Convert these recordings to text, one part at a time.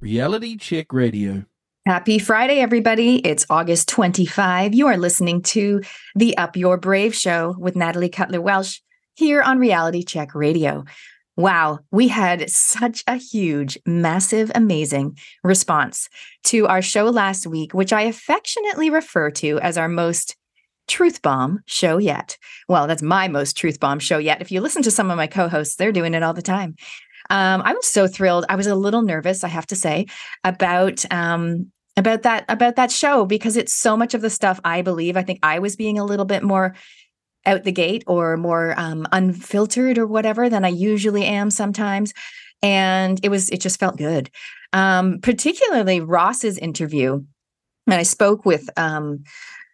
Reality Check Radio. Happy Friday, everybody. It's August 25. You are listening to the Up Your Brave show with Natalie Cutler Welsh here on Reality Check Radio. Wow, we had such a huge, massive, amazing response to our show last week, which I affectionately refer to as our most truth bomb show yet. Well, that's my most truth bomb show yet. If you listen to some of my co hosts, they're doing it all the time. Um, I was so thrilled. I was a little nervous, I have to say, about um, about that about that show because it's so much of the stuff I believe. I think I was being a little bit more out the gate or more um, unfiltered or whatever than I usually am sometimes, and it was it just felt good. Um, particularly Ross's interview, and I spoke with um,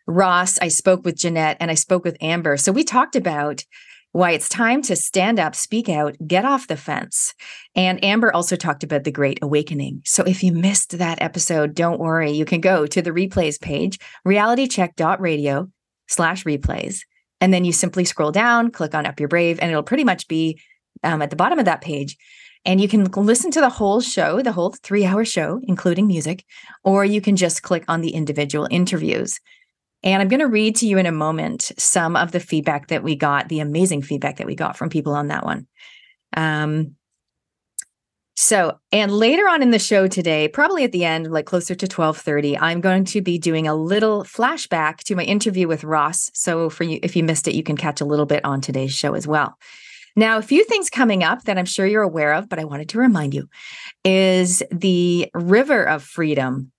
Ross, I spoke with Jeanette, and I spoke with Amber. So we talked about why it's time to stand up, speak out, get off the fence. And Amber also talked about the Great Awakening. So if you missed that episode, don't worry. You can go to the replays page, realitycheck.radio slash replays. And then you simply scroll down, click on Up Your Brave, and it'll pretty much be um, at the bottom of that page. And you can listen to the whole show, the whole three hour show, including music, or you can just click on the individual interviews. And I'm going to read to you in a moment some of the feedback that we got, the amazing feedback that we got from people on that one. Um, so, and later on in the show today, probably at the end, like closer to 12:30, I'm going to be doing a little flashback to my interview with Ross. So for you if you missed it, you can catch a little bit on today's show as well. Now, a few things coming up that I'm sure you're aware of, but I wanted to remind you is the River of Freedom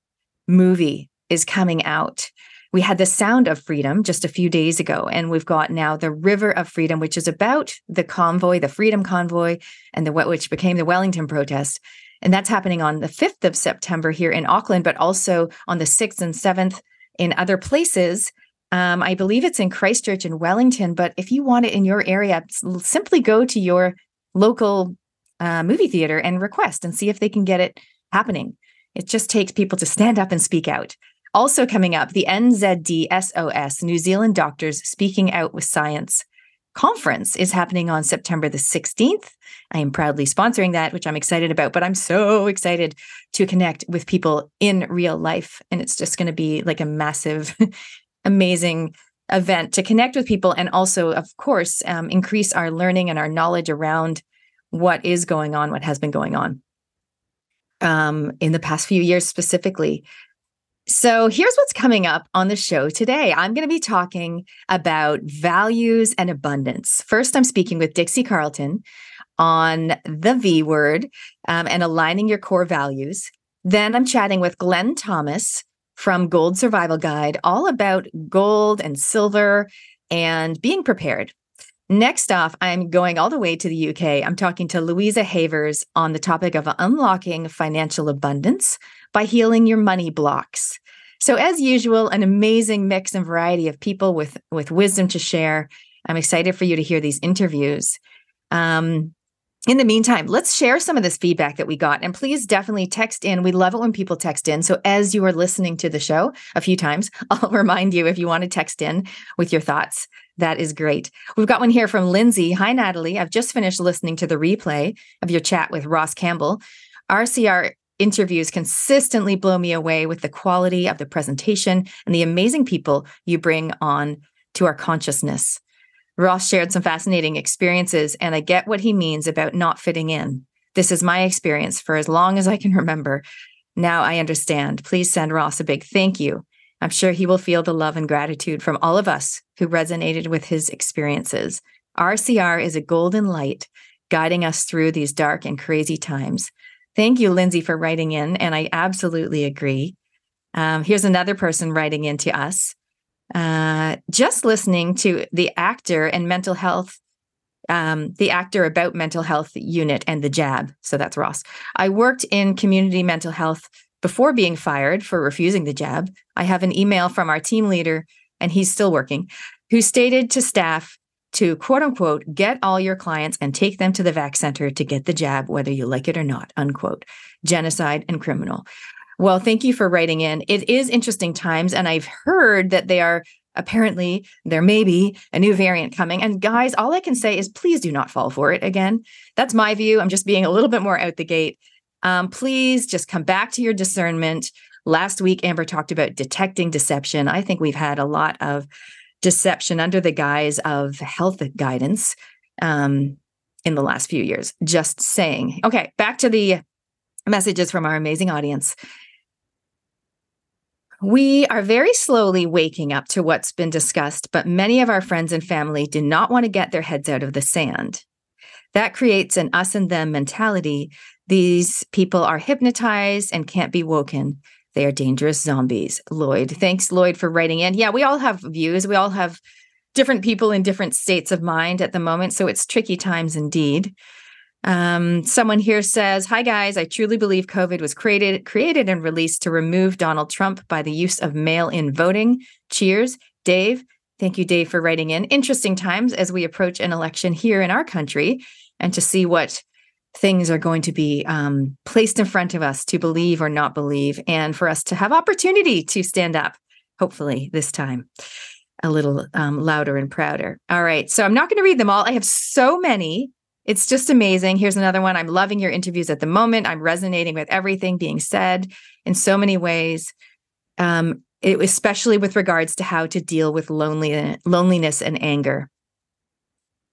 movie is coming out we had the Sound of Freedom just a few days ago, and we've got now the River of Freedom, which is about the convoy, the Freedom Convoy, and the which became the Wellington protest. And that's happening on the 5th of September here in Auckland, but also on the 6th and 7th in other places. Um, I believe it's in Christchurch and Wellington, but if you want it in your area, simply go to your local uh, movie theater and request and see if they can get it happening. It just takes people to stand up and speak out. Also coming up, the NZDSOS, New Zealand Doctors Speaking Out with Science conference is happening on September the 16th. I am proudly sponsoring that, which I'm excited about, but I'm so excited to connect with people in real life. And it's just going to be like a massive, amazing event to connect with people and also, of course, um, increase our learning and our knowledge around what is going on, what has been going on um, in the past few years specifically. So, here's what's coming up on the show today. I'm going to be talking about values and abundance. First, I'm speaking with Dixie Carlton on the V word um, and aligning your core values. Then, I'm chatting with Glenn Thomas from Gold Survival Guide, all about gold and silver and being prepared. Next off, I'm going all the way to the UK. I'm talking to Louisa Havers on the topic of unlocking financial abundance by healing your money blocks. So, as usual, an amazing mix and variety of people with, with wisdom to share. I'm excited for you to hear these interviews. Um, in the meantime, let's share some of this feedback that we got. And please definitely text in. We love it when people text in. So, as you are listening to the show a few times, I'll remind you if you want to text in with your thoughts. That is great. We've got one here from Lindsay. Hi, Natalie. I've just finished listening to the replay of your chat with Ross Campbell. RCR interviews consistently blow me away with the quality of the presentation and the amazing people you bring on to our consciousness. Ross shared some fascinating experiences, and I get what he means about not fitting in. This is my experience for as long as I can remember. Now I understand. Please send Ross a big thank you. I'm sure he will feel the love and gratitude from all of us who resonated with his experiences. RCR is a golden light guiding us through these dark and crazy times. Thank you, Lindsay, for writing in. And I absolutely agree. Um, here's another person writing in to us. Uh, just listening to the actor and mental health, um, the actor about mental health unit and the jab. So that's Ross. I worked in community mental health before being fired for refusing the jab. I have an email from our team leader, and he's still working, who stated to staff to quote unquote get all your clients and take them to the vac center to get the jab, whether you like it or not, unquote. Genocide and criminal. Well, thank you for writing in. It is interesting times, and I've heard that they are apparently there may be a new variant coming. And guys, all I can say is please do not fall for it again. That's my view. I'm just being a little bit more out the gate. Um, please just come back to your discernment. Last week, Amber talked about detecting deception. I think we've had a lot of deception under the guise of health guidance um, in the last few years. Just saying. Okay, back to the messages from our amazing audience. We are very slowly waking up to what's been discussed, but many of our friends and family do not want to get their heads out of the sand. That creates an us and them mentality. These people are hypnotized and can't be woken. They are dangerous zombies. Lloyd, thanks, Lloyd, for writing in. Yeah, we all have views. We all have different people in different states of mind at the moment. So it's tricky times indeed. Um, someone here says, "Hi guys, I truly believe COVID was created, created and released to remove Donald Trump by the use of mail-in voting." Cheers, Dave. Thank you, Dave, for writing in. Interesting times as we approach an election here in our country, and to see what things are going to be um, placed in front of us to believe or not believe, and for us to have opportunity to stand up. Hopefully, this time a little um, louder and prouder. All right, so I'm not going to read them all. I have so many it's just amazing. Here's another one. I'm loving your interviews at the moment. I'm resonating with everything being said in so many ways, um, it, especially with regards to how to deal with lonely, loneliness and anger.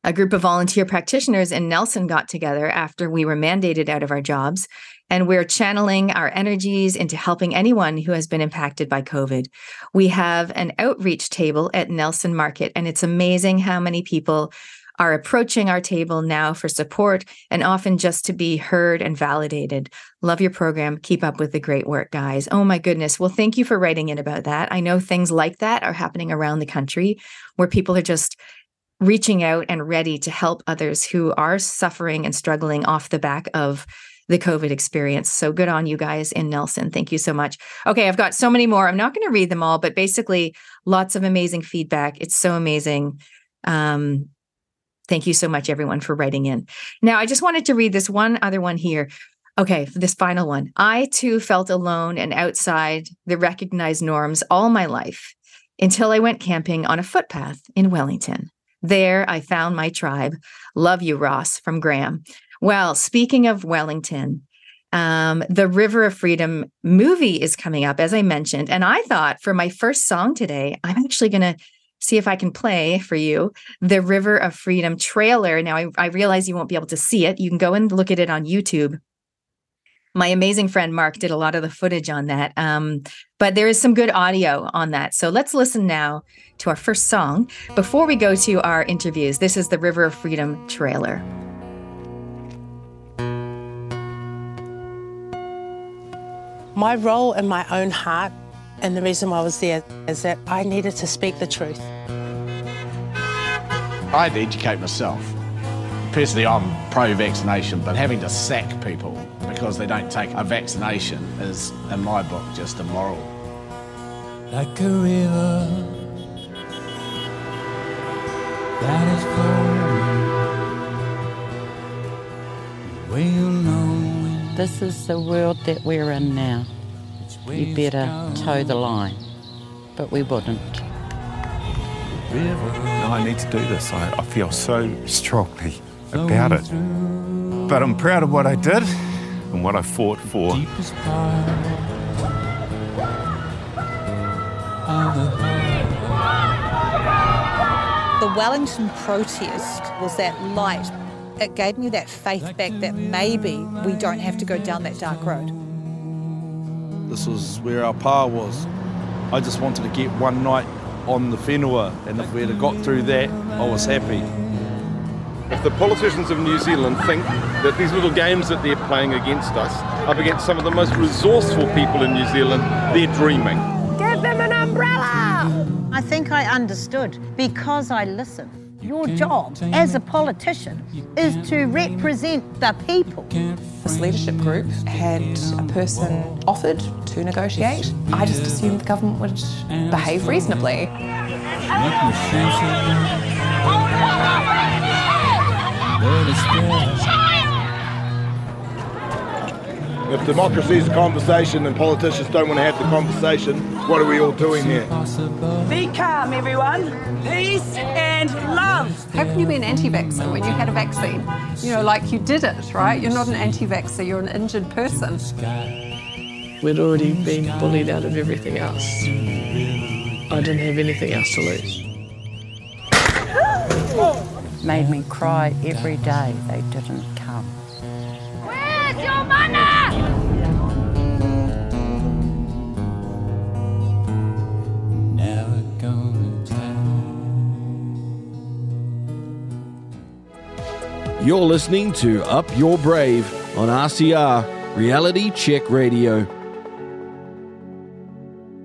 A group of volunteer practitioners in Nelson got together after we were mandated out of our jobs, and we're channeling our energies into helping anyone who has been impacted by COVID. We have an outreach table at Nelson Market, and it's amazing how many people are approaching our table now for support and often just to be heard and validated. Love your program. Keep up with the great work, guys. Oh my goodness. Well, thank you for writing in about that. I know things like that are happening around the country where people are just reaching out and ready to help others who are suffering and struggling off the back of the COVID experience. So good on you guys in Nelson. Thank you so much. Okay, I've got so many more. I'm not going to read them all, but basically, lots of amazing feedback. It's so amazing. Um, Thank you so much, everyone, for writing in. Now, I just wanted to read this one other one here. Okay, this final one. I too felt alone and outside the recognized norms all my life until I went camping on a footpath in Wellington. There, I found my tribe. Love you, Ross, from Graham. Well, speaking of Wellington, um, the River of Freedom movie is coming up, as I mentioned. And I thought for my first song today, I'm actually going to see if I can play for you the River of Freedom trailer. Now, I, I realize you won't be able to see it. You can go and look at it on YouTube. My amazing friend Mark did a lot of the footage on that. Um, but there is some good audio on that. So let's listen now to our first song before we go to our interviews. This is the River of Freedom trailer. My role in my own heart and the reason why I was there is that I needed to speak the truth. I had to educate myself. Personally, I'm pro vaccination, but having to sack people because they don't take a vaccination is, in my book, just immoral. Like a river that is flowing, where you know. This is the world that we're in now you better toe the line. But we wouldn't. No, I need to do this. I, I feel so strongly about it. But I'm proud of what I did and what I fought for. The Wellington protest was that light. It gave me that faith back that maybe we don't have to go down that dark road. This was where our pa was. I just wanted to get one night on the whenua, and if we had got through that, I was happy. If the politicians of New Zealand think that these little games that they're playing against us, up against some of the most resourceful people in New Zealand, they're dreaming. Give them an umbrella! I think I understood because I listened. Your job as a politician is to represent the people. This leadership group had a person offered to negotiate. I just assumed the government would behave reasonably. If democracy is a conversation and politicians don't want to have the conversation, what are we all doing here? Be calm, everyone. Peace and love. How can you be an anti-vaxxer when you had a vaccine? You know, like you did it, right? You're not an anti-vaxxer, you're an injured person. We'd already been bullied out of everything else. I didn't have anything else to lose. Made me cry every day they didn't come. Where's your money? You're listening to Up Your Brave on RCR Reality Check Radio.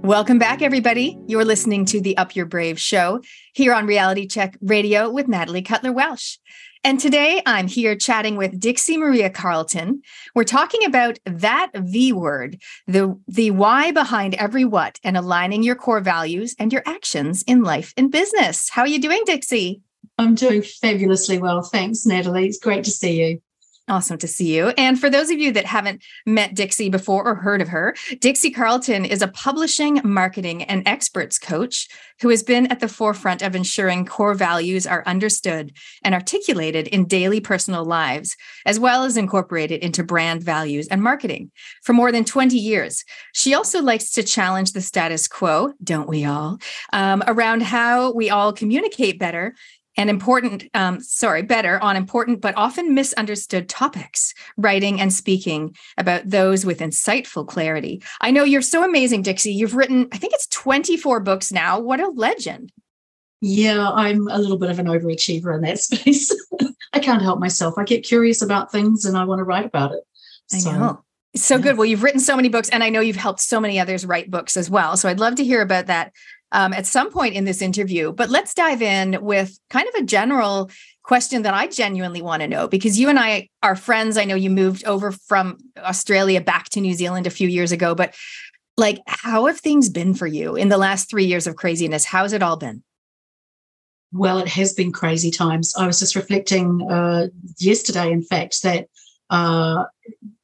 Welcome back, everybody. You're listening to the Up Your Brave show here on Reality Check Radio with Natalie Cutler Welsh. And today I'm here chatting with Dixie Maria Carlton. We're talking about that V word, the, the why behind every what, and aligning your core values and your actions in life and business. How are you doing, Dixie? I'm doing fabulously well. Thanks, Natalie. It's great to see you. Awesome to see you. And for those of you that haven't met Dixie before or heard of her, Dixie Carlton is a publishing, marketing, and experts coach who has been at the forefront of ensuring core values are understood and articulated in daily personal lives, as well as incorporated into brand values and marketing for more than 20 years. She also likes to challenge the status quo, don't we all, um, around how we all communicate better and important, um, sorry, better on important but often misunderstood topics, writing and speaking about those with insightful clarity. I know you're so amazing, Dixie. You've written, I think it's 24 books now. What a legend. Yeah, I'm a little bit of an overachiever in that space. I can't help myself. I get curious about things and I want to write about it. So, I know. So good. Well, you've written so many books, and I know you've helped so many others write books as well. So I'd love to hear about that um, at some point in this interview. But let's dive in with kind of a general question that I genuinely want to know because you and I are friends. I know you moved over from Australia back to New Zealand a few years ago, but like, how have things been for you in the last three years of craziness? How's it all been? Well, it has been crazy times. I was just reflecting uh, yesterday, in fact, that uh,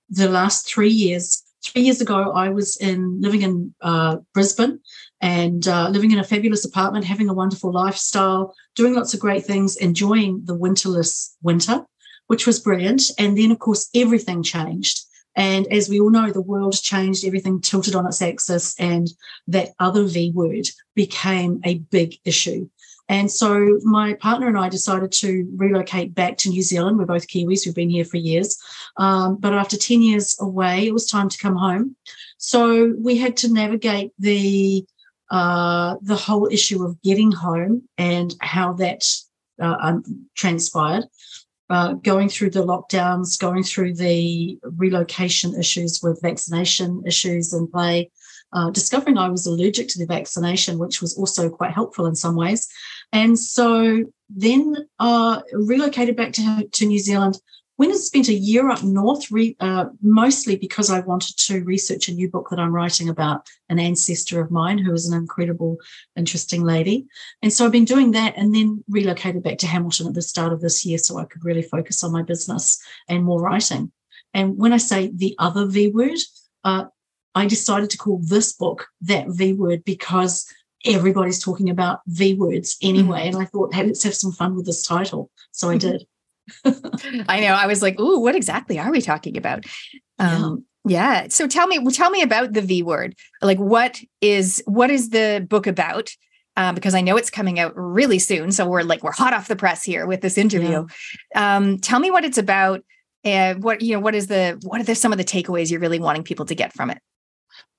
the last three years, three years ago, I was in living in uh, Brisbane and uh, living in a fabulous apartment, having a wonderful lifestyle, doing lots of great things, enjoying the winterless winter, which was brilliant. And then, of course, everything changed. And as we all know, the world changed, everything tilted on its axis, and that other V word became a big issue. And so my partner and I decided to relocate back to New Zealand. We're both Kiwis, we've been here for years. Um, but after 10 years away, it was time to come home. So we had to navigate the uh, the whole issue of getting home and how that uh, um, transpired, uh, going through the lockdowns, going through the relocation issues with vaccination issues in play, uh, discovering I was allergic to the vaccination, which was also quite helpful in some ways. And so then uh, relocated back to, to New Zealand Went and spent a year up north, re, uh, mostly because I wanted to research a new book that I'm writing about an ancestor of mine who is an incredible, interesting lady. And so I've been doing that and then relocated back to Hamilton at the start of this year so I could really focus on my business and more writing. And when I say the other V word, uh, I decided to call this book that V word because everybody's talking about V words anyway. Mm-hmm. And I thought, hey, let's have some fun with this title. So I mm-hmm. did. I know. I was like, "Ooh, what exactly are we talking about?" Um, yeah. yeah. So tell me, tell me about the V word. Like, what is what is the book about? Um, because I know it's coming out really soon. So we're like we're hot off the press here with this interview. Yeah. Um, tell me what it's about. And what you know, what is the what are the, some of the takeaways you're really wanting people to get from it?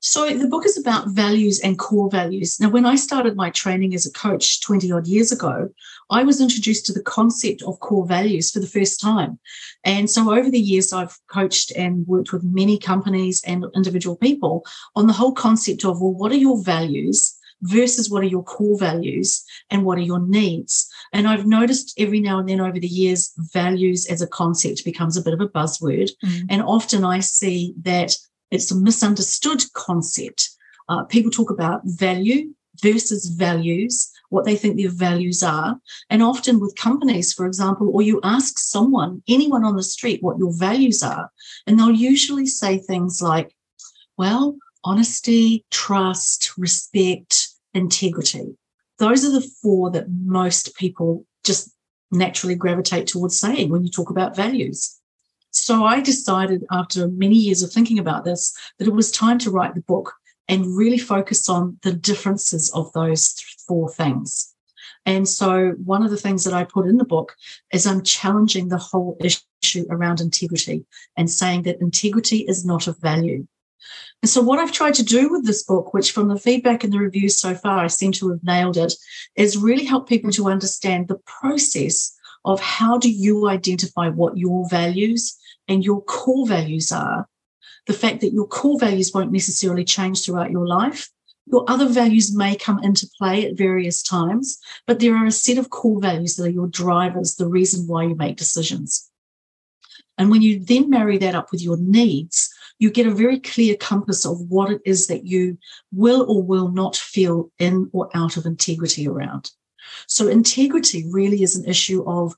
So the book is about values and core values. Now, when I started my training as a coach 20 odd years ago, I was introduced to the concept of core values for the first time. And so over the years, I've coached and worked with many companies and individual people on the whole concept of, well, what are your values? versus what are your core values and what are your needs. And I've noticed every now and then over the years, values as a concept becomes a bit of a buzzword. Mm. And often I see that it's a misunderstood concept. Uh, people talk about value versus values, what they think their values are. And often with companies, for example, or you ask someone, anyone on the street, what your values are, and they'll usually say things like, well, honesty, trust, respect, integrity. Those are the four that most people just naturally gravitate towards saying when you talk about values. So I decided after many years of thinking about this that it was time to write the book and really focus on the differences of those four things. And so one of the things that I put in the book is I'm challenging the whole issue around integrity and saying that integrity is not a value. And so, what I've tried to do with this book, which from the feedback and the reviews so far, I seem to have nailed it, is really help people to understand the process of how do you identify what your values and your core values are. The fact that your core values won't necessarily change throughout your life. Your other values may come into play at various times, but there are a set of core values that are your drivers, the reason why you make decisions. And when you then marry that up with your needs, you get a very clear compass of what it is that you will or will not feel in or out of integrity around. So, integrity really is an issue of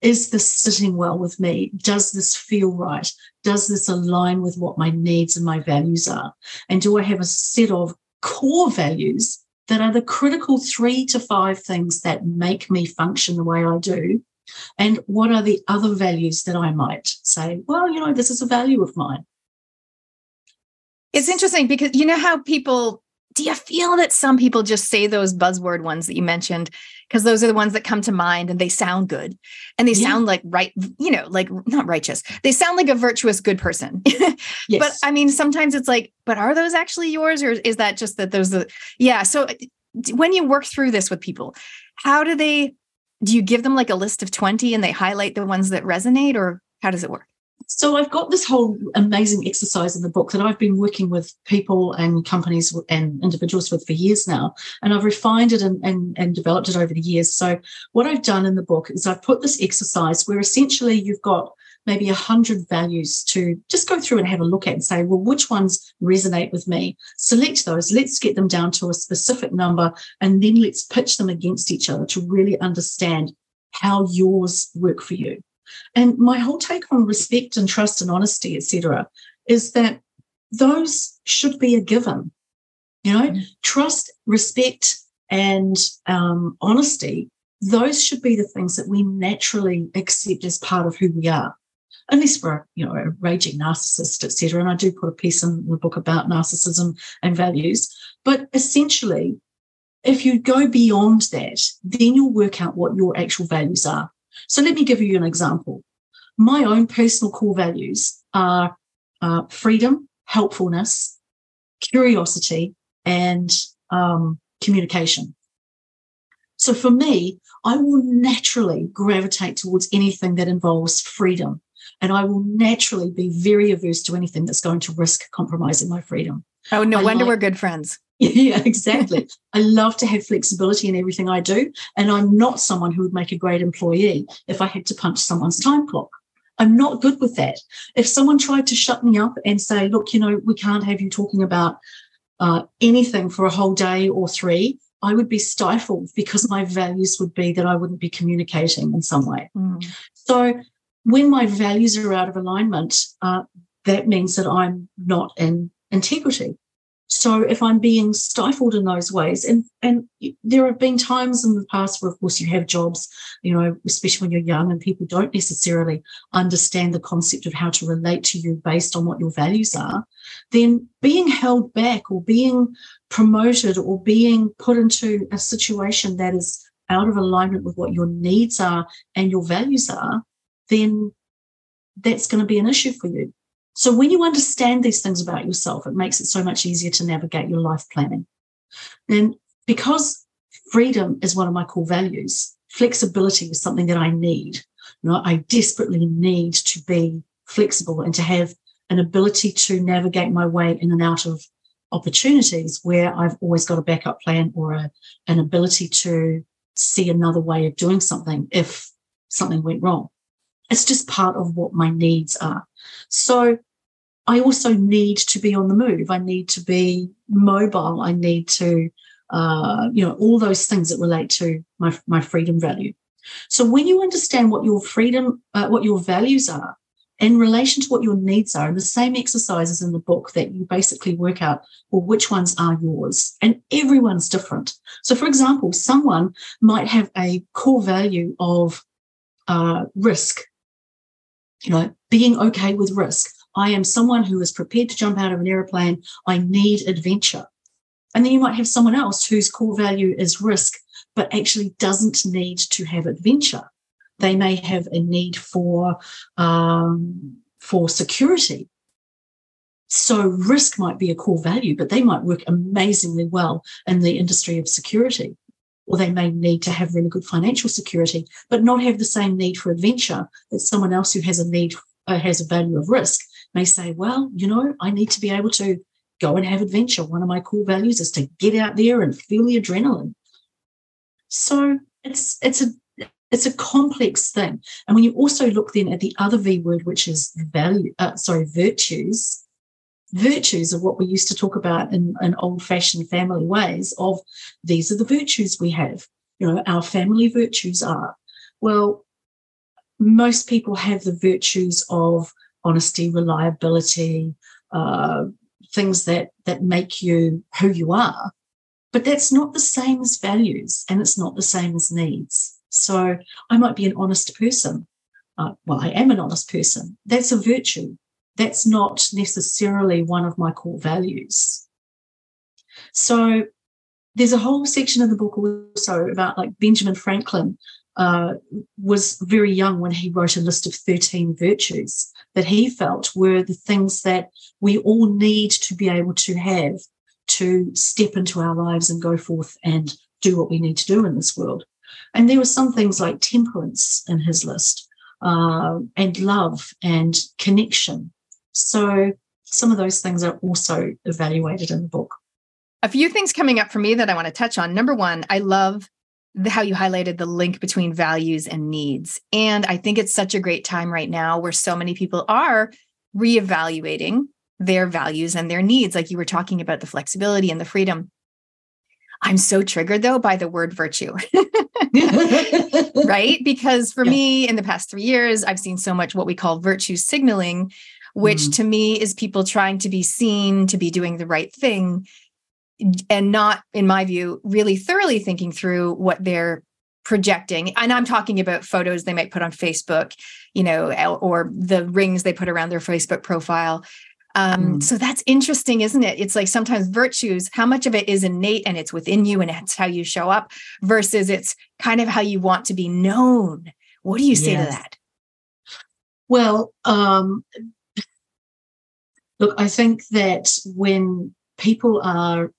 is this sitting well with me? Does this feel right? Does this align with what my needs and my values are? And do I have a set of core values that are the critical three to five things that make me function the way I do? And what are the other values that I might say, well, you know, this is a value of mine? It's interesting because you know how people do you feel that some people just say those buzzword ones that you mentioned? Because those are the ones that come to mind and they sound good. And they yeah. sound like right you know like not righteous. They sound like a virtuous good person. Yes. but i mean sometimes it's like but are those actually yours or is that just that those the yeah so uh, when you work through this with people how do they do you give them like a list of 20 and they highlight the ones that resonate or how does it work so I've got this whole amazing exercise in the book that I've been working with people and companies and individuals with for years now, and I've refined it and, and, and developed it over the years. So what I've done in the book is I've put this exercise where essentially you've got maybe a hundred values to just go through and have a look at and say, well, which ones resonate with me? Select those. Let's get them down to a specific number, and then let's pitch them against each other to really understand how yours work for you. And my whole take on respect and trust and honesty, etc., is that those should be a given. You know, mm. trust, respect, and um, honesty, those should be the things that we naturally accept as part of who we are. Unless we're, you know, a raging narcissist, etc. And I do put a piece in the book about narcissism and values. But essentially, if you go beyond that, then you'll work out what your actual values are. So let me give you an example. My own personal core values are uh, freedom, helpfulness, curiosity, and um, communication. So for me, I will naturally gravitate towards anything that involves freedom. And I will naturally be very averse to anything that's going to risk compromising my freedom. Oh, no I wonder like, we're good friends. Yeah, exactly. I love to have flexibility in everything I do. And I'm not someone who would make a great employee if I had to punch someone's time clock. I'm not good with that. If someone tried to shut me up and say, look, you know, we can't have you talking about uh, anything for a whole day or three, I would be stifled because my values would be that I wouldn't be communicating in some way. Mm. So when my values are out of alignment, uh, that means that I'm not in integrity. So if I'm being stifled in those ways, and and there have been times in the past where, of course, you have jobs, you know, especially when you're young and people don't necessarily understand the concept of how to relate to you based on what your values are, then being held back or being promoted or being put into a situation that is out of alignment with what your needs are and your values are, then that's going to be an issue for you. So when you understand these things about yourself, it makes it so much easier to navigate your life planning. And because freedom is one of my core values, flexibility is something that I need. You know, I desperately need to be flexible and to have an ability to navigate my way in and out of opportunities where I've always got a backup plan or a, an ability to see another way of doing something if something went wrong. It's just part of what my needs are. So I also need to be on the move. I need to be mobile. I need to uh, you know, all those things that relate to my, my freedom value. So when you understand what your freedom, uh, what your values are in relation to what your needs are, and the same exercises in the book that you basically work out, well, which ones are yours? And everyone's different. So, for example, someone might have a core value of uh, risk, you know, being okay with risk. I am someone who is prepared to jump out of an airplane. I need adventure. And then you might have someone else whose core value is risk, but actually doesn't need to have adventure. They may have a need for um, for security. So risk might be a core value, but they might work amazingly well in the industry of security. Or they may need to have really good financial security, but not have the same need for adventure that someone else who has a need uh, has a value of risk may say, well, you know, I need to be able to go and have adventure. One of my core values is to get out there and feel the adrenaline. So it's it's a it's a complex thing. And when you also look then at the other V word, which is value, uh, sorry, virtues, virtues are what we used to talk about in, in old fashioned family ways of these are the virtues we have. You know, our family virtues are, well, most people have the virtues of honesty, reliability, uh, things that that make you who you are. But that's not the same as values, and it's not the same as needs. So I might be an honest person. Uh, well, I am an honest person. That's a virtue. That's not necessarily one of my core values. So there's a whole section of the book also about like Benjamin Franklin uh, was very young when he wrote a list of 13 virtues that he felt were the things that we all need to be able to have to step into our lives and go forth and do what we need to do in this world. And there were some things like temperance in his list, uh, and love and connection. So some of those things are also evaluated in the book. A few things coming up for me that I want to touch on. Number one, I love how you highlighted the link between values and needs. And I think it's such a great time right now where so many people are reevaluating their values and their needs, like you were talking about the flexibility and the freedom. I'm so triggered though by the word virtue. right? Because for yeah. me, in the past three years, I've seen so much what we call virtue signaling, which mm. to me is people trying to be seen to be doing the right thing and not, in my view, really thoroughly thinking through what they're projecting. And I'm talking about photos they might put on Facebook, you know, or the rings they put around their Facebook profile. Um, mm. So that's interesting, isn't it? It's like sometimes virtues, how much of it is innate and it's within you and it's how you show up versus it's kind of how you want to be known. What do you say yes. to that? Well, um, look, I think that when people are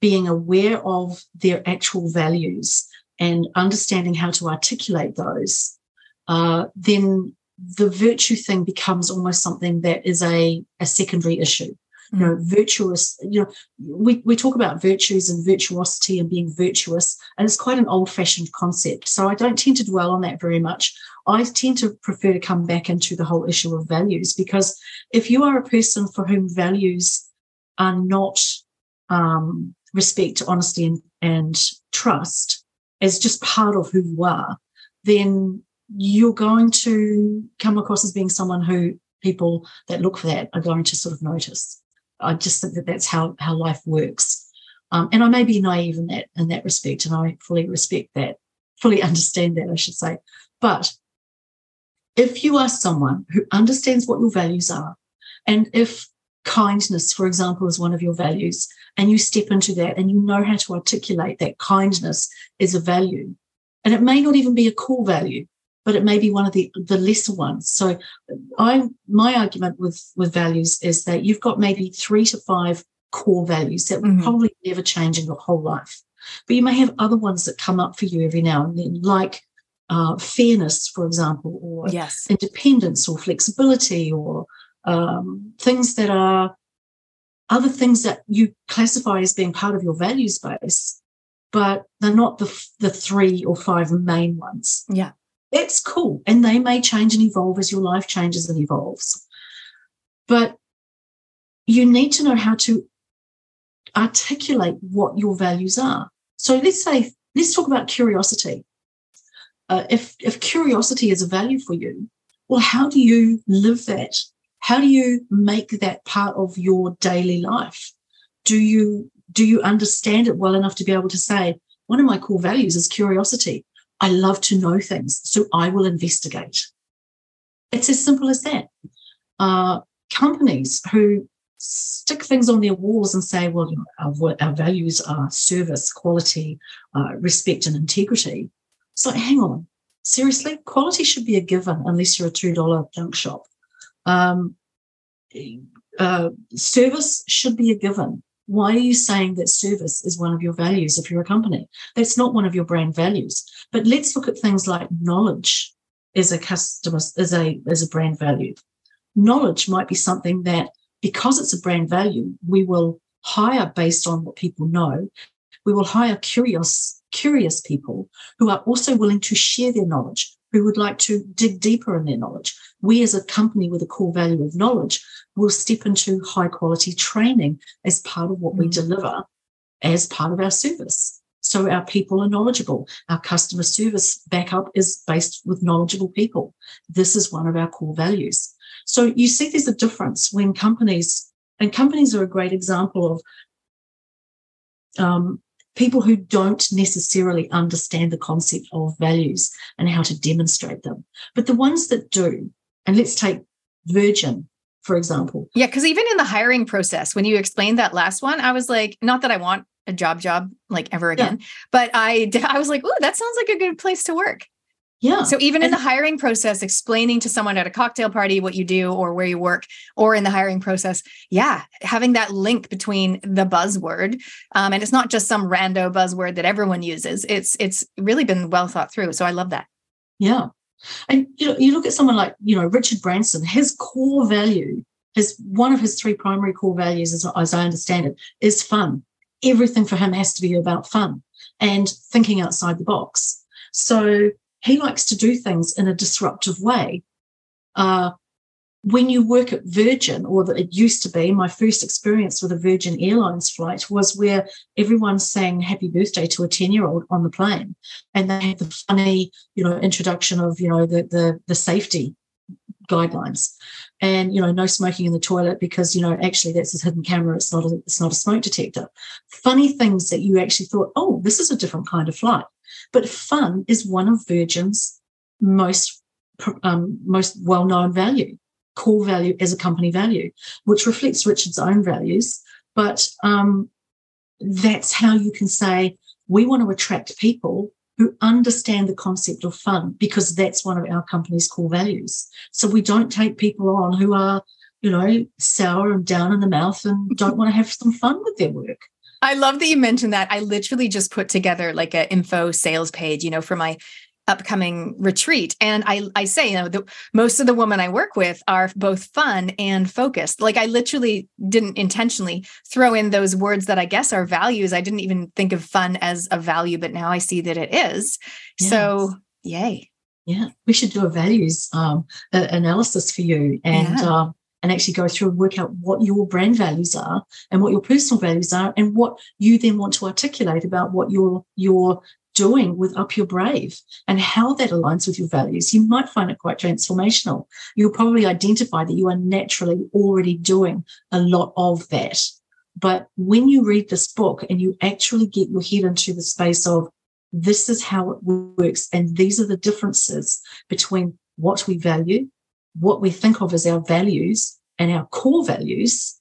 being aware of their actual values and understanding how to articulate those, uh, then the virtue thing becomes almost something that is a, a secondary issue. You know, virtuous, you know, we, we talk about virtues and virtuosity and being virtuous, and it's quite an old fashioned concept. So I don't tend to dwell on that very much. I tend to prefer to come back into the whole issue of values because if you are a person for whom values are not um, respect, honesty, and, and trust as just part of who you are, then you're going to come across as being someone who people that look for that are going to sort of notice. I just think that that's how how life works, um, and I may be naive in that in that respect, and I fully respect that, fully understand that, I should say. But if you are someone who understands what your values are, and if kindness, for example, is one of your values, and you step into that and you know how to articulate that kindness is a value, and it may not even be a core value, but it may be one of the, the lesser ones. So I my argument with, with values is that you've got maybe three to five core values that will mm-hmm. probably never change in your whole life. But you may have other ones that come up for you every now and then, like uh, fairness, for example, or yes. independence or flexibility or um, things that are other things that you classify as being part of your values base, but they're not the, the three or five main ones. Yeah. That's cool. And they may change and evolve as your life changes and evolves. But you need to know how to articulate what your values are. So let's say, let's talk about curiosity. Uh, if if curiosity is a value for you, well, how do you live that? How do you make that part of your daily life? Do you do you understand it well enough to be able to say, one of my core values is curiosity. I love to know things, so I will investigate. It's as simple as that. Uh, companies who stick things on their walls and say, well, our, our, values are service, quality, uh, respect, and integrity. It's like, hang on, seriously, quality should be a given unless you're a $2 junk shop. Um, uh, service should be a given. Why are you saying that service is one of your values if you're a company? That's not one of your brand values. But let's look at things like knowledge as a customer, as a, as a brand value. Knowledge might be something that because it's a brand value, we will hire based on what people know. We will hire curious, curious people who are also willing to share their knowledge, who would like to dig deeper in their knowledge. We, as a company with a core value of knowledge, will step into high quality training as part of what mm. we deliver as part of our service. So our people are knowledgeable. Our customer service backup is based with knowledgeable people. This is one of our core values. So you see there's a difference when companies, and companies are a great example of um, people who don't necessarily understand the concept of values and how to demonstrate them. But the ones that do, and let's take Virgin, for example. Yeah, because even in the hiring process, when you explained that last one, I was like, not that I want a job job like ever again, yeah. but I I was like, oh, that sounds like a good place to work. Yeah. So even and in the hiring process, explaining to someone at a cocktail party what you do or where you work, or in the hiring process, yeah, having that link between the buzzword, um, and it's not just some rando buzzword that everyone uses. It's it's really been well thought through. So I love that. Yeah, and you know, you look at someone like you know Richard Branson. His core value, his one of his three primary core values, as, as I understand it, is fun. Everything for him has to be about fun and thinking outside the box. So he likes to do things in a disruptive way. Uh, when you work at Virgin, or that it used to be, my first experience with a Virgin Airlines flight was where everyone sang happy birthday to a 10 year old on the plane. And they had the funny, you know, introduction of, you know, the, the, the safety guidelines and, you know, no smoking in the toilet because, you know, actually that's a hidden camera. It's not a, it's not a smoke detector. Funny things that you actually thought, oh, this is a different kind of flight. But fun is one of Virgin's most um, most well known value, core value as a company value, which reflects Richard's own values. But um, that's how you can say we want to attract people who understand the concept of fun because that's one of our company's core values. So we don't take people on who are, you know, sour and down in the mouth and don't want to have some fun with their work. I love that you mentioned that. I literally just put together like an info sales page, you know, for my upcoming retreat and i i say you know the, most of the women i work with are both fun and focused like i literally didn't intentionally throw in those words that i guess are values i didn't even think of fun as a value but now i see that it is yes. so yay yeah we should do a values um, analysis for you and yeah. um, and actually go through and work out what your brand values are and what your personal values are and what you then want to articulate about what you're doing with up your brave and how that aligns with your values. You might find it quite transformational. You'll probably identify that you are naturally already doing a lot of that. But when you read this book and you actually get your head into the space of this is how it works and these are the differences between what we value what we think of as our values and our core values,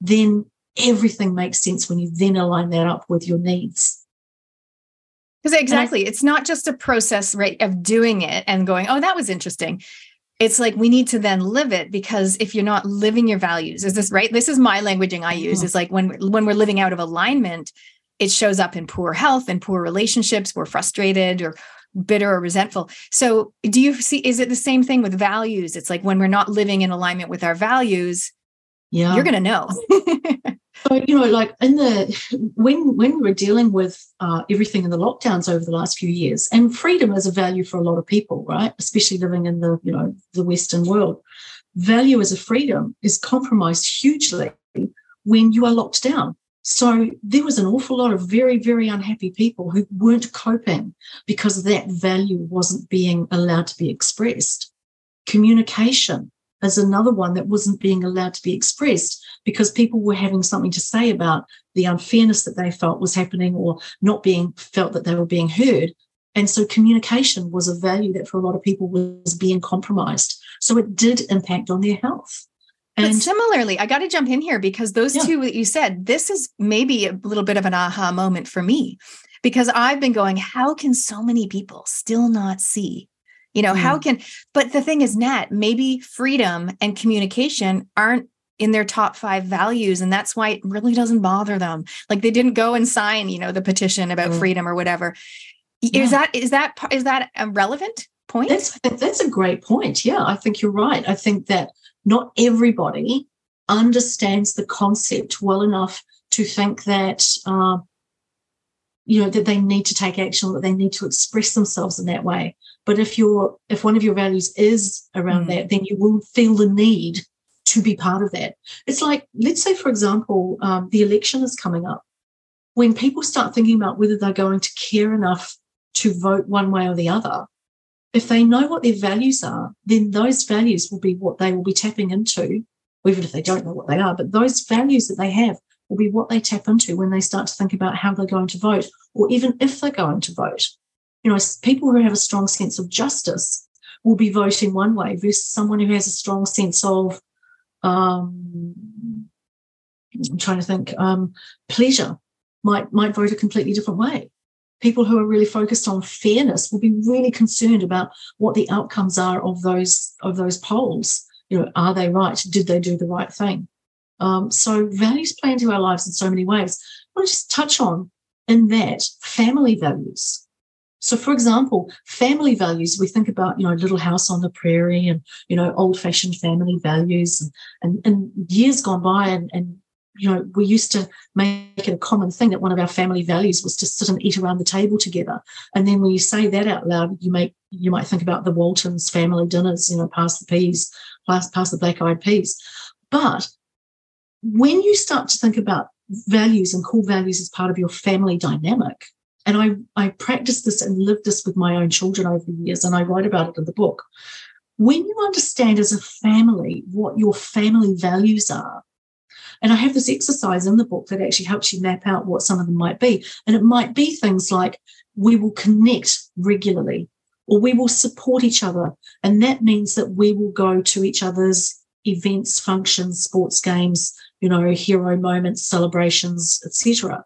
then everything makes sense when you then align that up with your needs. Because exactly, I, it's not just a process, right, of doing it and going, oh, that was interesting. It's like we need to then live it because if you're not living your values, is this right? This is my languaging I use. Mm-hmm. Is like when when we're living out of alignment, it shows up in poor health and poor relationships. We're frustrated or bitter or resentful. So, do you see, is it the same thing with values? It's like when we're not living in alignment with our values, yeah, you're going to know. so, you know, like in the, when, when we were dealing with uh, everything in the lockdowns over the last few years, and freedom is a value for a lot of people, right? Especially living in the, you know, the Western world. Value as a freedom is compromised hugely when you are locked down So there was an awful lot of very, very unhappy people who weren't coping because that value wasn't being allowed to be expressed. Communication is another one that wasn't being allowed to be expressed because people were having something to say about the unfairness that they felt was happening or not being felt that they were being heard. And so communication was a value that for a lot of people was being compromised. So it did impact on their health. And but similarly, I got to jump in here because those yeah. two that you said, this is maybe a little bit of an aha moment for me because I've been going, how can so many people still not see? You know, mm. how can, but the thing is, Nat, maybe freedom and communication aren't in their top five values. And that's why it really doesn't bother them. Like they didn't go and sign, you know, the petition about mm. freedom or whatever. Yeah. Is that, is that, is that a relevant point? That's, that's a great point. Yeah, I think you're right. I think that not everybody understands the concept well enough to think that uh, you know that they need to take action that they need to express themselves in that way. But if you're if one of your values is around mm. that then you will feel the need to be part of that. It's like let's say for example um, the election is coming up. When people start thinking about whether they're going to care enough to vote one way or the other if they know what their values are, then those values will be what they will be tapping into, even if they don't know what they are. But those values that they have will be what they tap into when they start to think about how they're going to vote, or even if they're going to vote. You know, people who have a strong sense of justice will be voting one way versus someone who has a strong sense of, um, I'm trying to think, um, pleasure might might vote a completely different way people who are really focused on fairness will be really concerned about what the outcomes are of those of those polls. You know, are they right? Did they do the right thing? Um, so values play into our lives in so many ways. I want to just touch on in that family values. So, for example, family values, we think about, you know, little house on the prairie and, you know, old fashioned family values. And, and, and years gone by and, and you know, we used to make it a common thing that one of our family values was to sit and eat around the table together. And then when you say that out loud, you make you might think about the Waltons family dinners, you know, pass the peas, pass, pass the black eyed peas. But when you start to think about values and core values as part of your family dynamic, and I, I practiced this and lived this with my own children over the years, and I write about it in the book. When you understand as a family what your family values are, and I have this exercise in the book that actually helps you map out what some of them might be. And it might be things like we will connect regularly or we will support each other. And that means that we will go to each other's events, functions, sports games, you know, hero moments, celebrations, etc.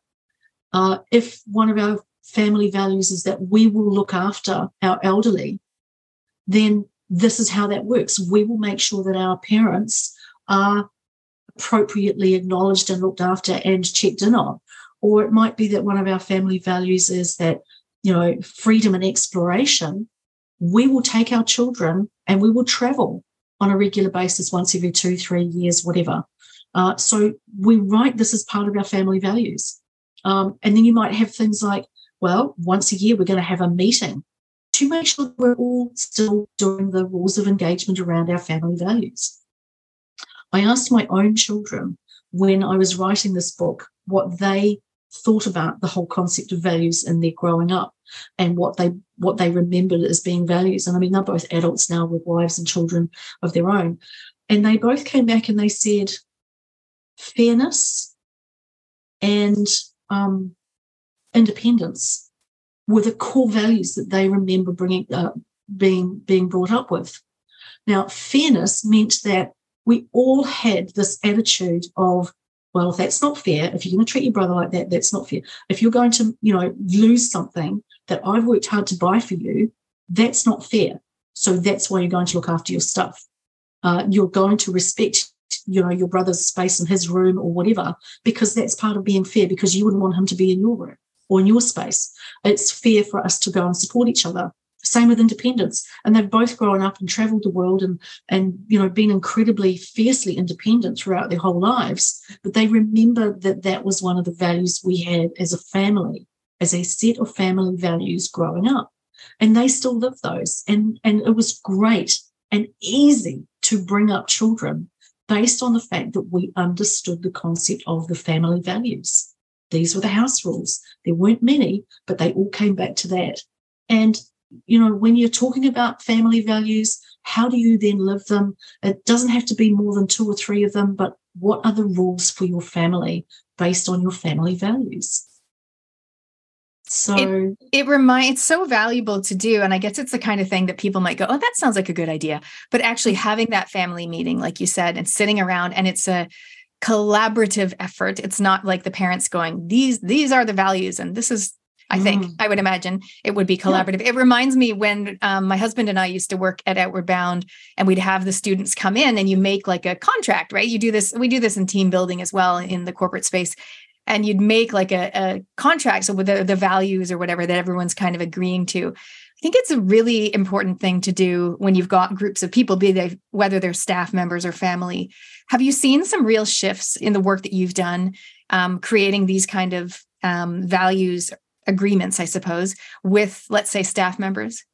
Uh, if one of our family values is that we will look after our elderly, then this is how that works. We will make sure that our parents are appropriately acknowledged and looked after and checked in on. Or it might be that one of our family values is that, you know, freedom and exploration. We will take our children and we will travel on a regular basis once every two, three years, whatever. Uh, so we write this as part of our family values. Um, and then you might have things like, well, once a year we're going to have a meeting to make sure we're all still doing the rules of engagement around our family values. I asked my own children when I was writing this book what they thought about the whole concept of values in their growing up and what they what they remembered as being values. And I mean, they're both adults now with wives and children of their own. And they both came back and they said fairness and um, independence were the core values that they remember bringing uh, being being brought up with. Now, fairness meant that we all had this attitude of, well, that's not fair, if you're going to treat your brother like that, that's not fair. If you're going to, you know, lose something that I've worked hard to buy for you, that's not fair. So that's why you're going to look after your stuff. Uh, you're going to respect, you know, your brother's space in his room or whatever, because that's part of being fair, because you wouldn't want him to be in your room or in your space. It's fair for us to go and support each other. Same with independence. And they've both grown up and traveled the world and, and, you know, been incredibly fiercely independent throughout their whole lives. But they remember that that was one of the values we had as a family, as a set of family values growing up. And they still live those. And, and it was great and easy to bring up children based on the fact that we understood the concept of the family values. these were the house rules. There weren't many, but they all came back to that. And, you know, when you're talking about family values, how do you then live them? It doesn't have to be more than two or three of them, but what are the rules for your family based on your family values? So it, it reminds it's so valuable to do. And I guess it's the kind of thing that people might go, Oh, that sounds like a good idea. But actually mm. having that family meeting, like you said, and sitting around and it's a collaborative effort. It's not like the parents going, these, these are the values, and this is I think mm. I would imagine it would be collaborative. Yeah. It reminds me when um, my husband and I used to work at Outward Bound, and we'd have the students come in, and you make like a contract, right? You do this. We do this in team building as well in the corporate space, and you'd make like a, a contract so with the, the values or whatever that everyone's kind of agreeing to. I think it's a really important thing to do when you've got groups of people, be they whether they're staff members or family. Have you seen some real shifts in the work that you've done, um, creating these kind of um, values agreements, I suppose, with let's say staff members?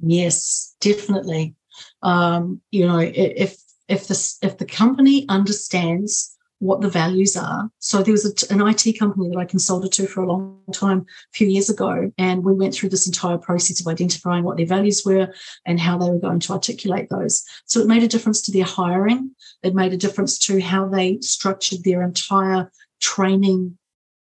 Yes, definitely. Um, you know, if if the if the company understands what the values are. So there was a, an IT company that I consulted to for a long time, a few years ago, and we went through this entire process of identifying what their values were and how they were going to articulate those. So it made a difference to their hiring. It made a difference to how they structured their entire training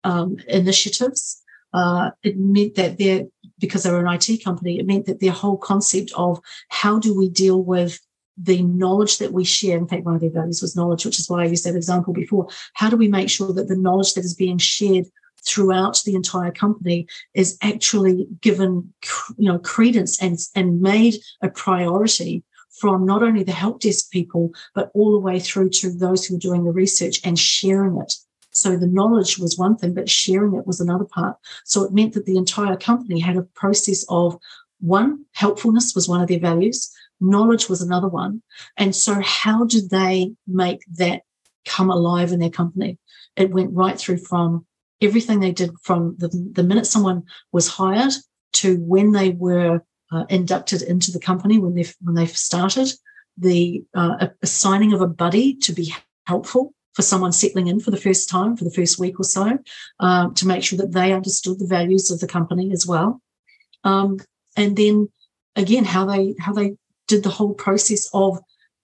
um, initiatives uh, it meant that their because they were an IT company, it meant that their whole concept of how do we deal with the knowledge that we share. In fact, one of their values was knowledge, which is why I used that example before. How do we make sure that the knowledge that is being shared throughout the entire company is actually given, you know, credence and and made a priority from not only the help desk people, but all the way through to those who are doing the research and sharing it so the knowledge was one thing, but sharing it was another part. So it meant that the entire company had a process of one, helpfulness was one of their values, knowledge was another one. And so how did they make that come alive in their company? It went right through from everything they did from the, the minute someone was hired to when they were uh, inducted into the company, when they when they started, the uh, assigning of a buddy to be helpful for someone settling in for the first time, for the first week or so, um, to make sure that they understood the values of the company as well. Um, and then again, how they how they did the whole process of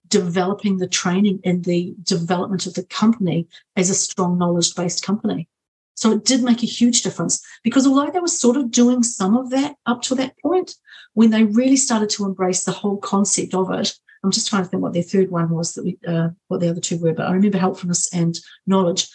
developing the training and the development of the company as a strong knowledge based company. So it did make a huge difference because although they were sort of doing some of that up to that point, when they really started to embrace the whole concept of it, I'm just trying to think what their third one was that we, uh, what the other two were, but I remember helpfulness and knowledge.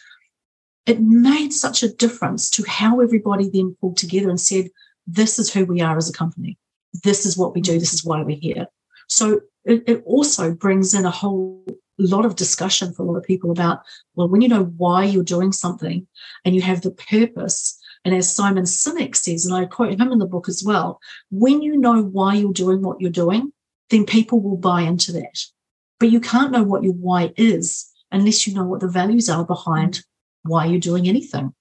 It made such a difference to how everybody then pulled together and said, this is who we are as a company. This is what we do. This is why we're here. So it, it also brings in a whole lot of discussion for a lot of people about, well, when you know why you're doing something and you have the purpose, and as Simon Sinek says, and I quote him in the book as well, when you know why you're doing what you're doing, then people will buy into that. But you can't know what your why is unless you know what the values are behind why you're doing anything.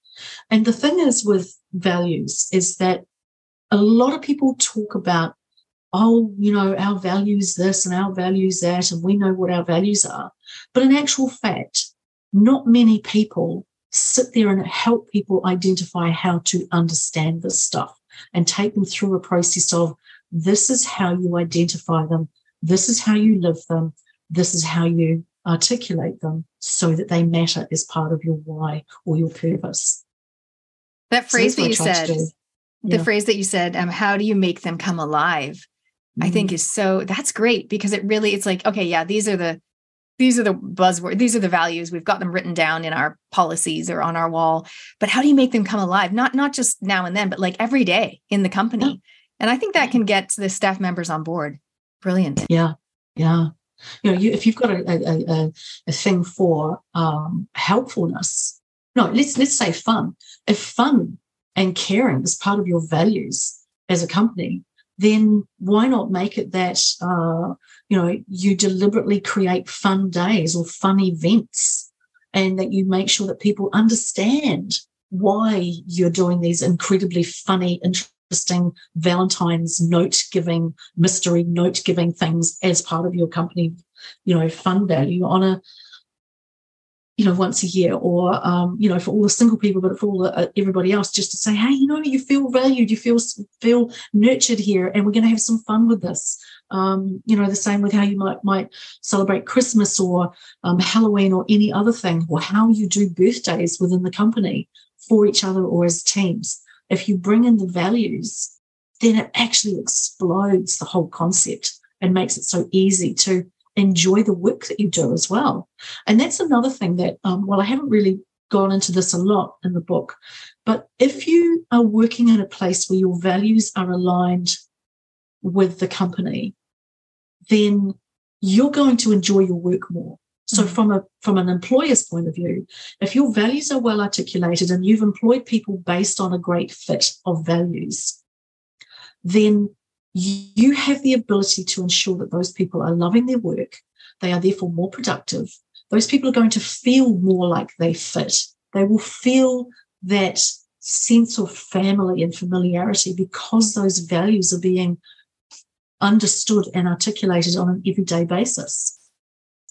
And the thing is with values is that a lot of people talk about, oh, you know, our values this and our values that, and we know what our values are. But in actual fact, not many people sit there and help people identify how to understand this stuff and take them through a process of this is how you identify them. This is how you live them. This is how you articulate them so that they matter as part of your why or your purpose. That phrase so that you said, the yeah. phrase that you said, um, how do you make them come alive? Mm-hmm. I think mm. is so that's great because it really it's like, okay, yeah, these are the these are the buzzwords, these are the values. We've got them written down in our policies or on our wall. But how do you make them come alive? Not not just now and then, but like every day in the company. And I think that can get the staff members on board. Brilliant. Yeah. Yeah. You know, you, if you've got a, a, a, thing for um, helpfulness, no, let's let's say fun. If fun and caring is part of your values as a company, then why not make it that uh, you know you deliberately create fun days or fun events, and that you make sure that people understand why you're doing these incredibly funny, interesting Valentine's note giving, mystery note giving things as part of your company, you know, fund value on a you know, once a year, or um, you know, for all the single people, but for all the, uh, everybody else, just to say, hey, you know, you feel valued, you feel feel nurtured here, and we're going to have some fun with this. Um, you know, the same with how you might might celebrate Christmas or um, Halloween or any other thing, or how you do birthdays within the company for each other or as teams. If you bring in the values, then it actually explodes the whole concept and makes it so easy to enjoy the work that you do as well. And that's another thing that, um, well, I haven't really gone into this a lot in the book, but if you are working in a place where your values are aligned with the company, then you're going to enjoy your work more. So mm-hmm. from a from an employer's point of view, if your values are well articulated and you've employed people based on a great fit of values, then you have the ability to ensure that those people are loving their work. They are therefore more productive. Those people are going to feel more like they fit. They will feel that sense of family and familiarity because those values are being understood and articulated on an everyday basis.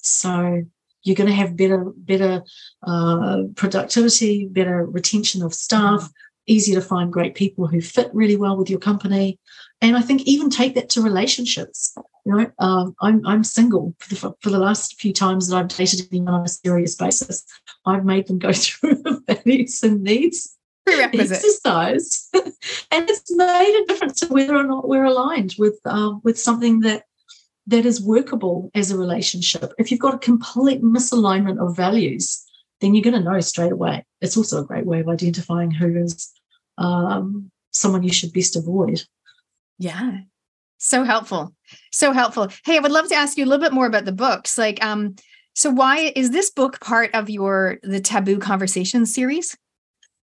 So you're going to have better, better uh, productivity, better retention of staff, easier to find great people who fit really well with your company. And I think even take that to relationships. You know, um, I'm I'm single for the, for the last few times that I've dated anyone on a serious basis. I've made them go through the values and needs exercise, and it's made a difference to whether or not we're aligned with uh, with something that that is workable as a relationship. If you've got a complete misalignment of values, then you're going to know straight away. It's also a great way of identifying who is um, someone you should best avoid. Yeah. So helpful. So helpful. Hey, I would love to ask you a little bit more about the books. Like, um, so why is this book part of your the Taboo Conversations series?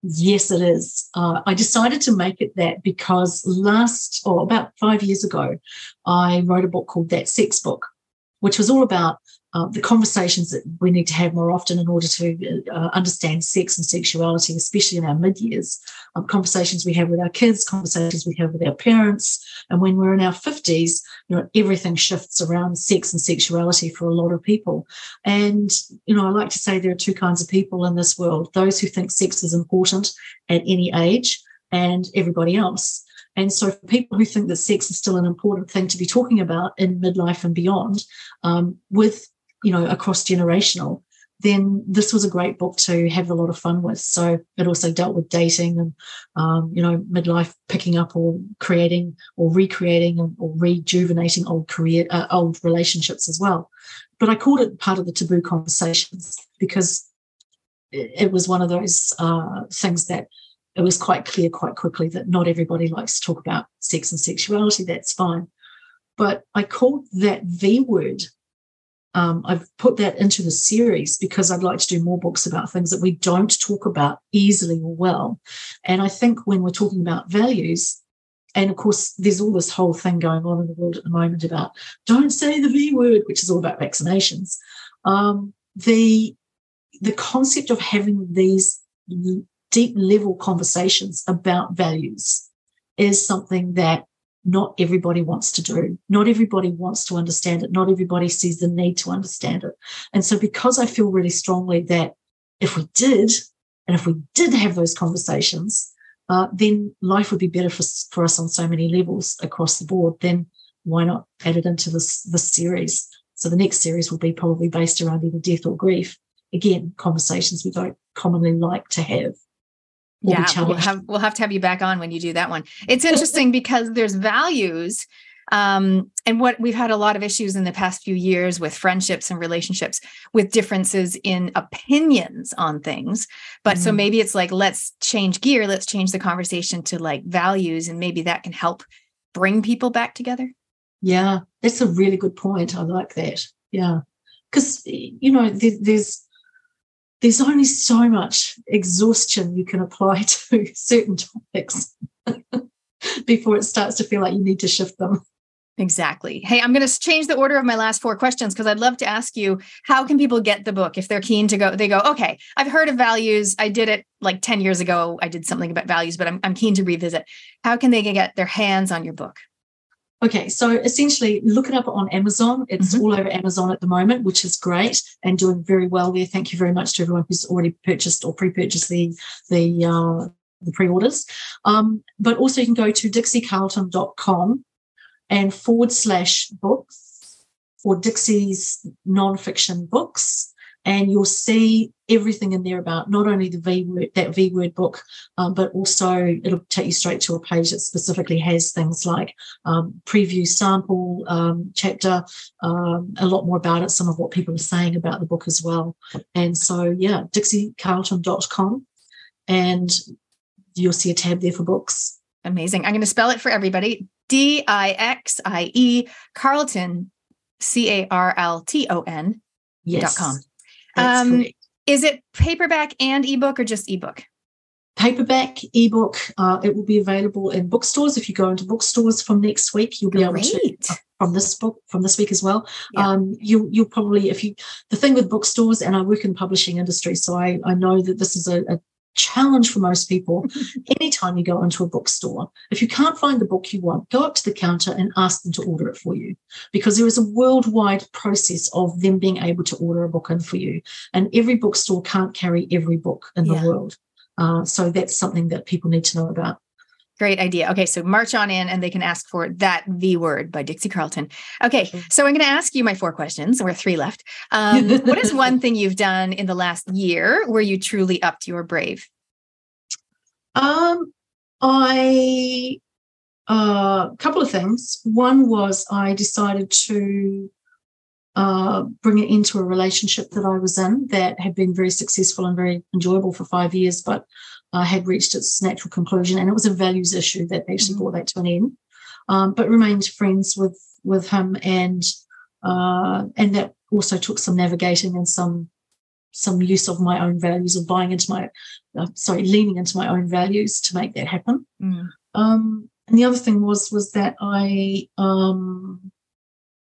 Yes, it is. Uh, I decided to make it that because last, or about five years ago, I wrote a book called That Sex Book, which was all about uh, the conversations that we need to have more often in order to uh, understand sex and sexuality, especially in our mid years. Um, conversations we have with our kids, conversations we have with our parents, and when we're in our fifties, you know, everything shifts around sex and sexuality for a lot of people. And you know, I like to say there are two kinds of people in this world: those who think sex is important at any age, and everybody else. And so, for people who think that sex is still an important thing to be talking about in midlife and beyond, um, with you know, across generational, then this was a great book to have a lot of fun with. So it also dealt with dating and, um, you know, midlife picking up or creating or recreating or rejuvenating old career, uh, old relationships as well. But I called it part of the taboo conversations because it was one of those uh, things that it was quite clear quite quickly that not everybody likes to talk about sex and sexuality. That's fine. But I called that V word um, I've put that into the series because I'd like to do more books about things that we don't talk about easily or well. And I think when we're talking about values, and of course, there's all this whole thing going on in the world at the moment about don't say the V word, which is all about vaccinations. Um, the the concept of having these deep level conversations about values is something that not everybody wants to do. Not everybody wants to understand it. Not everybody sees the need to understand it. And so, because I feel really strongly that if we did, and if we did have those conversations, uh, then life would be better for, for us on so many levels across the board. Then why not add it into this, this series? So the next series will be probably based around either death or grief. Again, conversations we don't commonly like to have yeah we'll have we'll have to have you back on when you do that one. It's interesting because there's values um, and what we've had a lot of issues in the past few years with friendships and relationships with differences in opinions on things. But mm-hmm. so maybe it's like let's change gear let's change the conversation to like values and maybe that can help bring people back together. Yeah that's a really good point. I like that. Yeah. Because you know there's there's only so much exhaustion you can apply to certain topics before it starts to feel like you need to shift them. Exactly. Hey, I'm going to change the order of my last four questions because I'd love to ask you how can people get the book if they're keen to go? They go, okay, I've heard of values. I did it like 10 years ago. I did something about values, but I'm, I'm keen to revisit. How can they get their hands on your book? Okay, so essentially, look it up on Amazon. It's Mm-hmm. all over Amazon at the moment, which is great and doing very well there. Thank you very much to everyone who's already purchased or pre-purchased the the uh, the pre-orders. Um, but also, you can go to dixiecarlton.com and forward slash books or Dixie's nonfiction books, and you'll see everything in there about not only the V word that V word book, um, but also it'll take you straight to a page that specifically has things like um, preview sample um, chapter, um, a lot more about it, some of what people are saying about the book as well. And so, yeah, dixiecarlton.com, and you'll see a tab there for books. Amazing. I'm going to spell it for everybody. D I X I E Carlton, C A R L T O N Yes, dot com. Um, is it paperback and ebook or just ebook? paperback ebook uh, it will be available in bookstores if you go into bookstores from next week you'll be able to Great. from this book from this week as well um, you you'll probably if you the thing with bookstores and i work in the publishing industry so i i know that this is a, a challenge for most people anytime you go into a bookstore if you can't find the book you want go up to the counter and ask them to order it for you because there is a worldwide process of them being able to order a book in for you and every bookstore can't carry every book in Yeah. the world uh, so that's something that people need to know about. Great idea. Okay, so march on in and they can ask for that V word by Dixie Carlton. Okay, so I'm going to ask you my four questions. We're three left. Um, what is one thing you've done in the last year where you truly upped your brave? Um, I a uh, couple of things. One was I decided to uh, bring it into a relationship that I was in that had been very successful and very enjoyable for five years, but uh, had reached its natural conclusion, and it was a values issue that actually brought that to an end. Um, but remained friends with with him, and uh, and that also took some navigating and some some use of my own values or buying into my uh, sorry leaning into my own values to make that happen. Um, and the other thing was was that I um,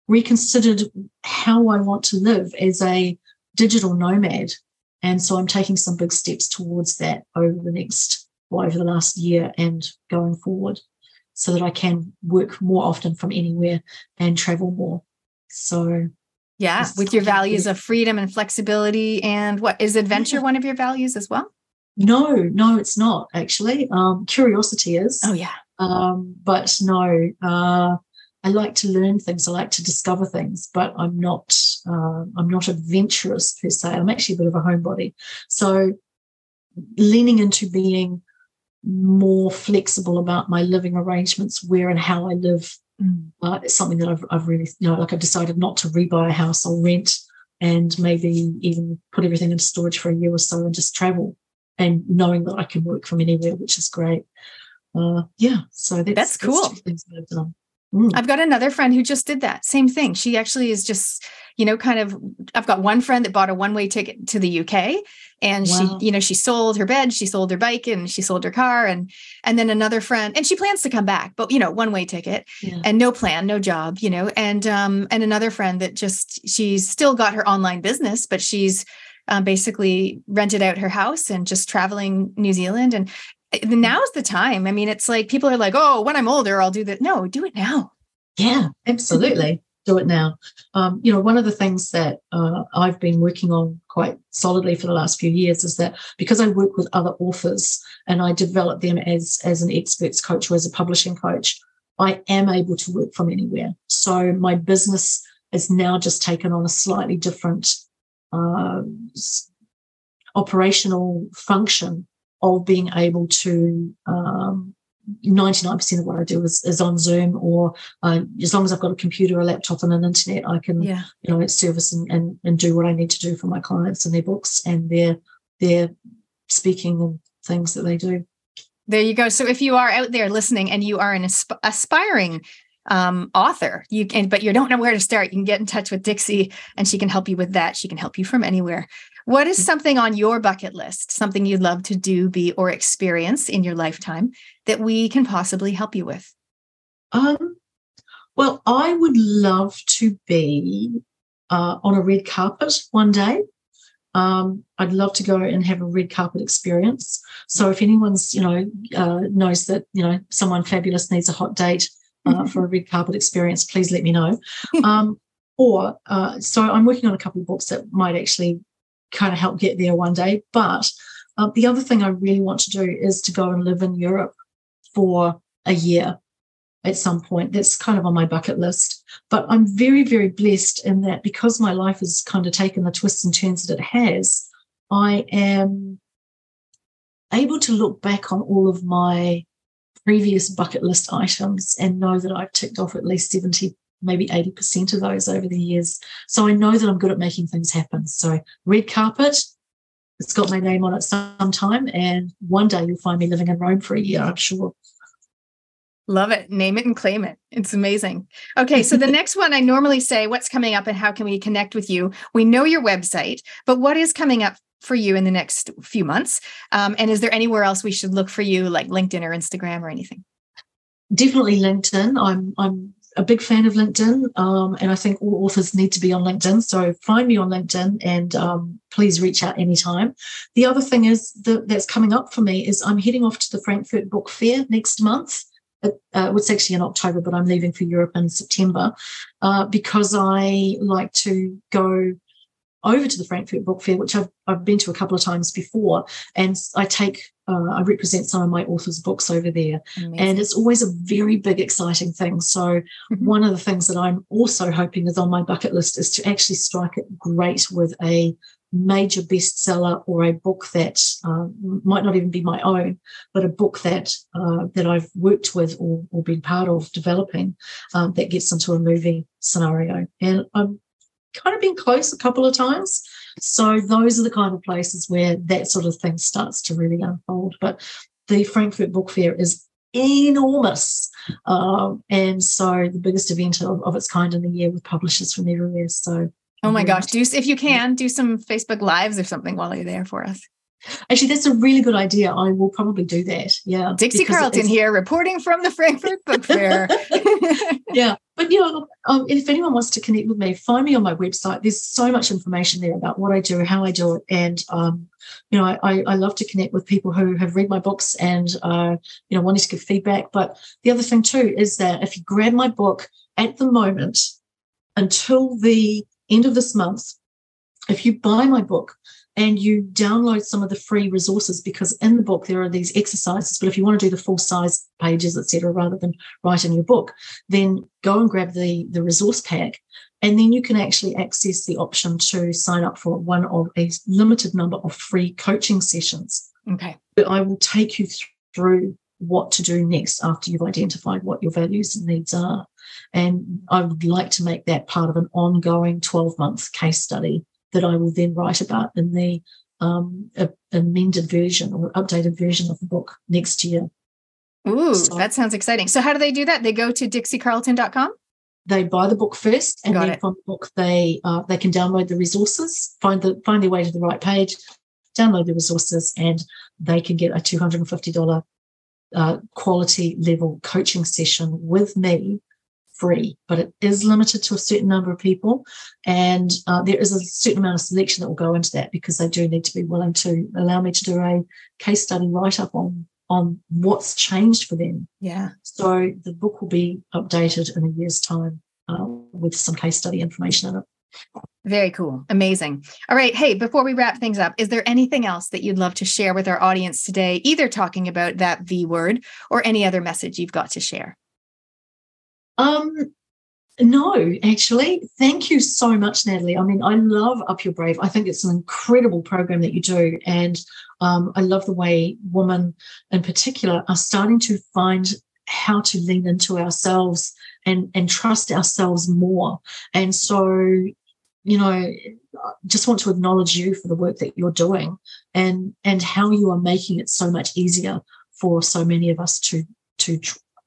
reconsidered how I want to live as a digital nomad, and so I'm taking some big steps towards that over the next well, over the last year and going forward, so that I can work more often from anywhere and travel more. So Yeah, with your values of freedom and flexibility. And what is adventure one of your values as well? No, no, it's not actually. Um, curiosity is. Oh, yeah. Um, but no, uh, I like to learn things. I like to discover things, but I'm not. Uh, I'm not adventurous per se. I'm actually a bit of a homebody. So, leaning into being more flexible about my living arrangements, where and how I live, uh, is something that I've, I've really, you know, like I've decided not to rebuy a house or rent, and maybe even put everything into storage for a year or so and just travel, and knowing that I can work from anywhere, which is great. Uh, yeah, so that's, That's cool. two things I've got another friend who just did that same thing. She actually is just, you know, kind of. I've got one friend that bought a one way ticket to the UK, and Wow. she, you know, she sold her bed, she sold her bike, and she sold her car, and and then another friend, and she plans to come back, but you know, one way ticket Yeah. and no plan, no job, you know, and um and another friend that just she's still got her online business, but she's um, basically rented out her house and just traveling New Zealand and now's the time. I mean, it's like people are like, "Oh, when I'm older, I'll do that." No, do it now. Yeah, absolutely. Do it now. Um, you know, one of the things that uh, I've been working on quite solidly for the last few years is that because I work with other authors and I develop them as as an experts coach or as a publishing coach, I am able to work from anywhere. So my business has now just taken on a slightly different uh, operational function of being able to um, 99% of what I do is, is on Zoom or uh, as long as I've got a computer, a laptop and an internet, I can, Yeah. you know, service and, and, and do what I need to do for my clients and their books and their, their speaking and things that they do. There you go. So if you are out there listening and you are an asp- aspiring um, author, you can, but you don't know where to start, you can get in touch with Dixie and she can help you with that. She can help you from anywhere. What is something on your bucket list, something you'd love to do, be, or experience in your lifetime that we can possibly help you with? Um, well, I would love to be uh, on a red carpet one day. Um, I'd love to go and have a red carpet experience. So if anyone's, you know, uh, knows that you know someone fabulous needs a hot date uh, for a red carpet experience, please let me know. Um, or uh, so I'm working on a couple of books that might actually kind of help get there one day. But uh, the other thing I really want to do is to go and live in Europe for a year at some point. That's kind of on my bucket list. But I'm very, very blessed in that because my life has kind of taken the twists and turns that it has, I am able to look back on all of my previous bucket list items and know that I've ticked off at least 70, maybe 80% of those over the years. So I know that I'm good at making things happen. So, red carpet, it's got my name on it sometime. And one day you'll find me living in Rome for a year, I'm sure. Love it. Name it and claim it. It's amazing. Okay, so the next one I normally say, what's coming up and how can we connect with you? We know your website, but what is coming up for you in the next few months? Um, and is there anywhere else we should look for you, like LinkedIn or Instagram or anything? Definitely LinkedIn. I'm I'm a big fan of LinkedIn, um, and I think all authors need to be on LinkedIn. So find me on LinkedIn and um, please reach out anytime. The other thing is that that's coming up for me is I'm heading off to the Frankfurt Book Fair next month. Uh, it's actually in October, but I'm leaving for Europe in September uh, because I like to go over to the Frankfurt Book Fair, which I've, I've been to a couple of times before, and I take uh, I represent some of my authors' books over there, Amazing. and it's always a very big, exciting thing. So mm-hmm. one of the things that I'm also hoping is on my bucket list is to actually strike it great with a major bestseller or a book that uh, might not even be my own, but a book that uh, that I've worked with or, or been part of developing um, that gets into a movie scenario. And I'm kind of been close a couple of times. So those are the kind of places where that sort of thing starts to really unfold. But the Frankfurt Book Fair is enormous. Um, and so the biggest event of, of, its kind in the year with publishers from everywhere. So Oh my gosh, do if you can do some Facebook lives or something while you're there for us. Actually, that's a really good idea. I will probably do that. Yeah. Dixie Carlton here reporting from the Frankfurt Book Fair. yeah. But, you know, um, if anyone wants to connect with me, find me on my website. There's so much information there about what I do, how I do it. And, um, you know, I, I love to connect with people who have read my books and, uh, you know, wanting to give feedback. But the other thing, too, is that if you grab my book at the moment until the end of this month, if you buy my book, and you download some of the free resources because in the book there are these exercises but if you want to do the full size pages etc rather than write in your book then go and grab the the resource pack and then you can actually access the option to sign up for one of a limited number of free coaching sessions. Okay. But i will take you through what to do next after you've identified what your values and needs are. And i would like to make that part of an ongoing 12 month case study that I will then write about in the um, a, amended version or updated version of the book next year. Ooh, so, that sounds exciting. So how do they do that? They go to dixiecarlton.com? They buy the book first, and Got then it. from the book they uh, they can download the resources, find the find their way to the right page, download the resources, and they can get a two hundred and fifty dollar uh, quality level coaching session with me free, but it is limited to a certain number of people. And uh, there is a certain amount of selection that will go into that because they do need to be willing to allow me to do a case study write up on on what's changed for them. Yeah. So the book will be updated in a year's time uh, with some case study information in it. Very cool. Amazing. All right. Hey, before we wrap things up, is there anything else that you'd love to share with our audience today, either talking about that V word or any other message you've got to share? Um, no, actually. Thank you so much, Natalie. I mean, I love Up Your Brave. I think it's an incredible program that you do. And um, I love the way women in particular are starting to find how to lean into ourselves and, and trust ourselves more. And so, you know, just want to acknowledge you for the work that you're doing and and how you are making it so much easier for so many of us to to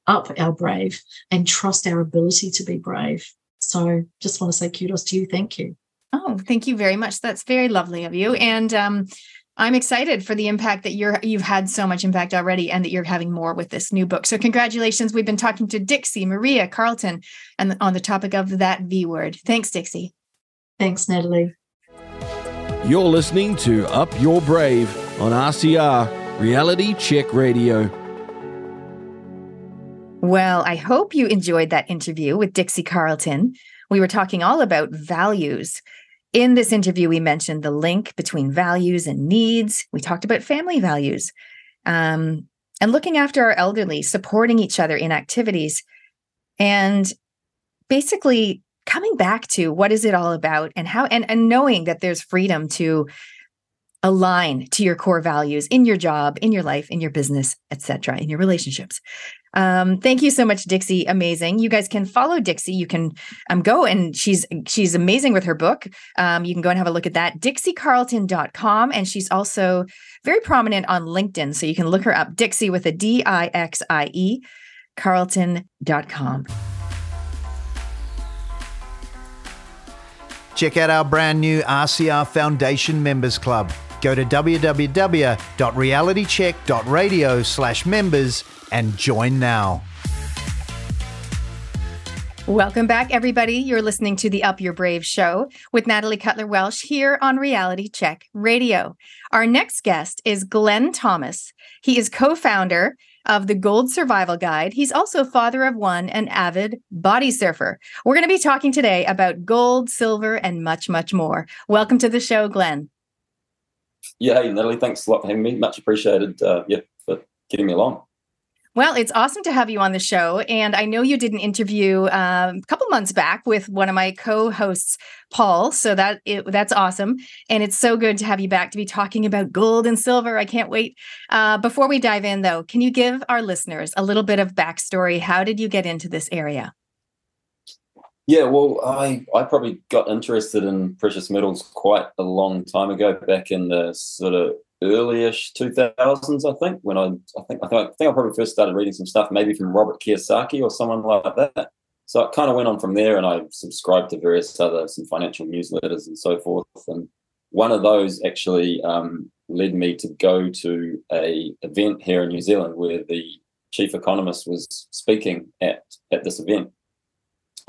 up our brave and trust our ability to be brave. So just want to say kudos to you. Thank you. Oh, thank you very much. That's very lovely of you. And um, I'm excited for the impact that you're you've had so much impact already and that you're having more with this new book. So congratulations. We've been talking to Dixie, Maria, Carlton, and on the topic of that V word. Thanks, Dixie. Thanks, Natalie. You're listening to Up Your Brave on RCR Reality Check Radio. Well, I hope you enjoyed that interview with Dixie Carlton. We were talking all about values. In this interview, we mentioned the link between values and needs. We talked about family values um, and looking after our elderly, supporting each other in activities, and basically coming back to what is it all about and how and, and knowing that there's freedom to align to your core values in your job in your life in your business etc in your relationships um, thank you so much dixie. Amazing. You guys can follow dixie. You can um, go and she's she's amazing with her book. Um, you can go and have a look at that dixiecarlton.com and she's also very prominent on linkedin so you can look her up dixie with a d-i-x-i-e carlton.com Check out our brand new RCR Foundation Members Club. Go to www.realitycheck.radio slash members and join now. Welcome back, everybody. You're listening to the Up Your Brave show with Natalie Cutler Welsh here on Reality Check Radio. Our next guest is Glenn Thomas. He is co founder of the Gold Survival Guide. He's also father of one and avid body surfer. We're going to be talking today about gold, silver, and much, much more. Welcome to the show, Glenn. Yeah, hey, Natalie, thanks a lot for having me. Much appreciated. Uh, yeah, for getting me along. Well, it's awesome to have you on the show. And I know you did an interview um, a couple months back with one of my co-hosts, Paul. So that it, that's awesome. And it's so good to have you back to be talking about gold and silver. I can't wait. Uh, before we dive in, though, can you give our listeners a little bit of backstory? How did you get into this area? Yeah, well, I I probably got interested in precious metals quite a long time ago, back in the sort of earlyish 2000s, I think, when I, I think, I think, I think I probably first started reading some stuff, maybe from Robert Kiyosaki or someone like that. So it kind of went on from there, and I subscribed to various other some financial newsletters and so forth. And one of those actually um, led me to go to a event here in New Zealand where the chief economist was speaking at at this event,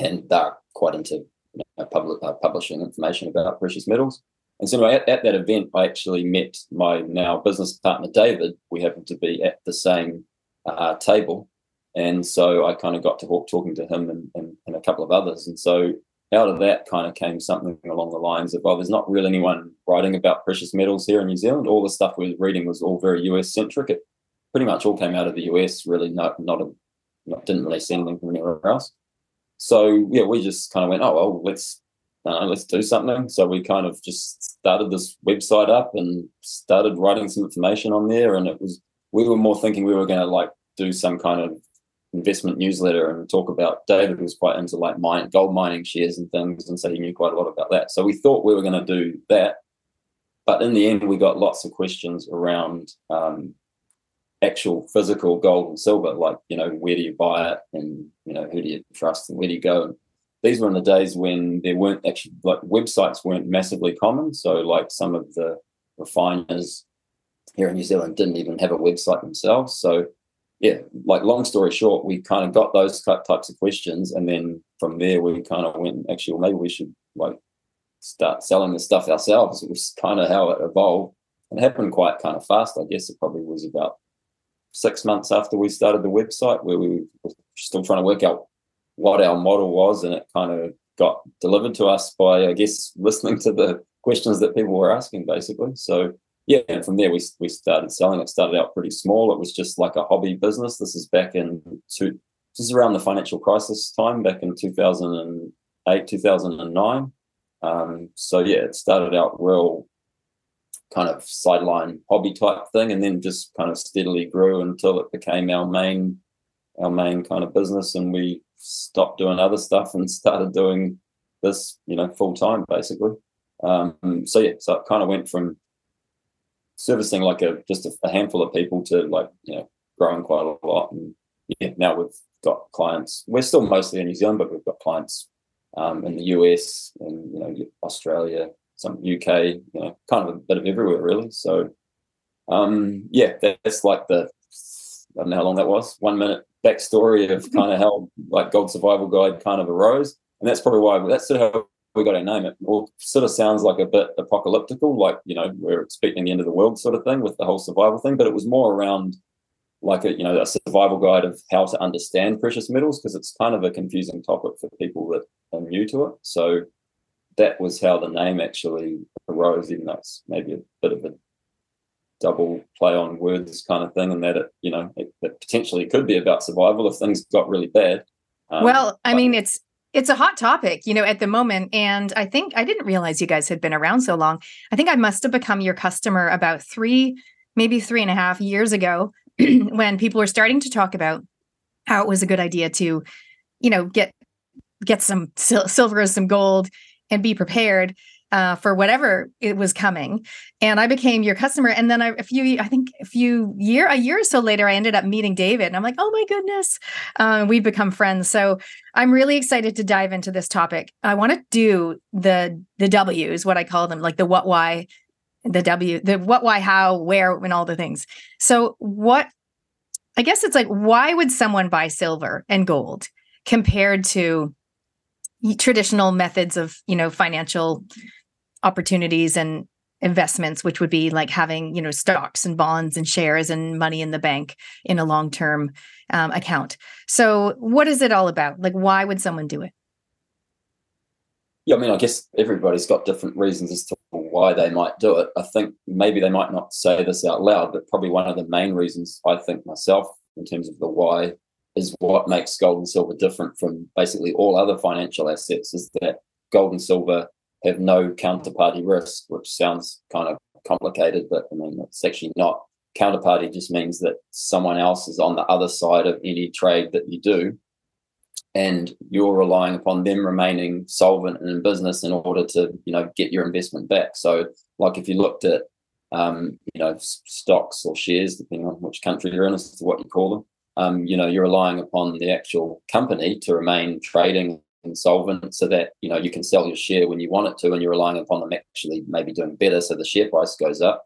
and they're quite into you know, public, uh, publishing information about precious metals. And so at, at, that event, I actually met my now business partner, David. We happened to be at the same uh, table. And so I kind of got to talk, talking to him and, and, and, a couple of others. And so out of that kind of came something along the lines of, well, there's not really anyone writing about precious metals here in New Zealand. All the stuff we were reading was all very US centric. It pretty much all came out of the US, really not, not, a, not didn't really see anything from anywhere else. So yeah, we just kind of went, oh, well, let's uh, let's do something. So we kind of just started this website up and started writing some information on there. And it was, we were more thinking we were going to like do some kind of investment newsletter and talk about David was quite into like mine, gold mining shares and things. And so he knew quite a lot about that. So we thought we were going to do that. But in the end, we got lots of questions around um, actual physical gold and silver, like, you know, where do you buy it? And, you know, who do you trust and where do you go? And these were in the days when there weren't actually like websites weren't massively common. So like some of the refiners here in New Zealand didn't even have a website themselves. So yeah, like long story short, we kind of got those types of questions, and then from there we kind of went. Actually, well, maybe we should like start selling the stuff ourselves. It was kind of how it evolved. It happened quite kind of fast. I guess it probably was about six months after we started the website, where we were still trying to work out what our model was, and it kind of got delivered to us by, I guess, listening to the questions that people were asking, basically. So yeah, and from there we we started selling. It started out pretty small. It was just like a hobby business. This is back in two. This is around the financial crisis time, back in two thousand and eight, two thousand and nine. Um, so yeah, it started out real kind of sideline hobby type thing, and then just kind of steadily grew until it became our main our main kind of business, and we stopped doing other stuff and started doing this, you know, full time basically. Um, so yeah, so it kind of went from servicing like a just a, a, handful of people to like you know growing quite a lot, and yeah, now we've got clients. We're still mostly in New Zealand, but we've got clients um, in the US and you know Australia, some UK, you know, kind of a bit of everywhere really. So um, yeah, that's like the I don't know how long that was. One minute backstory of mm-hmm. kind of how like Gold Survival Guide kind of arose, and that's probably why that's sort of how we got our name. It all sort of sounds like a bit apocalyptical, like you know we're expecting the end of the world sort of thing with the whole survival thing, but it was more around like a you know a survival guide of how to understand precious metals because it's kind of a confusing topic for people that are new to it. So that was how the name actually arose, even though it's maybe a bit of a double play on words kind of thing, and that it you know it, it potentially could be about survival if things got really bad. Um, well, I mean, it's it's a hot topic, you know, at the moment. And I think I didn't realize you guys had been around so long. I think I must have become your customer about three, maybe three and a half years ago when people were starting to talk about how it was a good idea to, you know, get get some sil- silver, or some gold, and be prepared uh, for whatever it was coming. And I became your customer. And then I, a few, I think a few year, a year or so later, I ended up meeting David, and I'm like, oh my goodness, uh, we've become friends. So I'm really excited to dive into this topic. I want to do the the W's, what I call them, like the what, why, the W, the what, why, how, where, and all the things. So, what I guess it's like, why would someone buy silver and gold compared to traditional methods of, you know, financial opportunities and investments, which would be like having, you know, stocks and bonds and shares and money in the bank in a long term um, account. So, what is it all about? Like, why would someone do it? Yeah, I mean, I guess everybody's got different reasons as to why they might do it. I think maybe they might not say this out loud, but probably one of the main reasons I think myself, in terms of the why, is what makes gold and silver different from basically all other financial assets is that gold and silver have no counterparty risk, which sounds kind of complicated, but I mean, it's actually not. Counterparty just means that someone else is on the other side of any trade that you do and you're relying upon them remaining solvent and in business in order to you know get your investment back so like if you looked at um, you know stocks or shares depending on which country you're in as to what you call them um, you know you're relying upon the actual company to remain trading and solvent so that you know you can sell your share when you want it to and you're relying upon them actually maybe doing better so the share price goes up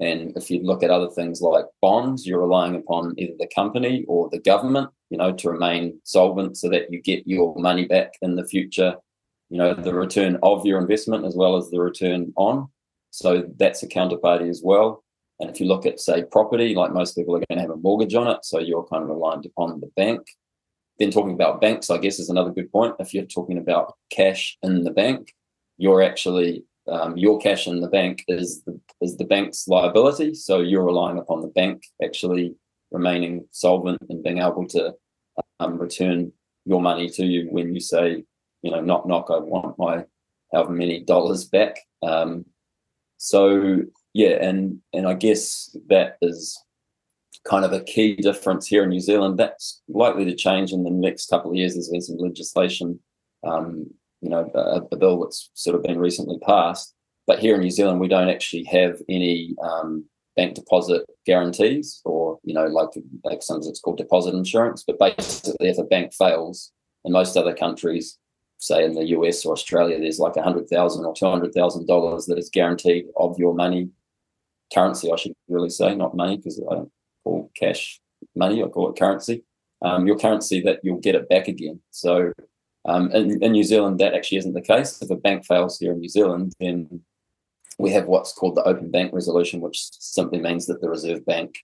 and if you look at other things like bonds, you're relying upon either the company or the government, you know, to remain solvent so that you get your money back in the future, you know, the return of your investment as well as the return on. So that's a counterparty as well. And if you look at, say, property, like most people are going to have a mortgage on it. So you're kind of reliant upon the bank. Then talking about banks, I guess, is another good point. If you're talking about cash in the bank, you're actually um, your cash in the bank is the, is the bank's liability. So you're relying upon the bank actually remaining solvent and being able to um, return your money to you when you say, you know, knock knock, I want my however many dollars back. Um, so yeah, and and I guess that is kind of a key difference here in New Zealand. That's likely to change in the next couple of years. There's been some legislation um, you know, a, a, bill that's sort of been recently passed. But here in New Zealand, we don't actually have any um, bank deposit guarantees, or you know, like like sometimes it's called deposit insurance. But basically, if a bank fails, in most other countries, say in the US or Australia, there's like a hundred thousand or two hundred thousand dollars that is guaranteed of your money currency. I should really say, not money, because I don't call cash money. I call it currency. Um, your currency that you'll get it back again. So um, in, in, New Zealand, that actually isn't the case. If a bank fails here in New Zealand, then we have what's called the open bank resolution, which simply means that the Reserve Bank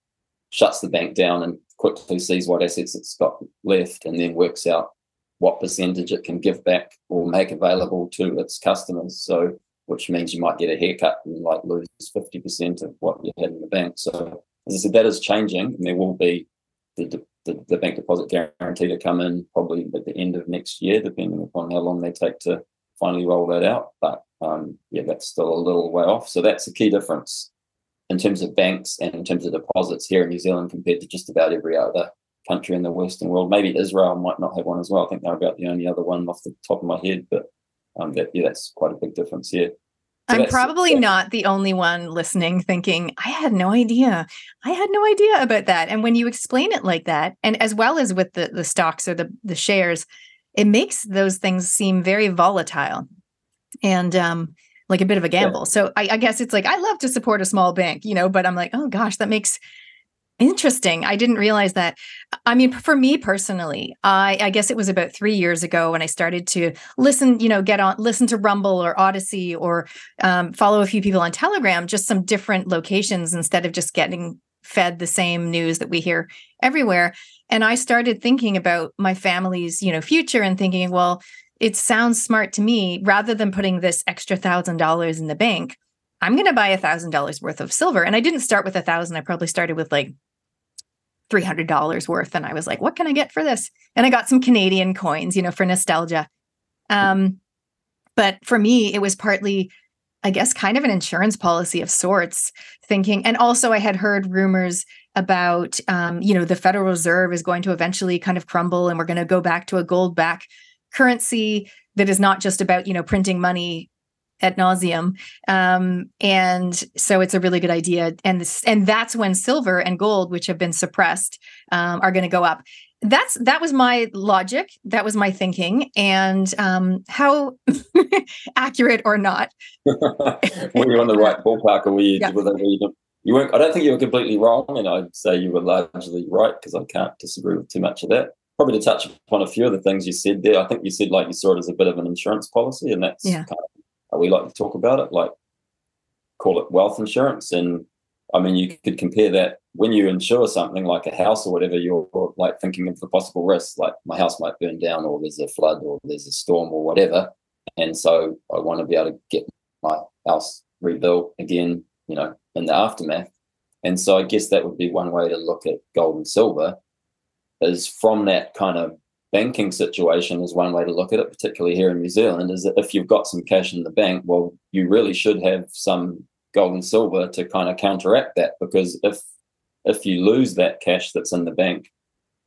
shuts the bank down and quickly sees what assets it's got left and then works out what percentage it can give back or make available to its customers. So, which means you might get a haircut and like lose 50% of what you had in the bank. So, as I said, that is changing and there will be the, the, the bank deposit guarantee to come in probably at the end of next year, depending upon how long they take to finally roll that out. But um, yeah, that's still a little way off. So that's a key difference in terms of banks and in terms of deposits here in New Zealand compared to just about every other country in the Western world. Maybe Israel might not have one as well. I think they're about the only other one off the top of my head, but um, that, yeah, that's quite a big difference here. I'm probably not the only one listening thinking, I had no idea. I had no idea about that. And when you explain it like that, and as well as with the, the stocks or the, the shares, it makes those things seem very volatile and um, like a bit of a gamble. Yeah. So I, I guess it's like, I love to support a small bank, you know, but I'm like, oh gosh, that makes Interesting. I didn't realize that. I mean, for me personally, I, I guess it was about three years ago when I started to listen, you know, get on, listen to Rumble or Odysee or um, follow a few people on Telegram, just some different locations instead of just getting fed the same news that we hear everywhere. And I started thinking about my family's, you know, future and thinking, well, it sounds smart to me rather than putting this extra thousand dollars in the bank. I'm going to buy a thousand dollars worth of silver. And I didn't start with a thousand. I probably started with like $300 worth. And I was like, what can I get for this? And I got some Canadian coins, you know, for nostalgia. Um, but for me, it was partly, I guess, kind of an insurance policy of sorts, thinking. And also, I had heard rumors about, um, you know, the Federal Reserve is going to eventually kind of crumble and we're going to go back to a gold back currency that is not just about, you know, printing money at nauseum. Um, and so it's a really good idea. And this, and that's when silver and gold, which have been suppressed, um, are going to go up. That's that was my logic. That was my thinking. And um, how accurate or not? were you on the right ballpark, or were you? Yeah. Were you, you weren't. I don't think you were completely wrong, and I'd say you were largely right because I can't disagree with too much of that probably to touch upon a few of the things you said there, I think you said like you saw it as a bit of an insurance policy, and that's yeah. kind of Uh, we like to talk about it, like call it wealth insurance. And I mean, you could compare that when you insure something like a house or whatever, you're like thinking of the possible risks, like my house might burn down, or there's a flood, or there's a storm, or whatever. And so I want to be able to get my house rebuilt again, you know, in the aftermath. And so I guess that would be one way to look at gold and silver is from that kind of banking situation is one way to look at it, particularly here in New Zealand, is that if you've got some cash in the bank, well, you really should have some gold and silver to kind of counteract that because if if you lose that cash that's in the bank,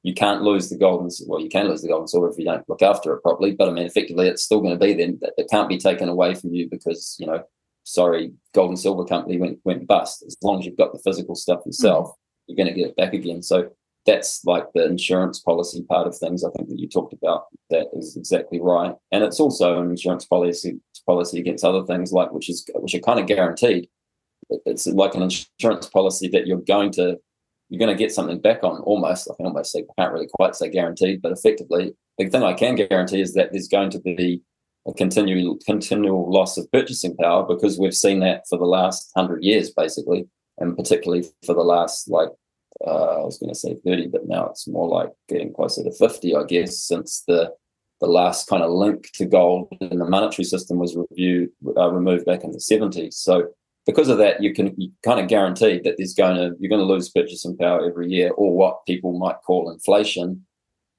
you can't lose the gold and silver, well, you can lose the gold and silver if you don't look after it properly. But I mean, effectively, it's still going to be there. It can't be taken away from you because you know, sorry, gold and silver company went went bust. As long as you've got the physical stuff yourself, mm-hmm. you're going to get it back again. So that's like the insurance policy part of things. I think that you talked about that is exactly right, and it's also an insurance policy policy against other things like which is which are kind of guaranteed. It's like an insurance policy that you're going to you're going to get something back on almost. I can almost say I can't really quite say guaranteed, but effectively the thing I can guarantee is that there's going to be a continual continual loss of purchasing power because we've seen that for the last hundred years basically, and particularly for the last like uh, I was going to say 30, but now it's more like getting closer to 50, I guess, since the the last kind of link to gold in the monetary system was reviewed, uh, removed back in the 70s. So because of that, you can you kind of guarantee that there's going to you're going to lose purchasing power every year, or what people might call inflation,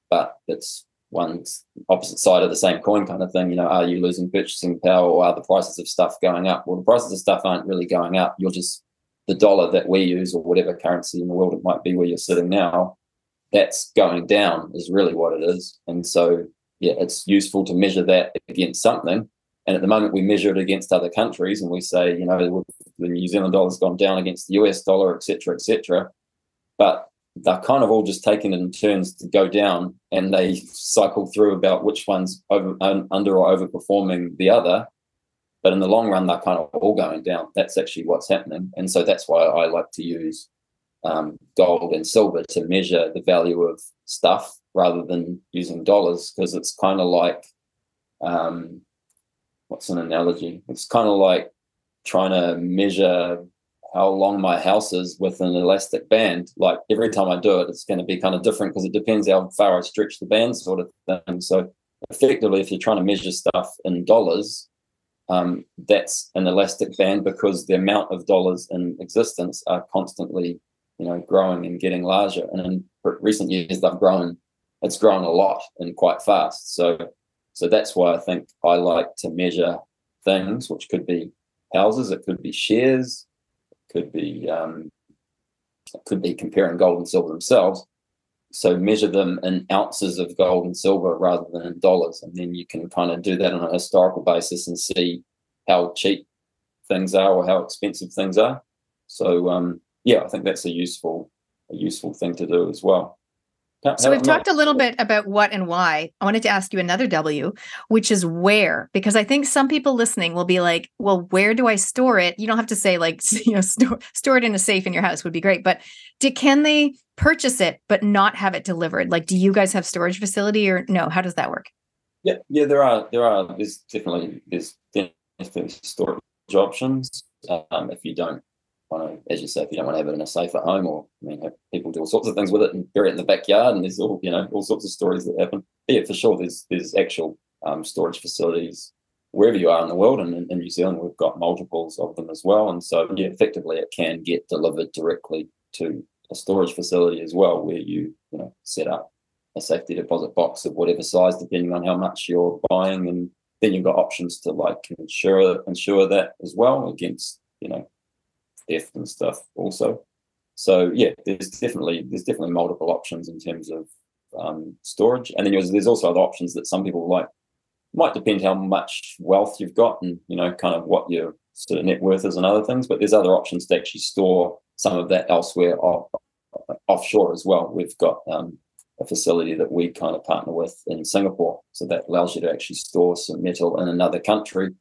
but it's one opposite side of the same coin kind of thing. You know, are you losing purchasing power, or are the prices of stuff going up? Well, the prices of stuff aren't really going up. You're just the dollar that we use or whatever currency in the world it might be where you're sitting now, that's going down is really what it is. And so, yeah, it's useful to measure that against something. And at the moment, we measure it against other countries, and we say, you know, the New Zealand dollar's gone down against the US dollar, et cetera, et cetera. But they're kind of all just taking it in turns to go down, and they cycle through about which one's over, under or overperforming the other. But in the long run, they're kind of all going down. That's actually what's happening. And so that's why I like to use um, gold and silver to measure the value of stuff rather than using dollars because it's kind of like um, what's an analogy? It's kind of like trying to measure how long my house is with an elastic band. Like every time I do it, it's going to be kind of different because it depends how far I stretch the band, sort of thing. So effectively, if you're trying to measure stuff in dollars, um, that's an elastic band because the amount of dollars in existence are constantly, you know, growing and getting larger. And in recent years, they've grown. It's grown a lot and quite fast. So, so that's why I think I like to measure things, which could be houses, it could be shares, it could be um, it could be comparing gold and silver themselves so measure them in ounces of gold and silver rather than in dollars and then you can kind of do that on a historical basis and see how cheap things are or how expensive things are so um, yeah i think that's a useful a useful thing to do as well so we've talked a little bit about what and why. I wanted to ask you another W, which is where, because I think some people listening will be like, "Well, where do I store it?" You don't have to say like, you know, store store it in a safe in your house would be great, but do, can they purchase it but not have it delivered? Like, do you guys have storage facility or no? How does that work? Yeah, yeah, there are there are there's definitely there's definitely storage options um, if you don't want to, as you say, if you don't want to have it in a safe at home, or I mean, people do all sorts of things with it and bury it in the backyard, and there's all you know all sorts of stories that happen. But yeah, for sure, there's there's actual um, storage facilities wherever you are in the world, and in, in, New Zealand we've got multiples of them as well. And so yeah, effectively it can get delivered directly to a storage facility as well, where you you know set up a safety deposit box of whatever size, depending on how much you're buying, and then you've got options to like insure insure that as well against you know theft and stuff also. So yeah, there's definitely there's definitely multiple options in terms of um, storage, and then there's, there's also other options that some people like. Might depend how much wealth you've got, and you know, kind of what your sort of net worth is and other things. But there's other options to actually store some of that elsewhere off, offshore as well. We've got um, a facility that we kind of partner with in Singapore, so that allows you to actually store some metal in another country,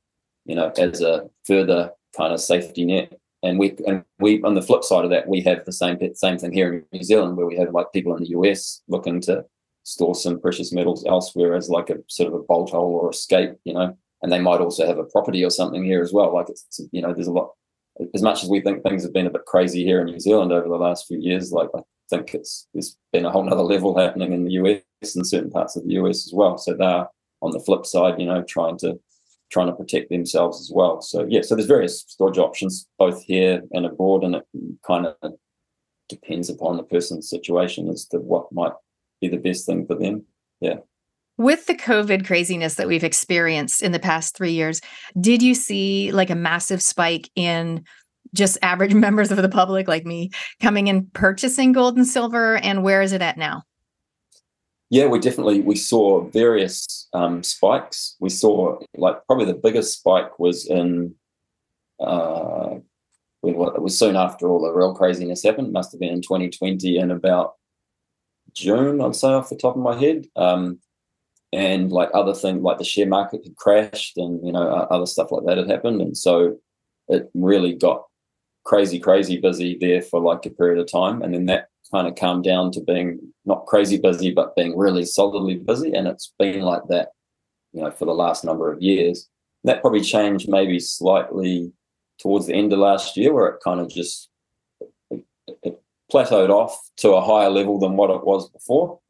you know, as a further kind of safety net and we and we on the flip side of that we have the same same thing here in New Zealand where we have like people in the US looking to store some precious metals elsewhere as like a sort of a bolt hole or escape, you know, and they might also have a property or something here as well. Like it's you know there's a lot as much as we think things have been a bit crazy here in New Zealand over the last few years, like I think it's there's been a whole nother level happening in the US and certain parts of the US as well. So they're on the flip side, you know, trying to trying to protect themselves as well. So yeah, so there's various storage options both here and abroad, and it kind of depends upon the person's situation as to what might be the best thing for them. Yeah. With the COVID craziness that we've experienced in the past three years, did you see like a massive spike in just average members of the public like me coming and purchasing gold and silver? And where is it at now? yeah, we definitely we saw various um, spikes. We saw like probably the biggest spike was in uh, when it was soon after all the real craziness happened. Must have been in 2020 in about June, I'd say off the top of my head. Um, and like other things, like the share market had crashed, and you know other stuff like that had happened, and so it really got crazy, crazy busy there for like a period of time, and then that kind of calmed down to being not crazy busy, but being really solidly busy. And it's been like that, you know, for the last number of years. That probably changed maybe slightly towards the end of last year, where it kind of just it, it plateaued off to a higher level than what it was before.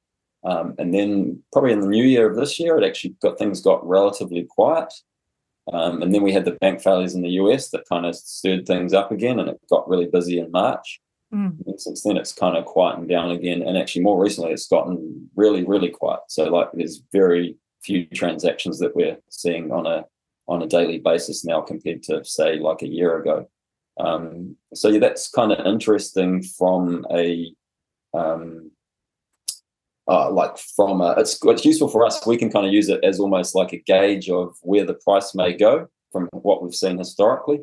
Um, and then probably in the new year of this year, it actually got things got relatively quiet. Um, and then we had the bank failures in the US that kind of stirred things up again, and it got really busy in March. Mm. And since then, it's kind of quietened down again. And actually, more recently, it's gotten really, really quiet. So, like, there's very few transactions that we're seeing on a on a daily basis now compared to say like a year ago. Um, so yeah, that's kind of interesting from a um, uh, like from a, it's it's useful for us. We can kind of use it as almost like a gauge of where the price may go from what we've seen historically.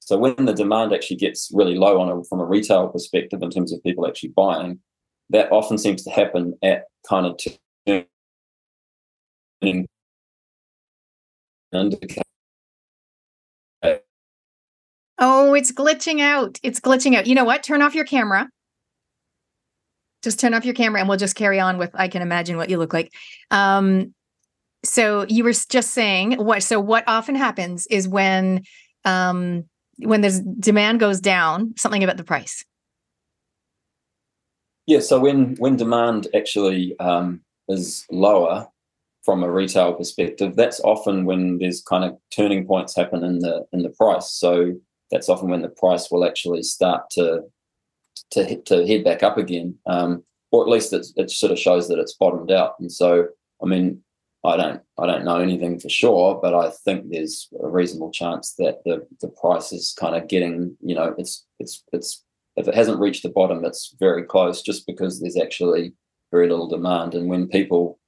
So when the demand actually gets really low on a, from a retail perspective in terms of people actually buying, that often seems to happen at kind of turning Oh, it's glitching out. It's glitching out. You know what? Turn off your camera. Just turn off your camera and we'll just carry on with I can imagine what you look like. Um so you were just saying what so what often happens is when um when there's demand goes down, something about the price. Yeah, so when when demand actually um, is lower from a retail perspective, that's often when there's kind of turning points happen in the in the price. So that's often when the price will actually start to to to head back up again, um, or at least it, sort of shows that it's bottomed out. And so, I mean, I don't I don't know anything for sure, but I think there's a reasonable chance that the the price is kind of getting you know it's it's it's if it hasn't reached the bottom, it's very close just because there's actually very little demand. And when people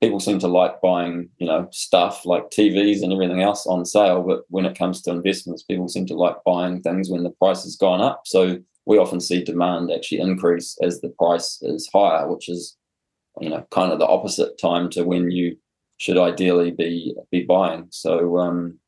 people seem to like buying you know stuff like TVs and everything else on sale, but when it comes to investments, people seem to like buying things when the price has gone up. So we often see demand actually increase as the price is higher, which is you know kind of the opposite time to when you should ideally be be buying. So um,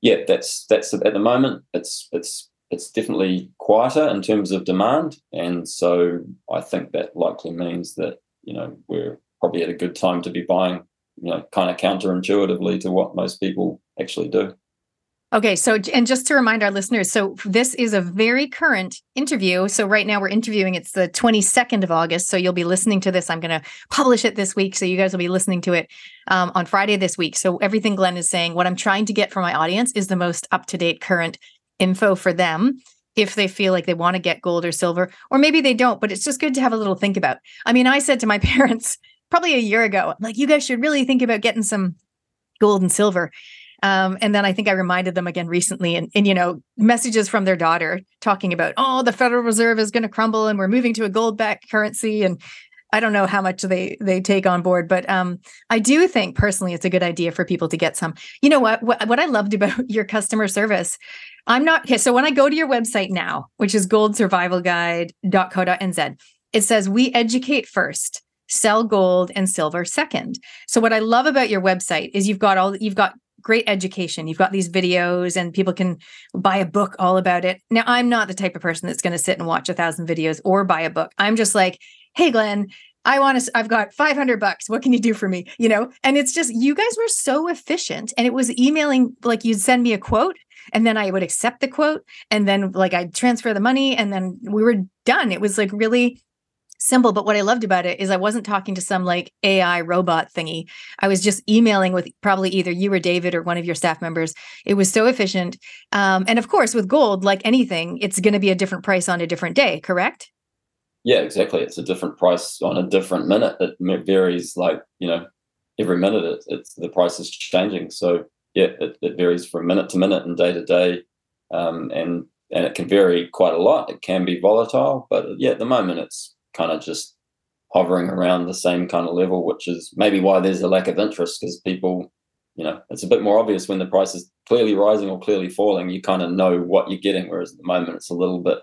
yeah, that's that's at the moment it's it's it's definitely quieter in terms of demand, and so I think that likely means that you know we're probably at a good time to be buying. You know, kind of counterintuitively to what most people actually do. Okay, so and just to remind our listeners, so this is a very current interview. So right now we're interviewing. It's the 22nd of August. So you'll be listening to this. I'm going to publish it this week, so you guys will be listening to it um, on Friday this week. So everything Glenn is saying, what I'm trying to get from my audience is the most up to date current info for them if they feel like they want to get gold or silver, or maybe they don't. But it's just good to have a little think about. I mean, I said to my parents probably a year ago, like, you guys should really think about getting some gold and silver. Um, and then I think I reminded them again recently, and, and you know, messages from their daughter talking about, oh, the Federal Reserve is going to crumble, and we're moving to a gold-backed currency, and I don't know how much they they take on board, but um, I do think personally it's a good idea for people to get some. You know what? What, what I loved about your customer service, I'm not okay. So when I go to your website now, which is goldsurvivalguide.co.nz, it says we educate first sell gold and silver second. So what I love about your website is you've got all you've got great education. You've got these videos and people can buy a book all about it. Now, I'm not the type of person that's going to sit and watch a thousand videos or buy a book. I'm just like, hey, Glenn, I want to, I've got 500 bucks. What can you do for me? You know, and it's just, you guys were so efficient. And it was emailing, like you'd send me a quote and then I would accept the quote and then like I'd transfer the money and then we were done. It was like really simple. But what I loved about it is I wasn't talking to some like AI robot thingy. I was just emailing with probably either you or David or one of your staff members. It was so efficient. Um, and of course, with gold, like anything, it's going to be a different price on a different day, correct? Yeah, exactly. It's a different price on a different minute. It varies like, you know, every minute it, it's the price is changing. So yeah, it, it varies from minute to minute and day to day. Um, and and it can vary quite a lot. It can be volatile, but yeah, at the moment it's kind of just hovering around the same kind of level, which is maybe why there's a lack of interest because people, you know, it's a bit more obvious when the price is clearly rising or clearly falling. You kind of know what you're getting, whereas at the moment it's a little bit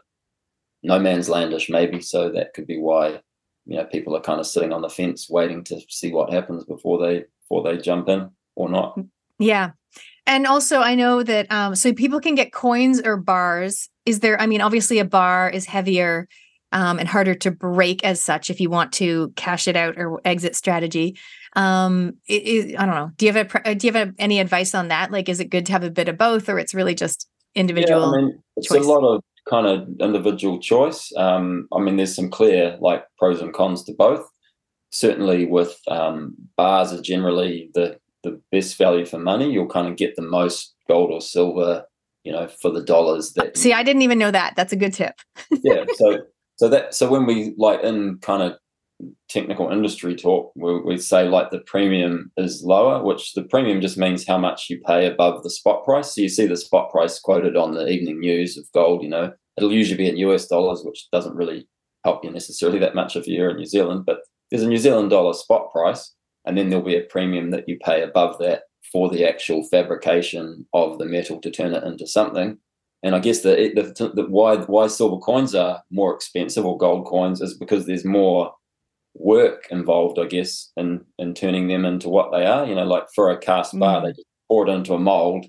no man's landish, maybe. So that could be why you know people are kind of sitting on the fence waiting to see what happens before they before they jump in or not. Yeah. And also, I know that um, so people can get coins or bars. Is there? I mean, obviously, a bar is heavier um, and harder to break as such if you want to cash it out or exit strategy. Um, it, it, I don't know. Do you have a, do you have a, any advice on that? Like, is it good to have a bit of both, or it's really just individual? Yeah, I mean, it's choice? a lot of kind of individual choice. Um, I mean, there's some clear like pros and cons to both. Certainly, with um, bars are generally the the best value for money. You'll kind of get the most gold or silver you know for the dollars that see i didn't even know that that's a good tip yeah so so that so when we like in kind of technical industry talk, we, we say like the premium is lower, which the premium just means how much you pay above the spot price. So you see the spot price quoted on the evening news of gold. You know, it'll usually be in US dollars, which doesn't really help you necessarily that much if you're in New Zealand. But there's a New Zealand dollar spot price, and then there'll be a premium that you pay above that for the actual fabrication of the metal to turn it into something. And I guess the, the, the why why silver coins are more expensive or gold coins is because there's more work involved, I guess, in in turning them into what they are. You know, like for a cast bar, mm. they just pour it into a mold.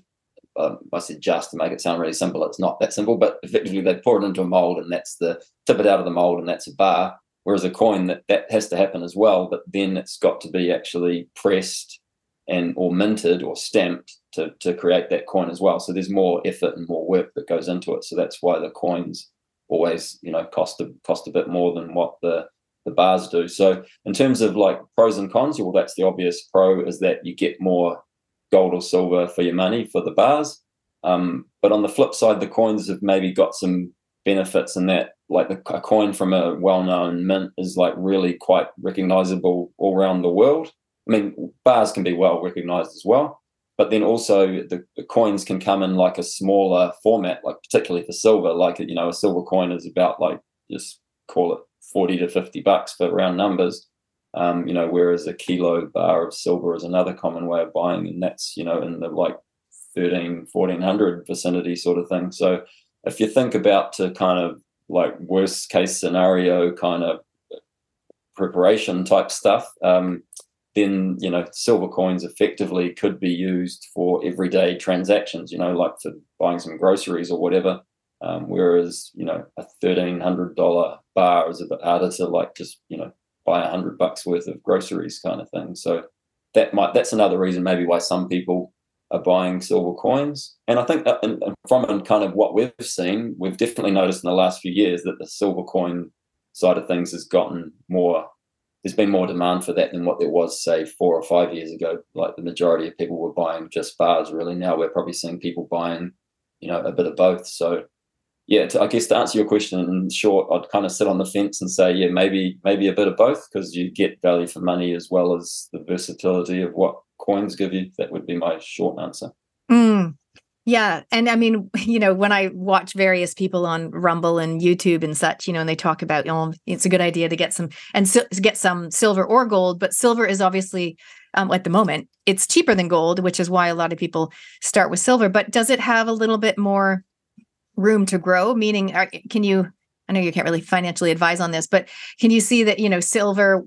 Um, I said just to make it sound really simple. It's not that simple, but effectively they pour it into a mold, and that's the tip it out of the mold, and that's a bar. Whereas a coin that that has to happen as well, but then it's got to be actually pressed and or minted or stamped to, to create that coin as well. So there's more effort and more work that goes into it. So that's why the coins always, you know, cost a cost a bit more than what the the bars do. So in terms of like pros and cons, well, that's the obvious pro is that you get more gold or silver for your money for the bars. Um, but on the flip side, the coins have maybe got some benefits in that, like the, a coin from a well-known mint is like really quite recognizable all around the world. I mean, bars can be well recognized as well, but then also the, the, coins can come in like a smaller format, like particularly for silver. Like you know, a silver coin is about like just call it forty to fifty bucks for round numbers. Um, you know, whereas a kilo bar of silver is another common way of buying, and that's you know in the like 13, 1400 vicinity sort of thing. So if you think about to kind of like worst case scenario kind of preparation type stuff, um, then you know silver coins effectively could be used for everyday transactions you know like for buying some groceries or whatever um, whereas you know a thirteen hundred dollar bar is a bit harder to like just you know buy a hundred bucks worth of groceries kind of thing so that might that's another reason maybe why some people are buying silver coins. And I think and, and from kind of what we've seen, we've definitely noticed in the last few years that the silver coin side of things has gotten more. There's been more demand for that than what there was, say, four or five years ago. Like the majority of people were buying just bars. Really, now we're probably seeing people buying, you know, a bit of both. So yeah, to, I guess to answer your question in short, I'd kind of sit on the fence and say, yeah, maybe maybe a bit of both because you get value for money as well as the versatility of what coins give you. That would be my short answer. Mm, yeah, and I mean, you know, when I watch various people on Rumble and YouTube and such, you know, and they talk about, know, it's a good idea to get some and get some silver or gold, but silver is obviously um, at the moment it's cheaper than gold, which is why a lot of people start with silver. But does it have a little bit more room to grow? Meaning, can you? I know you can't really financially advise on this, but can you see that you know silver?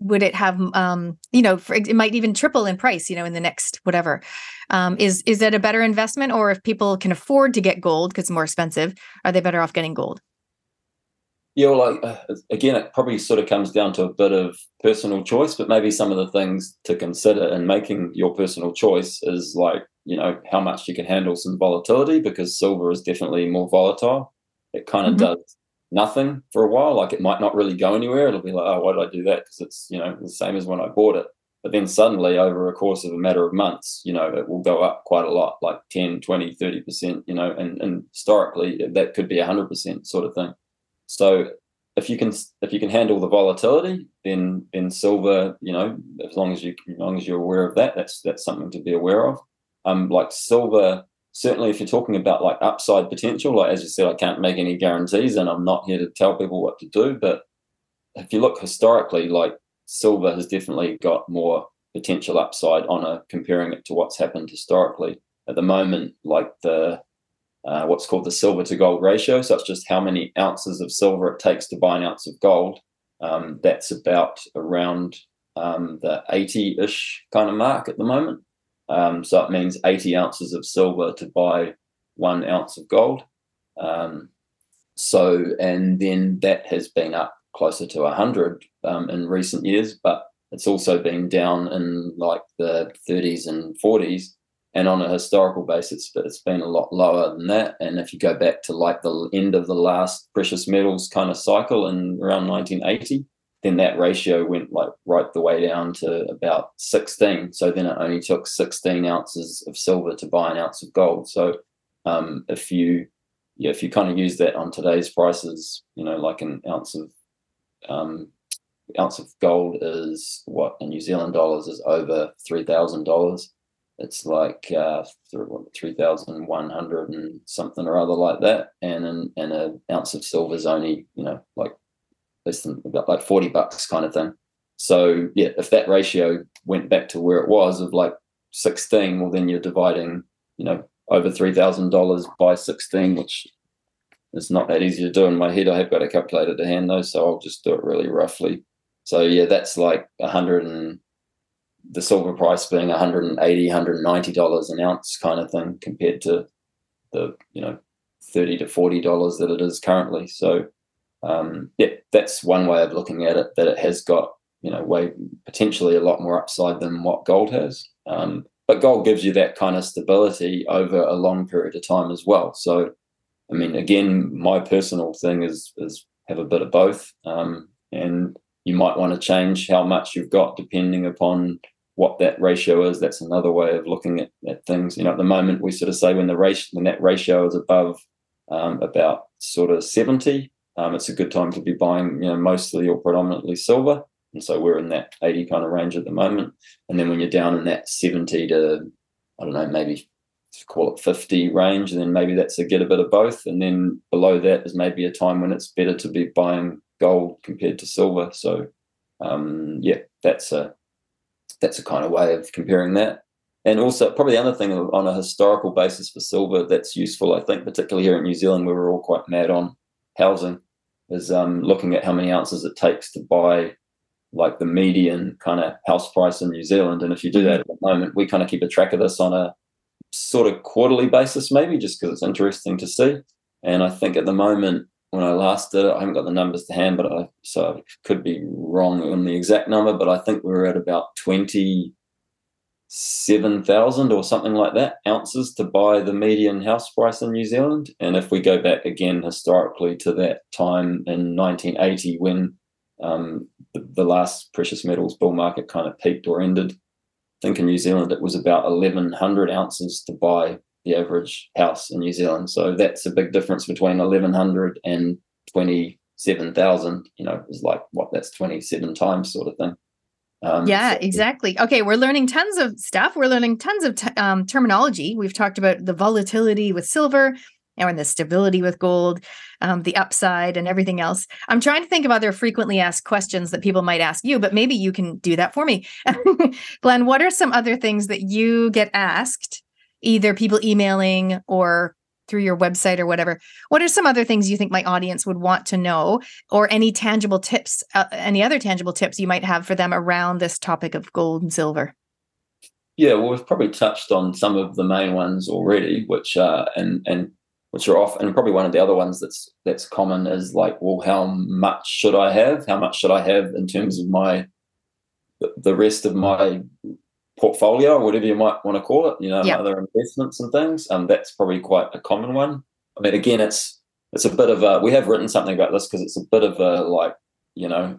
Would it have, um, you know, for, it might even triple in price, you know, in the next whatever. Um, is is that a better investment, or if people can afford to get gold because it's more expensive, are they better off getting gold? Yeah, well, like, uh, again, it probably sort of comes down to a bit of personal choice, but maybe some of the things to consider in making your personal choice is like you know how much you can handle some volatility because silver is definitely more volatile. It kind of mm-hmm. does nothing for a while. Like it might not really go anywhere. It'll be like, oh, why did I do that? Because it's you know the same as when I bought it. But then suddenly, over a course of a matter of months, you know, it will go up quite a lot, like 10, 20, 30%, you know, and, and historically that could be 100% sort of thing. So if you can if you can handle the volatility, then then silver, you know, as long as you as long as you're aware of that, that's that's something to be aware of um, like silver, certainly if you're talking about like upside potential, like as you said, I can't make any guarantees and I'm not here to tell people what to do. But if you look historically, like silver has definitely got more potential upside on a comparing it to what's happened historically. At the moment, like the uh, what's called the silver to gold ratio. So it's just how many ounces of silver it takes to buy an ounce of gold. Um, that's about around um, the 80 ish kind of mark at the moment. Um, so it means 80 ounces of silver to buy one ounce of gold. Um, so, and then that has been up closer to 100 um, in recent years, but it's also been down in like the 30s and 40s. And on a historical basis, it's been a lot lower than that. And if you go back to like the end of the last precious metals kind of cycle in around 1980, then that ratio went like right the way down to about 16. So then it only took 16 ounces of silver to buy an ounce of gold. So um, if you yeah, if you kind of use that on today's prices, you know, like an ounce of um, ounce of gold is what in New Zealand dollars is over three thousand dollars. It's like uh, three thousand one hundred and something or other like that, and an, and an ounce of silver is only you know like less than about like 40 bucks kind of thing. So yeah, if that ratio went back to where it was of like 16, well then you're dividing, you know, over three thousand dollars by 16, which is not that easy to do in my head. I have got a calculator to hand though, so I'll just do it really roughly. So yeah, that's like a hundred and the silver price being 180 190 dollars an ounce kind of thing compared to the you know 30 to 40 dollars that it is currently so um, yeah, that's one way of looking at it. That it has got you know way potentially a lot more upside than what gold has. Um, but gold gives you that kind of stability over a long period of time as well. So, I mean, again, my personal thing is is have a bit of both, um, and you might want to change how much you've got depending upon what that ratio is. That's another way of looking at, at things. You know, at the moment we sort of say when the ratio when that ratio is above um, about sort of seventy, um, it's a good time to be buying, you know, mostly or predominantly silver. And so we're in that 80 kind of range at the moment. And then when you're down in that 70 to, I don't know, maybe call it 50 range, and then maybe that's a get a bit of both. And then below that is maybe a time when it's better to be buying gold compared to silver. So um, yeah, that's a that's a kind of way of comparing that. And also, probably the other thing on a historical basis for silver that's useful, I think, particularly here in New Zealand, where we're all quite mad on housing is um, looking at how many ounces it takes to buy like the median kind of house price in New Zealand. And if you do that at the moment, we kind of keep a track of this on a sort of quarterly basis, maybe just because it's interesting to see. And I think at the moment, when I last did it, I haven't got the numbers to hand, but I so I could be wrong on the exact number, but I think we are at about 20 7,000 or something like that ounces to buy the median house price in New Zealand. And if we go back again historically to that time in 1980 when um, the, the, last precious metals bull market kind of peaked or ended, I think in New Zealand it was about 1,100 ounces to buy the average house in New Zealand. So that's a big difference between 1,100 and 27,000. You know, is like what that's 27 times sort of thing. Um, yeah, so. exactly. Okay, we're learning tons of stuff. We're learning tons of t- um, terminology. We've talked about the volatility with silver and the stability with gold, um, the upside, and everything else. I'm trying to think of other frequently asked questions that people might ask you, but maybe you can do that for me. Glenn, what are some other things that you get asked, either people emailing or through your website or whatever what are some other things you think my audience would want to know? Or any tangible tips uh, any other tangible tips you might have for them around this topic of gold and silver? Yeah well we've probably touched on some of the main ones already which are and and which are off and probably one of the other ones that's that's common is like well how much should i have? How much should i have in terms of my the rest of my portfolio or whatever you might want to call it, you know, yep. other investments and things. Um, that's probably quite a common one. I mean, again, it's it's a bit of a we have written something about this because it's a bit of a like, you know,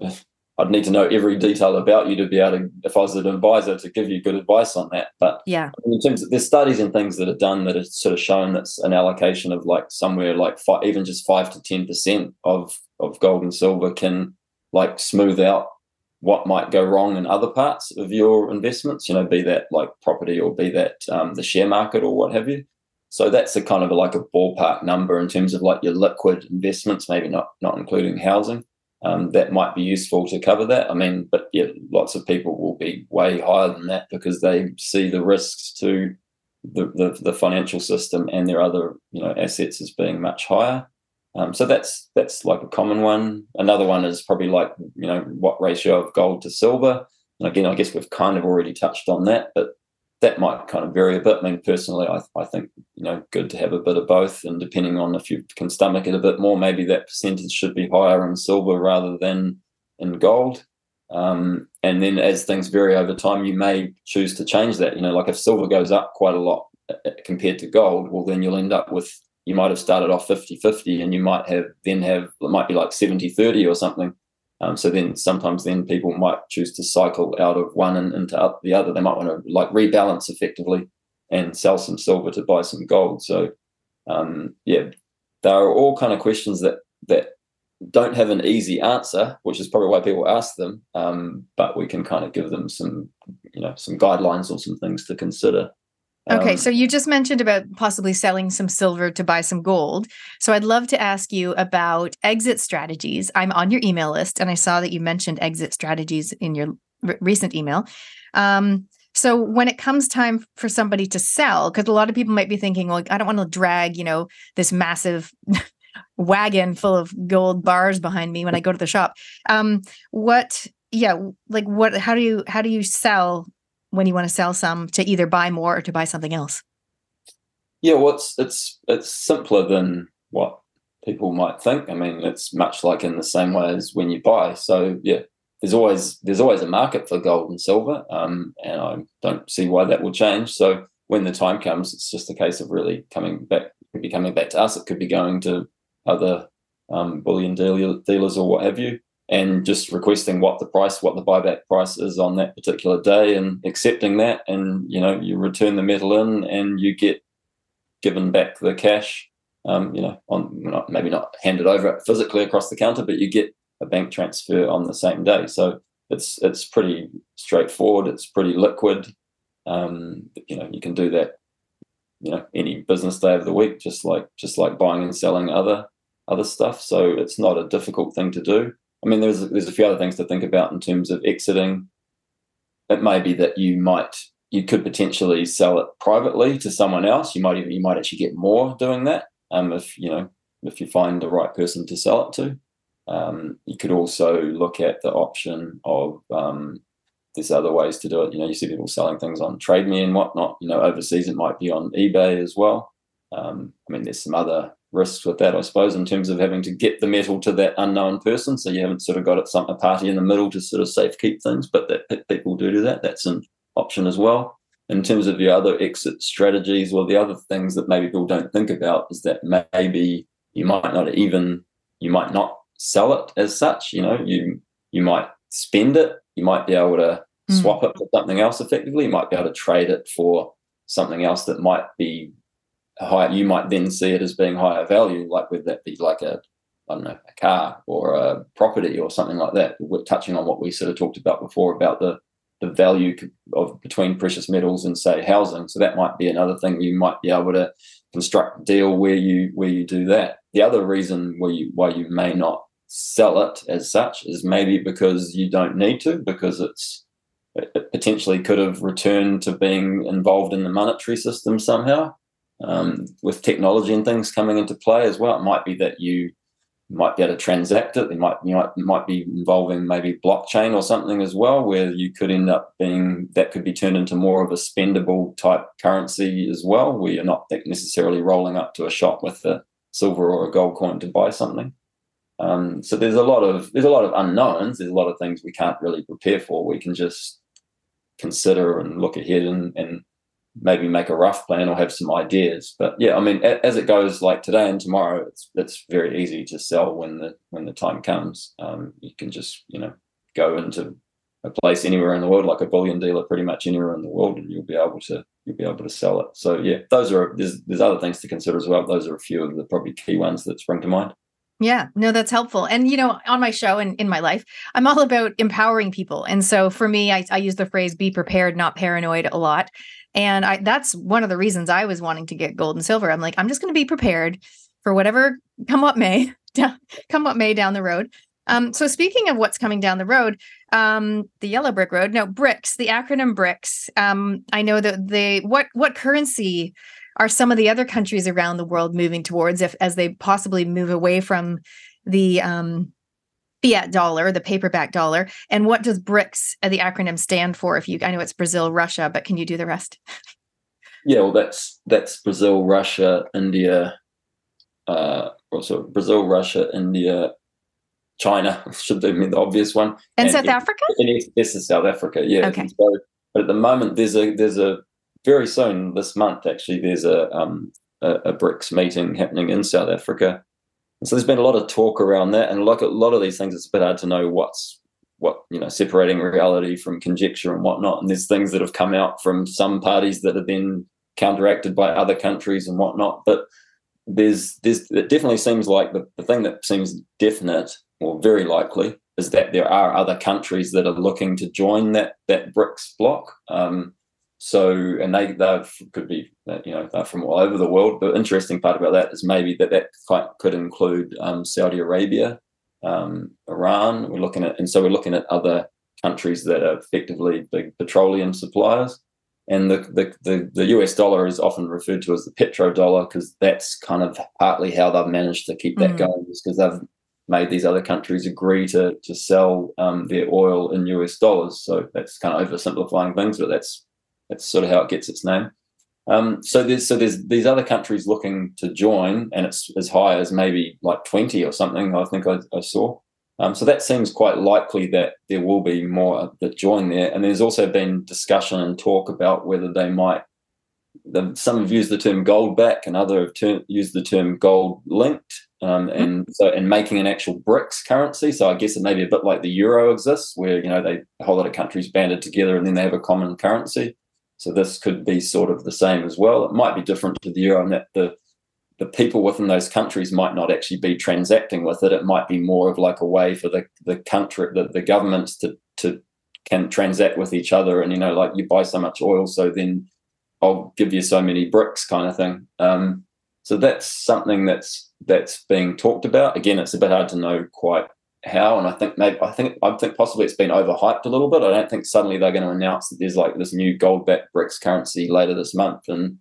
I'd need to know every detail about you to be able to, if I was an advisor, to give you good advice on that. But yeah, in terms of there's studies and things that are done that have sort of shown that's an allocation of like somewhere like five, even just five to ten percent of of gold and silver can like smooth out what might go wrong in other parts of your investments, you know, be that like property or be that um, the share market or what have you. So that's a kind of like a ballpark number in terms of like your liquid investments, maybe not not including housing. Um, that might be useful to cover that. I mean, but yeah, lots of people will be way higher than that because they see the risks to the, the, the financial system and their other you know assets as being much higher. Um, so that's that's like a common one. Another one is probably like you know what ratio of gold to silver. And again, I guess we've kind of already touched on that, but that might kind of vary a bit. I mean, personally, I, I think you know good to have a bit of both, and depending on if you can stomach it a bit more, maybe that percentage should be higher in silver rather than in gold. Um, and then as things vary over time, you may choose to change that. You know, like if silver goes up quite a lot uh, compared to gold, well, then you'll end up with you might have started off 50-50 and you might have then have it might be like 70-30 or something. Um, so then sometimes then people might choose to cycle out of one and into the other. They might want to like rebalance effectively and sell some silver to buy some gold. So um, yeah there are all kind of questions that that don't have an easy answer which is probably why people ask them um, but we can kind of give them some you know some guidelines or some things to consider Okay, um, so you just mentioned about possibly selling some silver to buy some gold. So I'd love to ask you about exit strategies. I'm on your email list, and I saw that you mentioned exit strategies in your r- recent email. Um, so when it comes time for somebody to sell, because a lot of people might be thinking, well, I don't want to drag, you know, this massive wagon full of gold bars behind me when I go to the shop. Um, what, yeah, like what? How do you how do you sell when you want to sell some to either buy more or to buy something else? Yeah, well, it's it's it's simpler than what people might think. I mean, it's much like in the same way as when you buy. So yeah, there's always there's always a market for gold and silver, um, and I don't see why that will change. So when the time comes, it's just a case of really coming back. It could be coming back to us. It could be going to other um, bullion dealer, dealers or what have you and just requesting what the price, what the buyback price is on that particular day, and accepting that, and you know you return the metal in, and you get given back the cash. Um, you know, on not, maybe not handed over physically across the counter, but you get a bank transfer on the same day. So it's it's pretty straightforward. It's pretty liquid. Um, you know, you can do that. You know, any business day of the week, just like just like buying and selling other other stuff. So it's not a difficult thing to do. I mean, there's there's a few other things to think about in terms of exiting. It may be that you might you could potentially sell it privately to someone else. You might even you might actually get more doing that. Um, if you know if you find the right person to sell it to. Um, you could also look at the option of um, there's other ways to do it. You know, you see people selling things on TradeMe and whatnot. You know, overseas it might be on eBay as well. Um, I mean, there's some other risks with that, I suppose, in terms of having to get the metal to that unknown person. So you haven't sort of got it some a party in the middle to sort of safe keep things, but that people do do that. That's an option as well. in terms of the other exit strategies, well, the other things that maybe people don't think about is that maybe you might not even you might not sell it as such. You know, you you might spend it, you might be able to mm. swap it for something else effectively. You might be able to trade it for something else that might be higher. You might then see it as being higher value, like whether that be like a I don't know, a car or a property or something like that. We're touching on what we sort of talked about before about the the value of between precious metals and say housing. So that might be another thing you might be able to construct a deal where you where you do that. The other reason why you why you may not sell it as such is maybe because you don't need to because it's it potentially could have returned to being involved in the monetary system somehow um, with technology and things coming into play as well. It might be that you might be able to transact it. It might you might might be involving maybe blockchain or something as well, where you could end up being that could be turned into more of a spendable type currency as well, where you're not necessarily rolling up to a shop with a silver or a gold coin to buy something. Um, so there's a lot of there's a lot of unknowns. There's a lot of things we can't really prepare for. We can just consider and look ahead and, and maybe make a rough plan or have some ideas. But yeah, I mean, as it goes, like today and tomorrow, it's it's very easy to sell when the when the time comes. Um, you can just you know go into a place anywhere in the world, like a bullion dealer, pretty much anywhere in the world, and you'll be able to you'll be able to sell it. So yeah, those are there's there's other things to consider as well. Those are a few of the probably key ones that spring to mind. Yeah, no, that's helpful. And, you know, on my show and in my life, I'm all about empowering people. And so for me, I, I use the phrase be prepared, not paranoid a lot. And I that's one of the reasons I was wanting to get gold and silver. I'm like, I'm just going to be prepared for whatever come what may, come what may down the road. Um, so speaking of what's coming down the road, um, the yellow brick road, no BRICS, the acronym BRICS. Um, I know that they what what currency are some of the other countries around the world moving towards if as they possibly move away from the um, fiat dollar, the paperback dollar, and what does BRICS, uh, the acronym, stand for? If you, I know it's Brazil, Russia, but can you do the rest? Yeah, well, that's that's Brazil, Russia, India, uh, also Brazil, Russia, India, China should be the obvious one, and, and South Africa. this is South Africa, yeah. Okay. So, but at the moment, there's a there's a very soon this month actually there's a um a, a BRICS meeting happening in South Africa so there's been a lot of talk around that, and like a lot of these things, it's a bit hard to know what's what you know separating reality from conjecture and whatnot. And there's things that have come out from some parties that have been counteracted by other countries and whatnot. But there's there's it definitely seems like the, the thing that seems definite or very likely is that there are other countries that are looking to join that that BRICS bloc. Um, so, and they they could be you know they're from all over the world. The interesting part about that is maybe that that quite could include um, Saudi Arabia, um, Iran. We're looking at, and so we're looking at other countries that are effectively big petroleum suppliers. And the, the, the, the US dollar is often referred to as the petrodollar because that's kind of partly how they've managed to keep that mm. going, is because they've made these other countries agree to to sell um, their oil in US dollars. So that's kind of oversimplifying things, but that's that's sort of how it gets its name. Um, so there's so there's these other countries looking to join, and it's as high as maybe like 20 or something. I think I, I saw. Um, so that seems quite likely that there will be more that join there. And there's also been discussion and talk about whether they might. The, some have used the term gold back, and other have ter- used the term gold linked, um, mm-hmm. and so and making an actual BRICS currency. So I guess it may be a bit like the euro exists, where you know they a whole lot of countries banded together and then they have a common currency. So this could be sort of the same as well. It might be different to the euro in that the the people within those countries might not actually be transacting with it. It might be more of like a way for the the country the, the governments to to can transact with each other and you know like you buy so much oil so then I'll give you so many bricks kind of thing. Um, so that's something that's that's being talked about. Again, it's a bit hard to know quite how, and I think maybe I think I think possibly it's been overhyped a little bit. I don't think suddenly they're going to announce that there's like this new gold backed BRICS currency later this month, and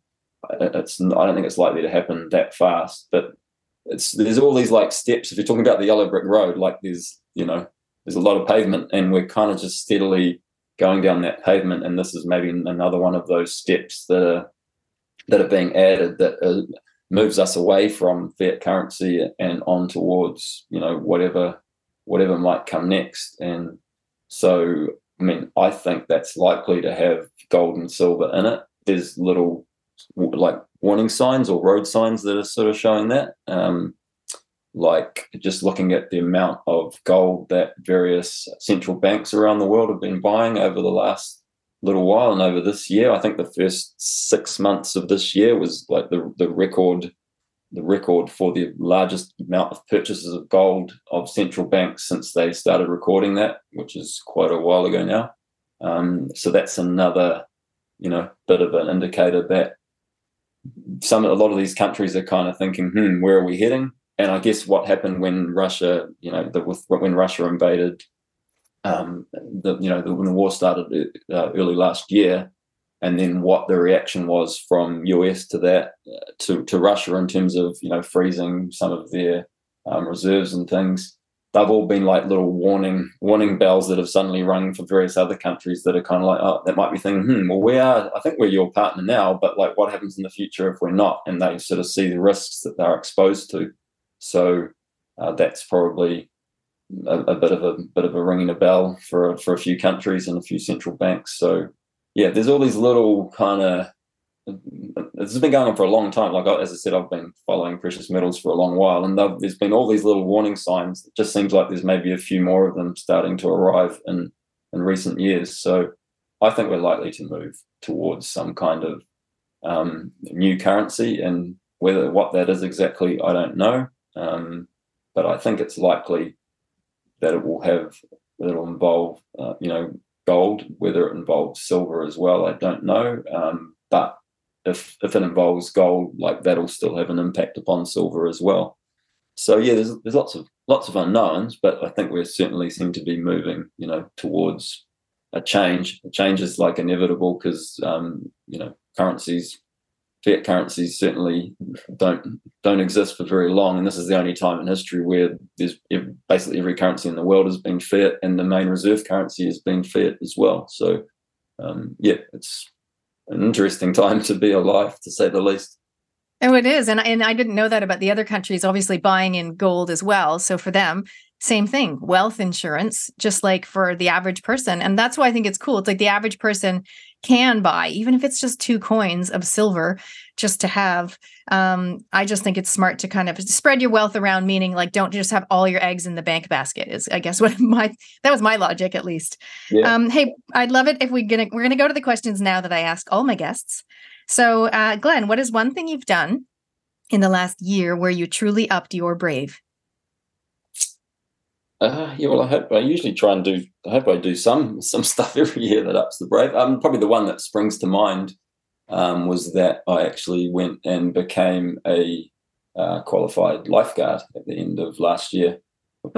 it's I don't think it's likely to happen that fast. But it's there's all these like steps. If you're talking about the yellow brick road, like there's you know there's a lot of pavement, and we're kind of just steadily going down that pavement, and this is maybe another one of those steps that are that are being added that uh, moves us away from fiat currency and on towards you know whatever whatever might come next. And so I mean, I think that's likely to have gold and silver in it. There's little like warning signs or road signs that are sort of showing that. Um, like just looking at the amount of gold that various central banks around the world have been buying over the last little while and over this year. I think the first six months of this year was like the the record the record for the largest amount of purchases of gold of central banks since they started recording that, which is quite a while ago now. Um, so that's another, you know, bit of an indicator that some a lot of these countries are kind of thinking, hmm, where are we heading? And I guess what happened when Russia, you know, the, when Russia invaded, um, the you know the, when the war started uh, early last year, and then what the reaction was from US to that uh, to to Russia in terms of you know freezing some of their um, reserves and things. They've all been like little warning warning bells that have suddenly rung for various other countries that are kind of like, oh, that might be thinking, hmm, well, we are, I think we're your partner now, but like, what happens in the future if we're not? And they sort of see the risks that they're exposed to. So uh, that's probably a, a, bit of a bit of a ringing a bell for for a few countries and a few central banks. So yeah, there's all these little kind of this has been going on for a long time. Like as I said, I've been following precious metals for a long while, and there's been all these little warning signs. It just seems like there's maybe a few more of them starting to arrive in in recent years. So I think we're likely to move towards some kind of um, new currency, and whether what that is exactly, I don't know. Um, but I think it's likely that it will have it'll involve, uh, you know, gold. Whether it involves silver as well, I don't know. Um, but if if it involves gold, like that'll still have an impact upon silver as well. So yeah, there's there's lots of lots of unknowns, but I think we certainly seem to be moving, you know, towards a change. A change is like inevitable because um, you know currencies fiat currencies certainly don't don't exist for very long, and this is the only time in history where there's basically every currency in the world has been fiat, and the main reserve currency has been fiat as well. So, um, yeah, it's an interesting time to be alive, to say the least. Oh, it is, and and I didn't know that about the other countries. Obviously, buying in gold as well. So for them, same thing, wealth insurance, just like for the average person, and that's why I think it's cool. It's like the average person can buy, even if it's just two coins of silver, just to have. Um, I just think it's smart to kind of spread your wealth around, meaning like don't just have all your eggs in the bank basket. Is I guess what my that was my logic at least. Yeah. Um, hey, I'd love it if we're gonna we're gonna go to the questions now that I ask all my guests. So, uh, Glenn, what is one thing you've done in the last year where you truly upped your brave? Uh, yeah, well, I hope I usually try and do. I hope I do some some stuff every year that ups the brave. Um, probably the one that springs to mind um, was that I actually went and became a uh, qualified lifeguard at the end of last year, which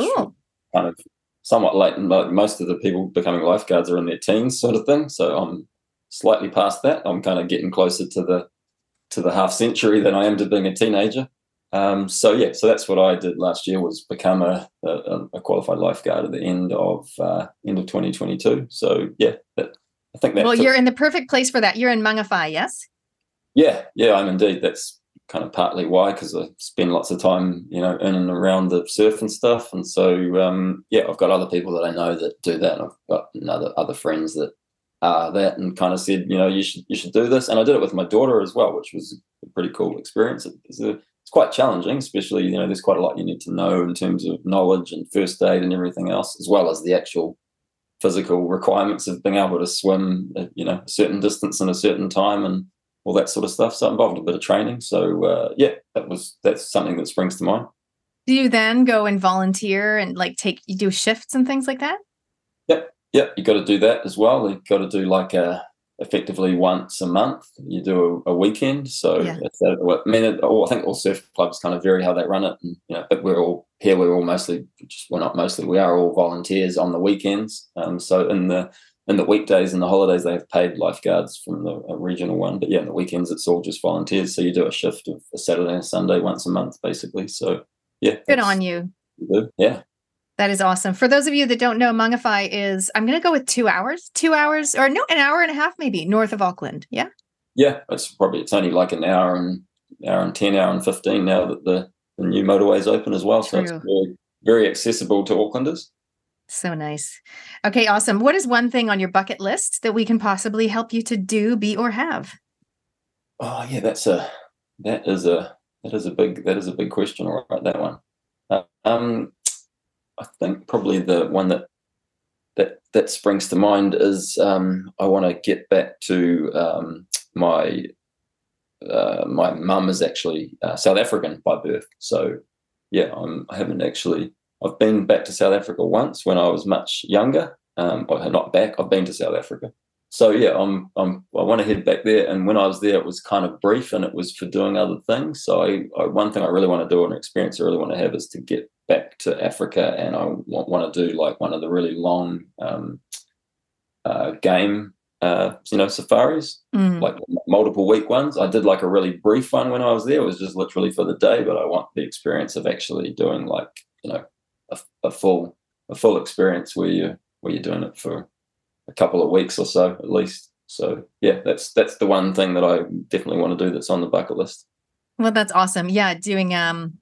kind of somewhat late. Like most of the people becoming lifeguards are in their teens, sort of thing. So I'm slightly past that. I'm kind of getting closer to the to the half century than I am to being a teenager. Um, so yeah, so that's what I did last year was become a, a, a qualified lifeguard at the end of uh, end of 2022. So yeah, that, I think that. Well, you're in the perfect place for that. You're in Mangawhai, yes? Yeah, yeah, I'm indeed. That's kind of partly why because I spend lots of time, you know, in and around the surf and stuff, and so um, yeah, I've got other people that I know that do that, and I've got other other friends that are that, and kind of said, you know, you should you should do this, and I did it with my daughter as well, which was a pretty cool experience. It's a it's quite challenging, especially you know there's quite a lot you need to know in terms of knowledge and first aid and everything else, as well as the actual physical requirements of being able to swim, you know, a certain distance in a certain time and all that sort of stuff. So it involved a bit of training. So uh, yeah, that was that's something that springs to mind. Do you then go and volunteer and like take you do shifts and things like that? Yep, yep. You got to do that as well. You got to do like a effectively once a month. You do a, a weekend, so yeah. I mean, it, I think all surf clubs kind of vary how they run it, and you know, but we're all here. We're all mostly just we're not mostly. We are all volunteers on the weekends. Um, so in the in the weekdays and the holidays, they have paid lifeguards from the regional one, but yeah, in the weekends it's all just volunteers. So you do a shift of a Saturday and Sunday once a month, basically. So yeah, good on you. Yeah. That is awesome. For those of you that don't know, Mangawhai is, I'm going to go with two hours, two hours, or no, an hour and a half maybe north of Auckland. Yeah. Yeah. It's probably, it's only like an hour and hour and 10, hour and 15 now that the, the new motorway is open as well. So it's very, very accessible to Aucklanders. So nice. Okay, awesome. What is one thing on your bucket list that we can possibly help you to do, be, or have? Oh yeah, that's a that is a that is a big that is a big question. All right, that one. Uh, um, I think probably the one that that that springs to mind is um, I want to get back to um, my uh, my mum is actually uh, South African by birth, so yeah, I'm, I haven't actually. I've been back to South Africa once when I was much younger. Um, well, not back. I've been to South Africa, so yeah, I'm, I'm I want to head back there. And when I was there, it was kind of brief, and it was for doing other things. So I, I one thing I really want to do, an experience I really want to have, is to get back to Africa, and I want, want to do like one of the really long um, uh, game, uh, you know, safaris, Mm. like multiple week ones. I did like a really brief one when I was there. It was just literally for the day, but I want the experience of actually doing like you know a, a full a full experience where you where you're doing it for a couple of weeks or so at least. So yeah, that's that's the one thing that I definitely want to do that's on the bucket list. Well, that's awesome. Yeah, doing um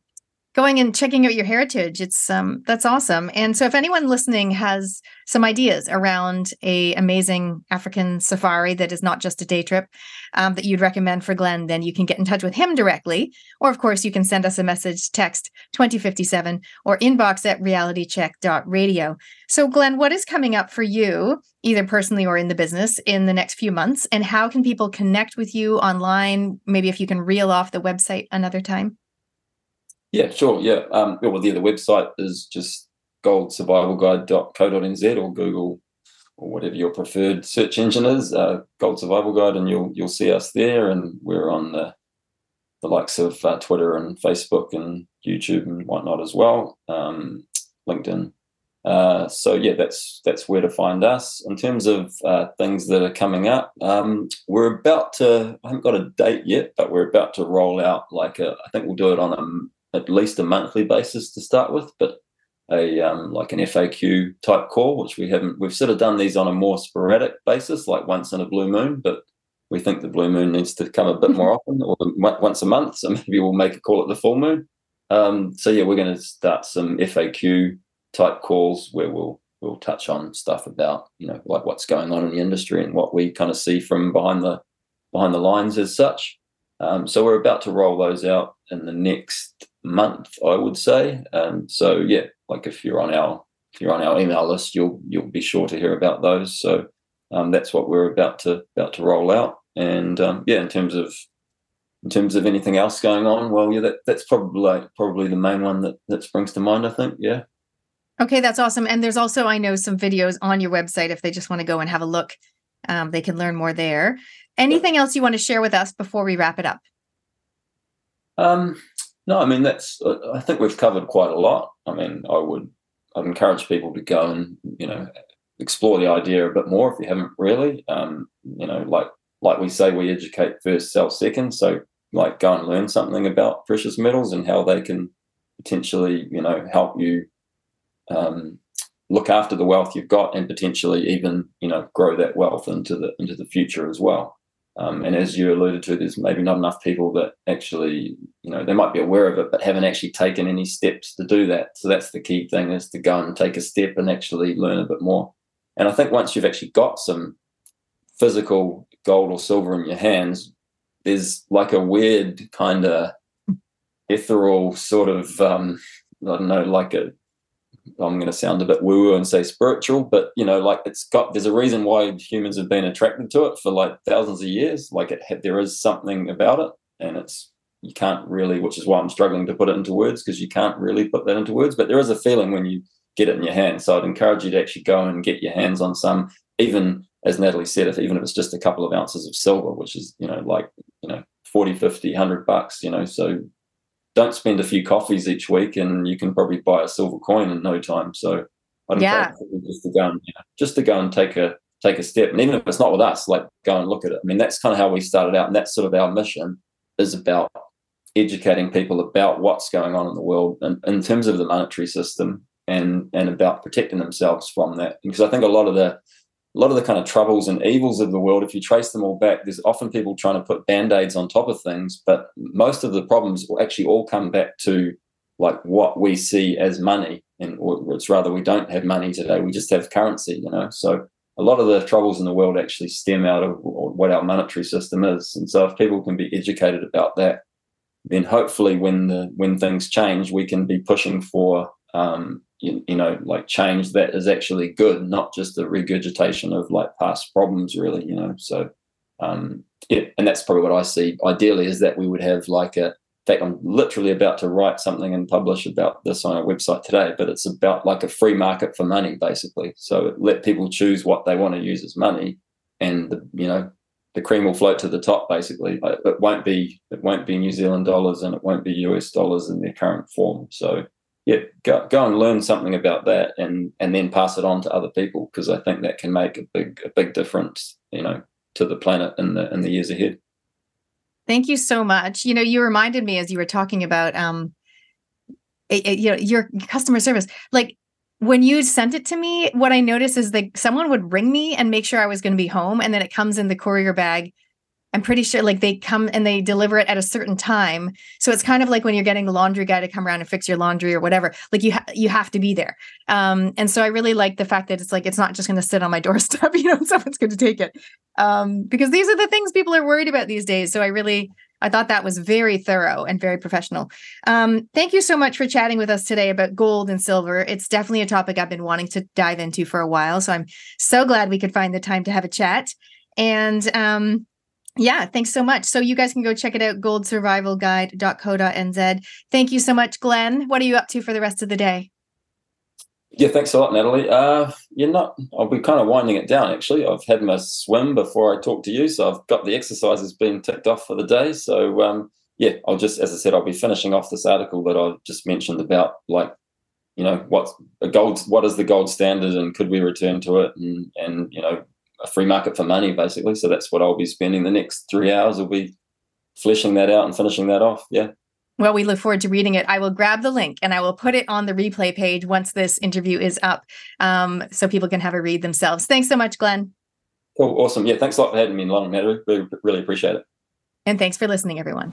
going and checking out your heritage. It's um that's awesome. And so if anyone listening has some ideas around a amazing African safari that is not just a day trip um, that you'd recommend for Glenn, then you can get in touch with him directly. Or of course, you can send us a message, text 2057 or inbox at realitycheck.radio. So Glenn, what is coming up for you, either personally or in the business, in the next few months? And how can people connect with you online? Maybe if you can reel off the website another time. Yeah, sure. Yeah. Um, well, yeah, the website is just goldsurvivalguide.co.nz or Google or whatever your preferred search engine is, uh, Gold Survival Guide, and you'll you'll see us there. And we're on the the likes of uh, Twitter and Facebook and YouTube and whatnot as well, um, LinkedIn. Uh, so yeah, that's that's where to find us. In terms of uh, things that are coming up, um, we're about to. I haven't got a date yet, but we're about to roll out like a. I think we'll do it on a at least a monthly basis to start with, but a um, like an FAQ type call, which we haven't. We've sort of done these on a more sporadic basis, like once in a blue moon, but we think the blue moon needs to come a bit more often, or once a month. So maybe we'll make a call at the full moon. Um, so yeah, we're going to start some FAQ type calls where we'll we'll touch on stuff about you know like what's going on in the industry and what we kind of see from behind the behind the lines as such. Um, so we're about to roll those out in the next month, I would say. Um, so yeah, like if you're on our if you're on our email list, you'll you'll be sure to hear about those. So um, that's what we're about to about to roll out. And um, yeah, in terms of in terms of anything else going on, well, yeah, that, that's probably probably the main one that that springs to mind. I think, yeah. Okay, that's awesome. And there's also, I know, some videos on your website if they just want to go and have a look. Um, they can learn more there. Anything else you want to share with us before we wrap it up? Um, no, I mean that's. I think we've covered quite a lot. I mean, I would. I'd encourage people to go and you know explore the idea a bit more if you haven't really. Um, you know, like like we say, we educate first, sell second. So like go and learn something about precious metals and how they can potentially you know help you um, look after the wealth you've got and potentially even you know grow that wealth into the into the future as well. Um, and as you alluded to, there's maybe not enough people that actually, you know, they might be aware of it, but haven't actually taken any steps to do that. So that's the key thing is to go and take a step and actually learn a bit more. And I think once you've actually got some physical gold or silver in your hands, there's like a weird kind of ethereal sort of, um, I don't know, like a I'm going to sound a bit woo woo and say spiritual, but you know, like it's got there's a reason why humans have been attracted to it for like thousands of years. Like it there is something about it, and it's you can't really, which is why I'm struggling to put it into words because you can't really put that into words. But there is a feeling when you get it in your hands. So I'd encourage you to actually go and get your hands on some, even as Natalie said, if even if it's just a couple of ounces of silver, which is you know like you know 40, 50, 100 bucks, you know, so don't spend a few coffees each week and you can probably buy a silver coin in no time. So I'd yeah. just to go and you know, just to go and take a take a step. And even if it's not with us, like go and look at it. I mean, that's kind of how we started out. And that's sort of our mission is about educating people about what's going on in the world and in terms of the monetary system and and about protecting themselves from that. Because I think a lot of the a lot of the kind of troubles and evils of the world, if you trace them all back, there's often people trying to put band aids on top of things, but most of the problems actually all come back to like what we see as money, and it's rather we don't have money today. We just have currency, you know. So a lot of the troubles in the world actually stem out of what our monetary system is, and so if people can be educated about that, then hopefully when the when things change, we can be pushing for um, you, you, know like change that is actually good, not just a regurgitation of like past problems, really. You know, so um, yeah, and that's probably what I see. Ideally, is that we would have like a in fact, I'm literally about to write something and publish about this on our website today, but it's about like a free market for money, basically. So let people choose what they want to use as money, and the, you know the cream will float to the top. Basically, it won't be it won't be New Zealand dollars and it won't be US dollars in their current form. So yeah, go, go and learn something about that, and and then pass it on to other people because I think that can make a big a big difference, you know, to the planet in the in the years ahead. Thank you so much. You know, you reminded me as you were talking about um it, it, you know your customer service. Like when you sent it to me, what I noticed is that someone would ring me and make sure I was going to be home and then it comes in the courier bag I'm pretty sure like they come and they deliver it at a certain time. So it's kind of like when you're getting the laundry guy to come around and fix your laundry or whatever. Like you ha- you have to be there. Um, and so I really like the fact that it's like it's not just going to sit on my doorstep, you know, someone's going to take it. Um, because these are the things people are worried about these days. So I really I thought that was very thorough and very professional. Um, thank you so much for chatting with us today about gold and silver. It's definitely a topic I've been wanting to dive into for a while. So I'm so glad we could find the time to have a chat. And um, yeah, thanks so much. So you guys can go check it out, goldsurvivalguide.co.nz. Thank you so much, Glenn. What are you up to for the rest of the day? Yeah, thanks a lot, Natalie. Uh, you're not. I'll be kind of winding it down. Actually, I've had my swim before I talk to you, so I've got the exercises being ticked off for the day. So um, yeah, I'll just, as I said, I'll be finishing off this article that I just mentioned about, like, you know, what's a gold, what is the gold standard, and could we return to it, and and you know, a free market for money, basically. So that's what I'll be spending the next three hours. Will be fleshing that out and finishing that off. Yeah. Well, we look forward to reading it. I will grab the link and I will put it on the replay page once this interview is up, um, so people can have a read themselves. Thanks so much, Glenn. Cool, awesome. Yeah, thanks a lot for having me in Long Matter. Really, really appreciate it. And thanks for listening, everyone.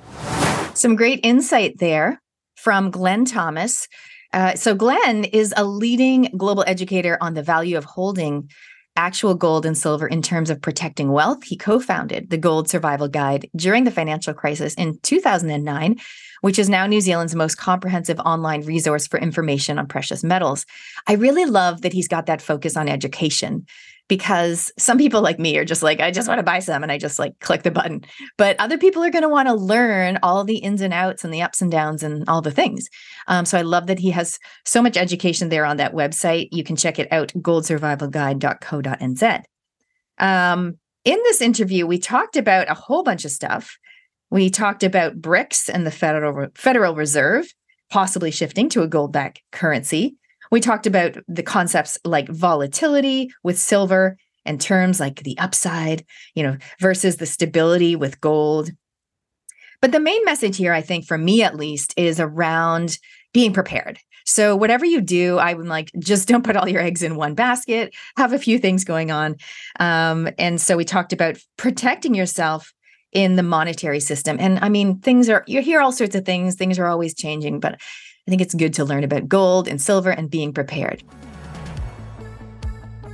Some great insight there from Glenn Thomas. Uh, so, Glenn is a leading global educator on the value of holding actual gold and silver in terms of protecting wealth. He co founded the Gold Survival Guide during the financial crisis in 2009, which is now New Zealand's most comprehensive online resource for information on precious metals. I really love that he's got that focus on education because some people like me are just like, I just want to buy some and I just like click the button. But other people are going to want to learn all the ins and outs and the ups and downs and all the things. Um, so I love that he has so much education there on that website. You can check it out, goldsurvivalguide.co.nz. Um, in this interview, we talked about a whole bunch of stuff. We talked about BRICS and the Federal, Federal Reserve possibly shifting to a gold backed currency. We talked about the concepts like volatility with silver and terms like the upside, you know, versus the stability with gold. But the main message here, I think, for me at least, is around being prepared. So, whatever you do, I'm like, just don't put all your eggs in one basket, have a few things going on. Um, and so, we talked about protecting yourself in the monetary system. And I mean, things are, you hear all sorts of things, things are always changing, but I think it's good to learn about gold and silver and being prepared.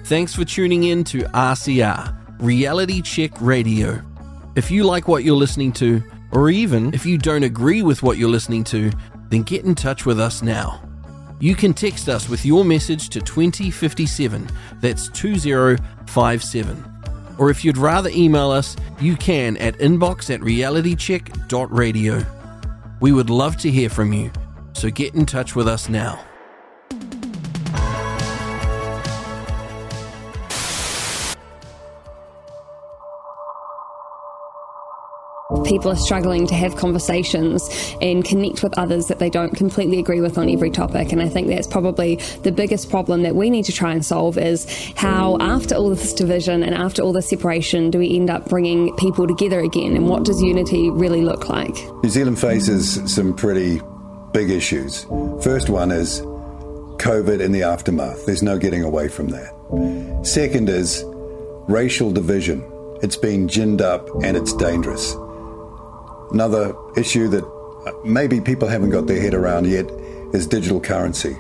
Thanks for tuning in to RCR, Reality Check Radio. If you like what you're listening to, or even if you don't agree with what you're listening to, then get in touch with us now. You can text us with your message to 2057, that's 2057. Or if you'd rather email us, you can at inbox at realitycheck.radio. We would love to hear from you so get in touch with us now. people are struggling to have conversations and connect with others that they don't completely agree with on every topic. And I think that's probably the biggest problem that we need to try and solve is how, after all this division and after all this separation, do we end up bringing people together again? And what does unity really look like? New Zealand faces some pretty big issues. First one is COVID and the aftermath. There's no getting away from that. Second is racial division. It's been ginned up and it's dangerous. Another issue that uh, maybe people haven't got their head around yet is digital currency.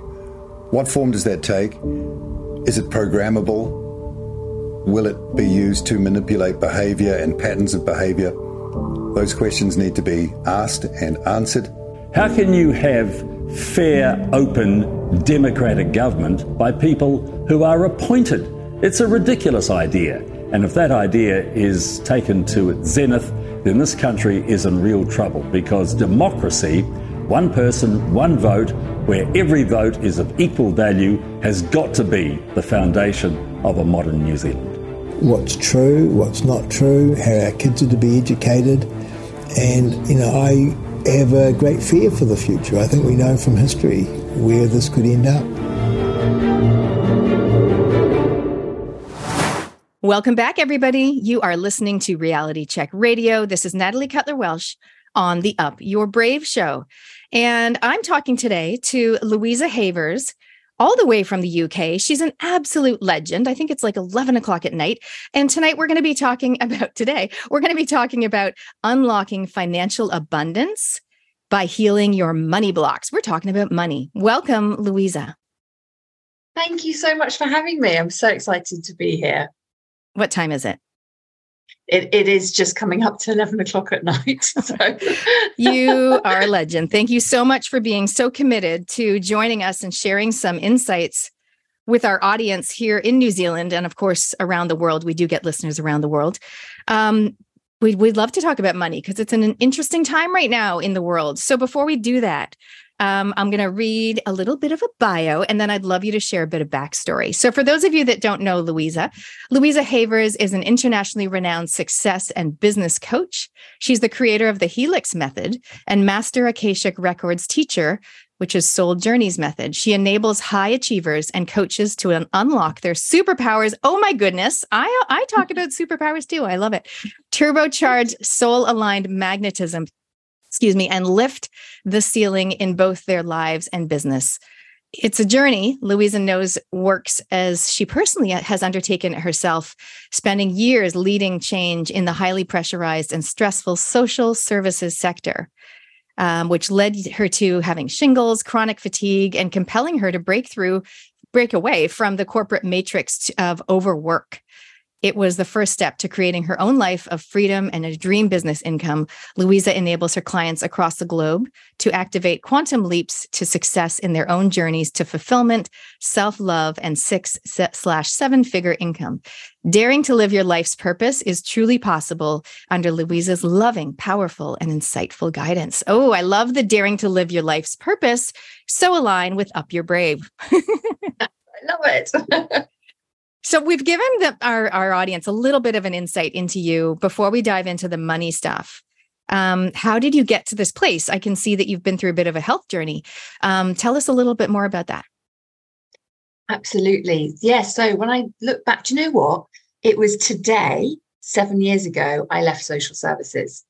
What form does that take? Is it programmable? Will it be used to manipulate behavior and patterns of behavior? Those questions need to be asked and answered. How can you have fair, open, democratic government by people who are appointed? It's a ridiculous idea. And if that idea is taken to its zenith, then this country is in real trouble because democracy, one person, one vote, where every vote is of equal value, has got to be the foundation of a modern New Zealand. What's true, what's not true, how our kids are to be educated. And, you know, I have a great fear for the future. I think we know from history where this could end up. Welcome back, everybody. You are listening to Reality Check Radio. This is Natalie Cutler Welsh on the Up Your Brave show. And I'm talking today to Louisa Havers, all the way from the UK. She's an absolute legend. I think it's like 11 o'clock at night. And tonight we're going to be talking about today, we're going to be talking about unlocking financial abundance by healing your money blocks. We're talking about money. Welcome, Louisa. Thank you so much for having me. I'm so excited to be here. What time is it? It, it is just coming up to 11 o'clock at night. So. you are a legend. Thank you so much for being so committed to joining us and sharing some insights with our audience here in New Zealand and, of course, around the world. We do get listeners around the world. Um, we'd, we'd love to talk about money because it's an, an interesting time right now in the world. So, before we do that, um, I'm going to read a little bit of a bio, and then I'd love you to share a bit of backstory. So, for those of you that don't know Louisa, Louisa Havers is an internationally renowned success and business coach. She's the creator of the Helix Method and Master Akashic Records teacher, which is Soul Journeys Method. She enables high achievers and coaches to un- unlock their superpowers. Oh my goodness, I I talk about superpowers too. I love it. Turbocharged soul aligned magnetism excuse me, and lift the ceiling in both their lives and business. It's a journey Louisa knows works as she personally has undertaken it herself, spending years leading change in the highly pressurized and stressful social services sector. Um, which led her to having shingles, chronic fatigue, and compelling her to break through, break away from the corporate matrix of overwork. It was the first step to creating her own life of freedom and a dream business income. Louisa enables her clients across the globe to activate quantum leaps to success in their own journeys to fulfillment, self love, and six slash seven figure income. Daring to live your life's purpose is truly possible under Louisa's loving, powerful, and insightful guidance. Oh, I love the daring to live your life's purpose. So align with Up Your Brave. I love it. So we've given the, our our audience a little bit of an insight into you before we dive into the money stuff. Um, how did you get to this place? I can see that you've been through a bit of a health journey. Um, tell us a little bit more about that. Absolutely. Yeah. So when I look back, do you know what? It was today, seven years ago, I left social services.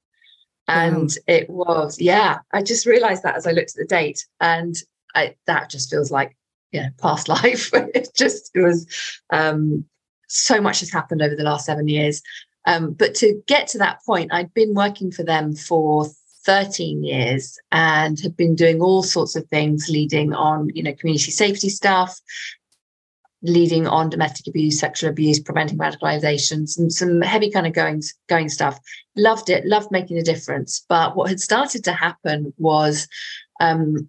And it was, yeah, I just realized that as I looked at the date. And I, that just feels like you know past life. It just it was um so much has happened over the last seven years. Um but to get to that point i'd been working for them for 13 years and had been doing all sorts of things leading on you know community safety stuff leading on domestic abuse sexual abuse preventing radicalization some some heavy kind of going going stuff. Loved it loved making a difference. But what had started to happen was um,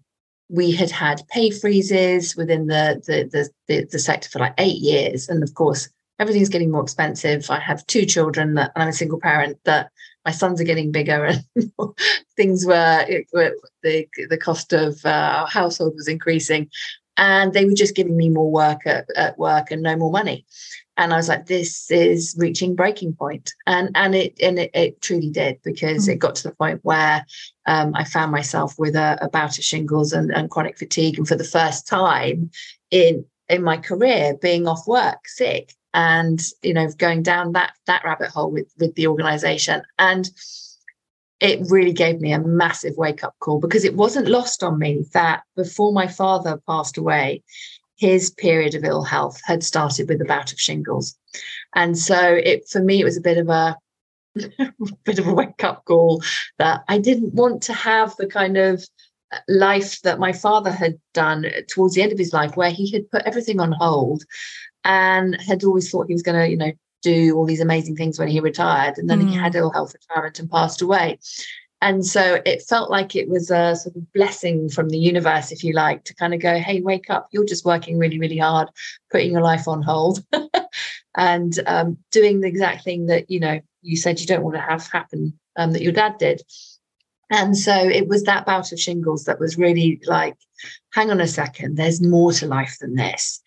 we had had pay freezes within the, the the, the, the sector for like eight years, and of course everything's getting more expensive. I have two children, that, and I'm a single parent. That my sons are getting bigger, and things were, were, the the cost of uh, our household was increasing, and they were just giving me more work at, at work and no more money and I was like, this is reaching breaking point. And and it and it, it truly did because mm-hmm. it got to the point where um, I found myself with a, a bout of shingles and, and chronic fatigue. And for the first time in in my career, being off work, sick, and you know, going down that that rabbit hole with with the organization. And it really gave me a massive wake up call because it wasn't lost on me that before my father passed away, his period of ill health had started with a bout of shingles. And so it for me it was a bit of a bit of a wake up call that I didn't want to have the kind of life that my father had done towards the end of his life, where he had put everything on hold and had always thought he was going to, you know, do all these amazing things when he retired. And then mm. he had ill health retirement and passed away. And so it felt like it was a sort of blessing from the universe, if you like, to kind of go, hey, wake up. You're just working really, really hard, putting your life on hold and um, doing the exact thing that, you know, you said you don't want to have happen um, that your dad did. And so it was that bout of shingles that was really like, hang on a second, there's more to life than this.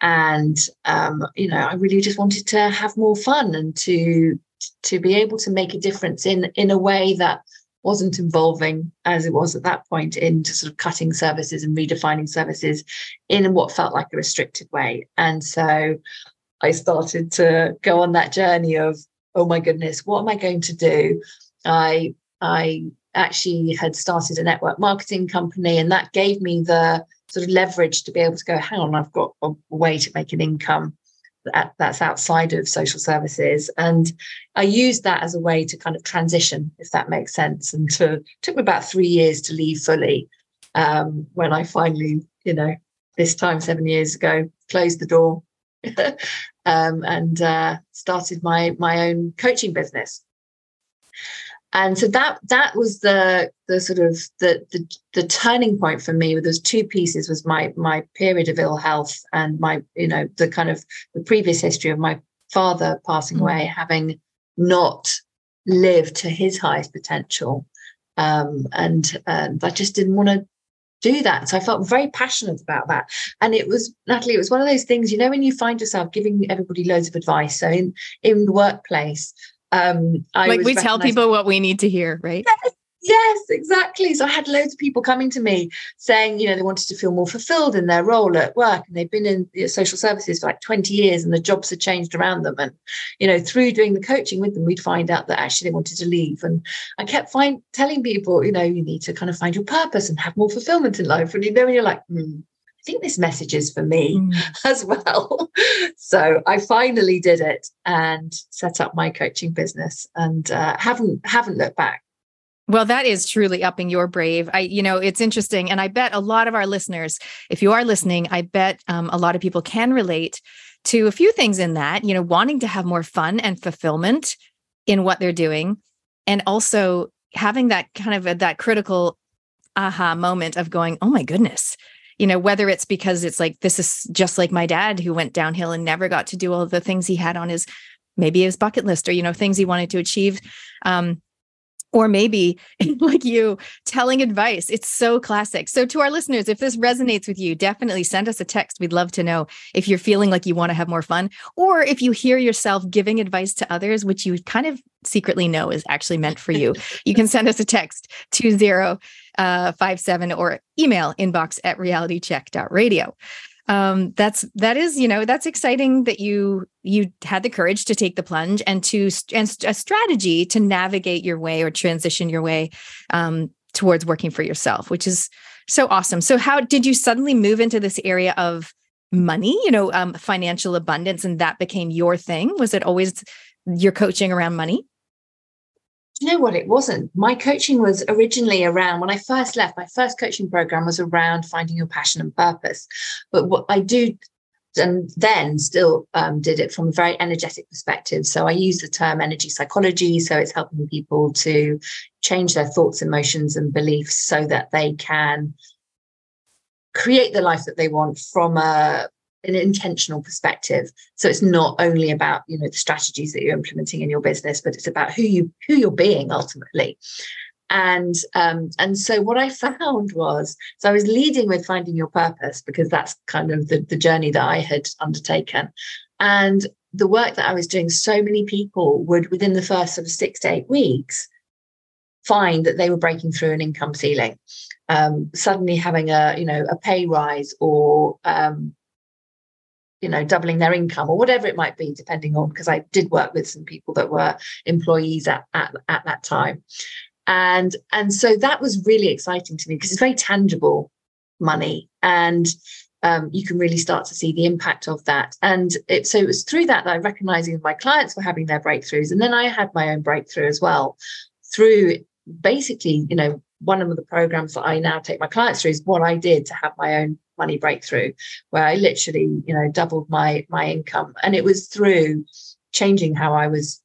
And um, you know, I really just wanted to have more fun and to to be able to make a difference in in a way that wasn't involving as it was at that point into sort of cutting services and redefining services in what felt like a restricted way. And so I started to go on that journey of, oh my goodness, what am I going to do? I I actually had started a network marketing company, and that gave me the sort of leverage to be able to go, hang on, I've got a way to make an income that, that's outside of social services. And I used that as a way to kind of transition, if that makes sense. And to took me about three years to leave fully um, when I finally, you know, this time seven years ago, closed the door um, and uh, started my my own coaching business and so that that was the the sort of the the, the turning point for me with those two pieces was my my period of ill health and my you know the kind of the previous history of my father passing mm-hmm. away having not lived to his highest potential. Um, and and i just didn't want to do that. So i felt very passionate about that. And it was natalie it was one of those things you know when you find yourself giving everybody loads of advice so in in the workplace um, I like we tell people what we need to hear, right? Yes, yes, exactly. So I had loads of people coming to me saying, you know, they wanted to feel more fulfilled in their role at work, and they've been in social services for like 20 years, and the jobs had changed around them. And you know, through doing the coaching with them, we'd find out that actually they wanted to leave. And I kept find telling people, you know, you need to kind of find your purpose and have more fulfillment in life. And you know, when you're like, hmm, think this message is for me mm. as well. so I finally did it and set up my coaching business and uh, haven't haven't looked back. Well, that is truly upping your brave. I, you know, it's interesting, and I bet a lot of our listeners, if you are listening, I bet um, a lot of people can relate to a few things in that. You know, wanting to have more fun and fulfillment in what they're doing, and also having that kind of a, that critical aha moment of going, "Oh my goodness, you know, whether it's because it's like, this is just like my dad who went downhill and never got to do all the things he had on his maybe his bucket list or, you know, things he wanted to achieve. Um, or maybe like you telling advice. It's so classic. So, to our listeners, if this resonates with you, definitely send us a text. We'd love to know if you're feeling like you want to have more fun, or if you hear yourself giving advice to others, which you kind of secretly know is actually meant for you. you can send us a text to zero uh, five seven or email inbox at realitycheck.radio. Um, that's that is you know that's exciting that you you had the courage to take the plunge and to and a strategy to navigate your way or transition your way um, towards working for yourself, which is so awesome. So how did you suddenly move into this area of money? You know, um, financial abundance, and that became your thing. Was it always your coaching around money? You know what? It wasn't. My coaching was originally around when i first left my first coaching program was around finding your passion and purpose. But what i do and then still um, did it from a very energetic perspective. So i use the term energy psychology. So it's helping people to change their thoughts emotions and beliefs so that they can create the life that they want from a an intentional perspective. So it's not only about you know the strategies that you're implementing in your business but it's about who you who you're being ultimately. And um, and so what I found was so I was leading with finding your purpose because that's kind of the, the journey that I had undertaken, and the work that I was doing. So many people would within the first sort of six to eight weeks find that they were breaking through an income ceiling, um, suddenly having a you know a pay rise or um, you know doubling their income or whatever it might be depending on because i did work with some people that were employees at, at, at that time. And and so that was really exciting to me because it's very tangible money and um, you can really start to see the impact of that. And it, so it was through that that i recognizing my clients were having their breakthroughs and then i had my own breakthrough as well through basically you know one of the programs that I now take my clients through is what I did to have my own money breakthrough, where I literally, you know, doubled my my income, and it was through changing how I was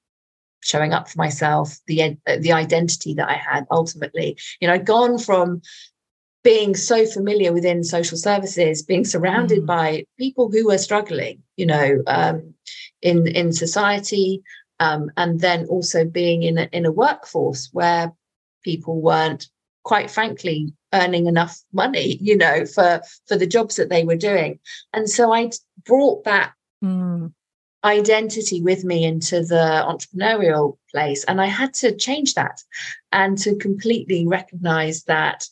showing up for myself, the the identity that I had. Ultimately, you know, I'd gone from being so familiar within social services, being surrounded mm. by people who were struggling, you know, um, in in society, um, and then also being in a, in a workforce where people weren't, quite frankly, earning enough money, you know, for for the jobs that they were doing, and so I brought that. Mm. identity with me into the entrepreneurial place and i had to change that and to completely recognize that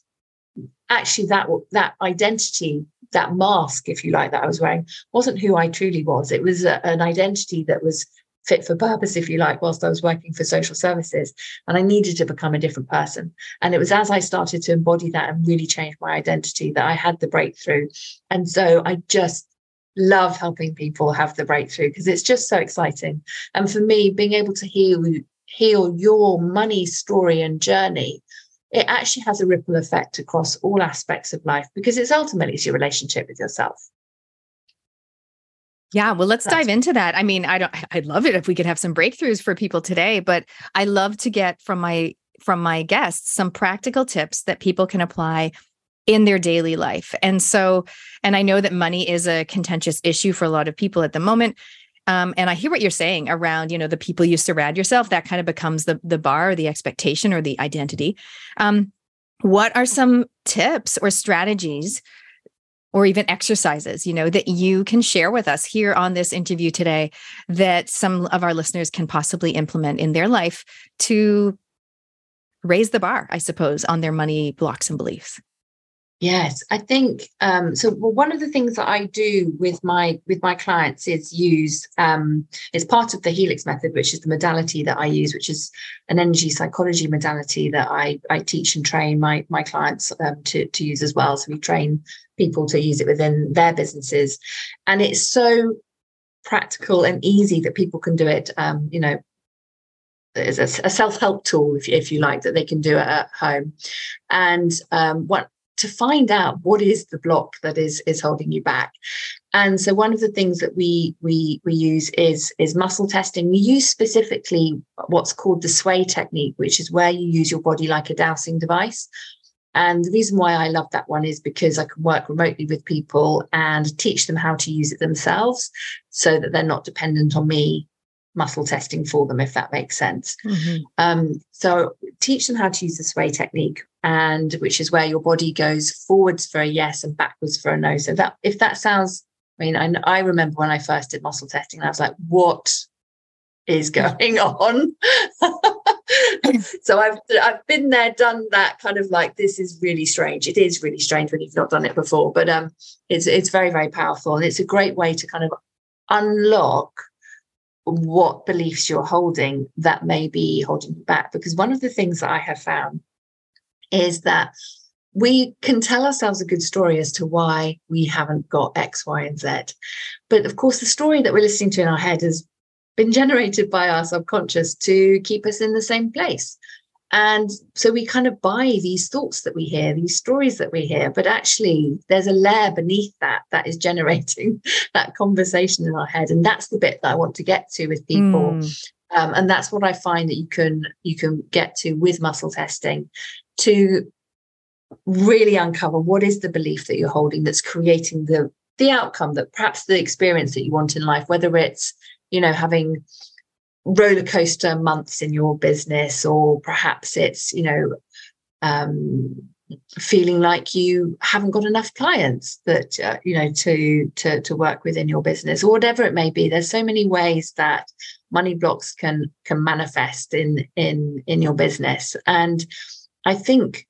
actually that that identity that mask if you like that i was wearing wasn't who i truly was it was a, an identity that was fit for purpose if you like whilst i was working for social services and i needed to become a different person. And it was as i started to embody that and really change my identity that i had the breakthrough. And so i just love helping people have the breakthrough because it's just so exciting. And for me being able to heal heal your money story and journey it actually has a ripple effect across all aspects of life because it's ultimately it's your relationship with yourself. Yeah, well, let's dive into that. I mean, I don't I'd love it if we could have some breakthroughs for people today, but I love to get from my from my guests some practical tips that people can apply in their daily life. And so, and I know that money is a contentious issue for a lot of people at the moment. Um, and I hear what you're saying around, you know, the people you surround yourself. That kind of becomes the the bar, or the expectation, or the identity. Um, what are some tips or strategies, or even exercises, you know, that you can share with us here on this interview today that some of our listeners can possibly implement in their life to raise the bar, I suppose, on their money blocks and beliefs? Yes, I think um, so. Well, one of the things that I do with my with my clients is use um, it's part of the Helix method, which is the modality that I use, which is an energy psychology modality that I I teach and train my my clients um, to to use as well. So we train people to use it within their businesses, and it's so practical and easy that people can do it. Um, you know, a, a self-help tool, if, if you like, that they can do it at home. And um, what to find out what is the block that is is holding you back and so one of the things that we we we use is is muscle testing we use specifically what's called the sway technique which is where you use your body like a dowsing device and the reason why I love that one is because I can work remotely with people and teach them how to use it themselves so that they're not dependent on me muscle testing for them, if that makes sense. Mm-hmm. Um, so teach them how to use the sway technique, and which is where your body goes forwards for a yes and backwards for a no. So that if that sounds, I mean, I, I remember when I first did muscle testing, I was like, what is going on? so I've I've been there, done that kind of like this is really strange. It is really strange when you've not done it before, but um, it's it's very very powerful, and it's a great way to kind of unlock what beliefs you're holding that may be holding you back. Because one of the things that I have found is that we can tell ourselves a good story as to why we haven't got X, Y, and Z. But of course, the story that we're listening to in our head has been generated by our subconscious to keep us in the same place. And so we kind of buy these thoughts that we hear, these stories that we hear, but actually there's a layer beneath that that is generating that conversation in our head. And that's the bit that I want to get to with people. Mm. Um, and that's what I find that you can you can get to with muscle testing to really uncover what is the belief that you're holding that's creating the the outcome that perhaps the experience that you want in life, whether it's you know having roller coaster months in your business or perhaps it's you know um, feeling like you haven't got enough clients that uh, you know to to to work with in your business or whatever it may be. There's so many ways that money blocks can can manifest in in in your business and i think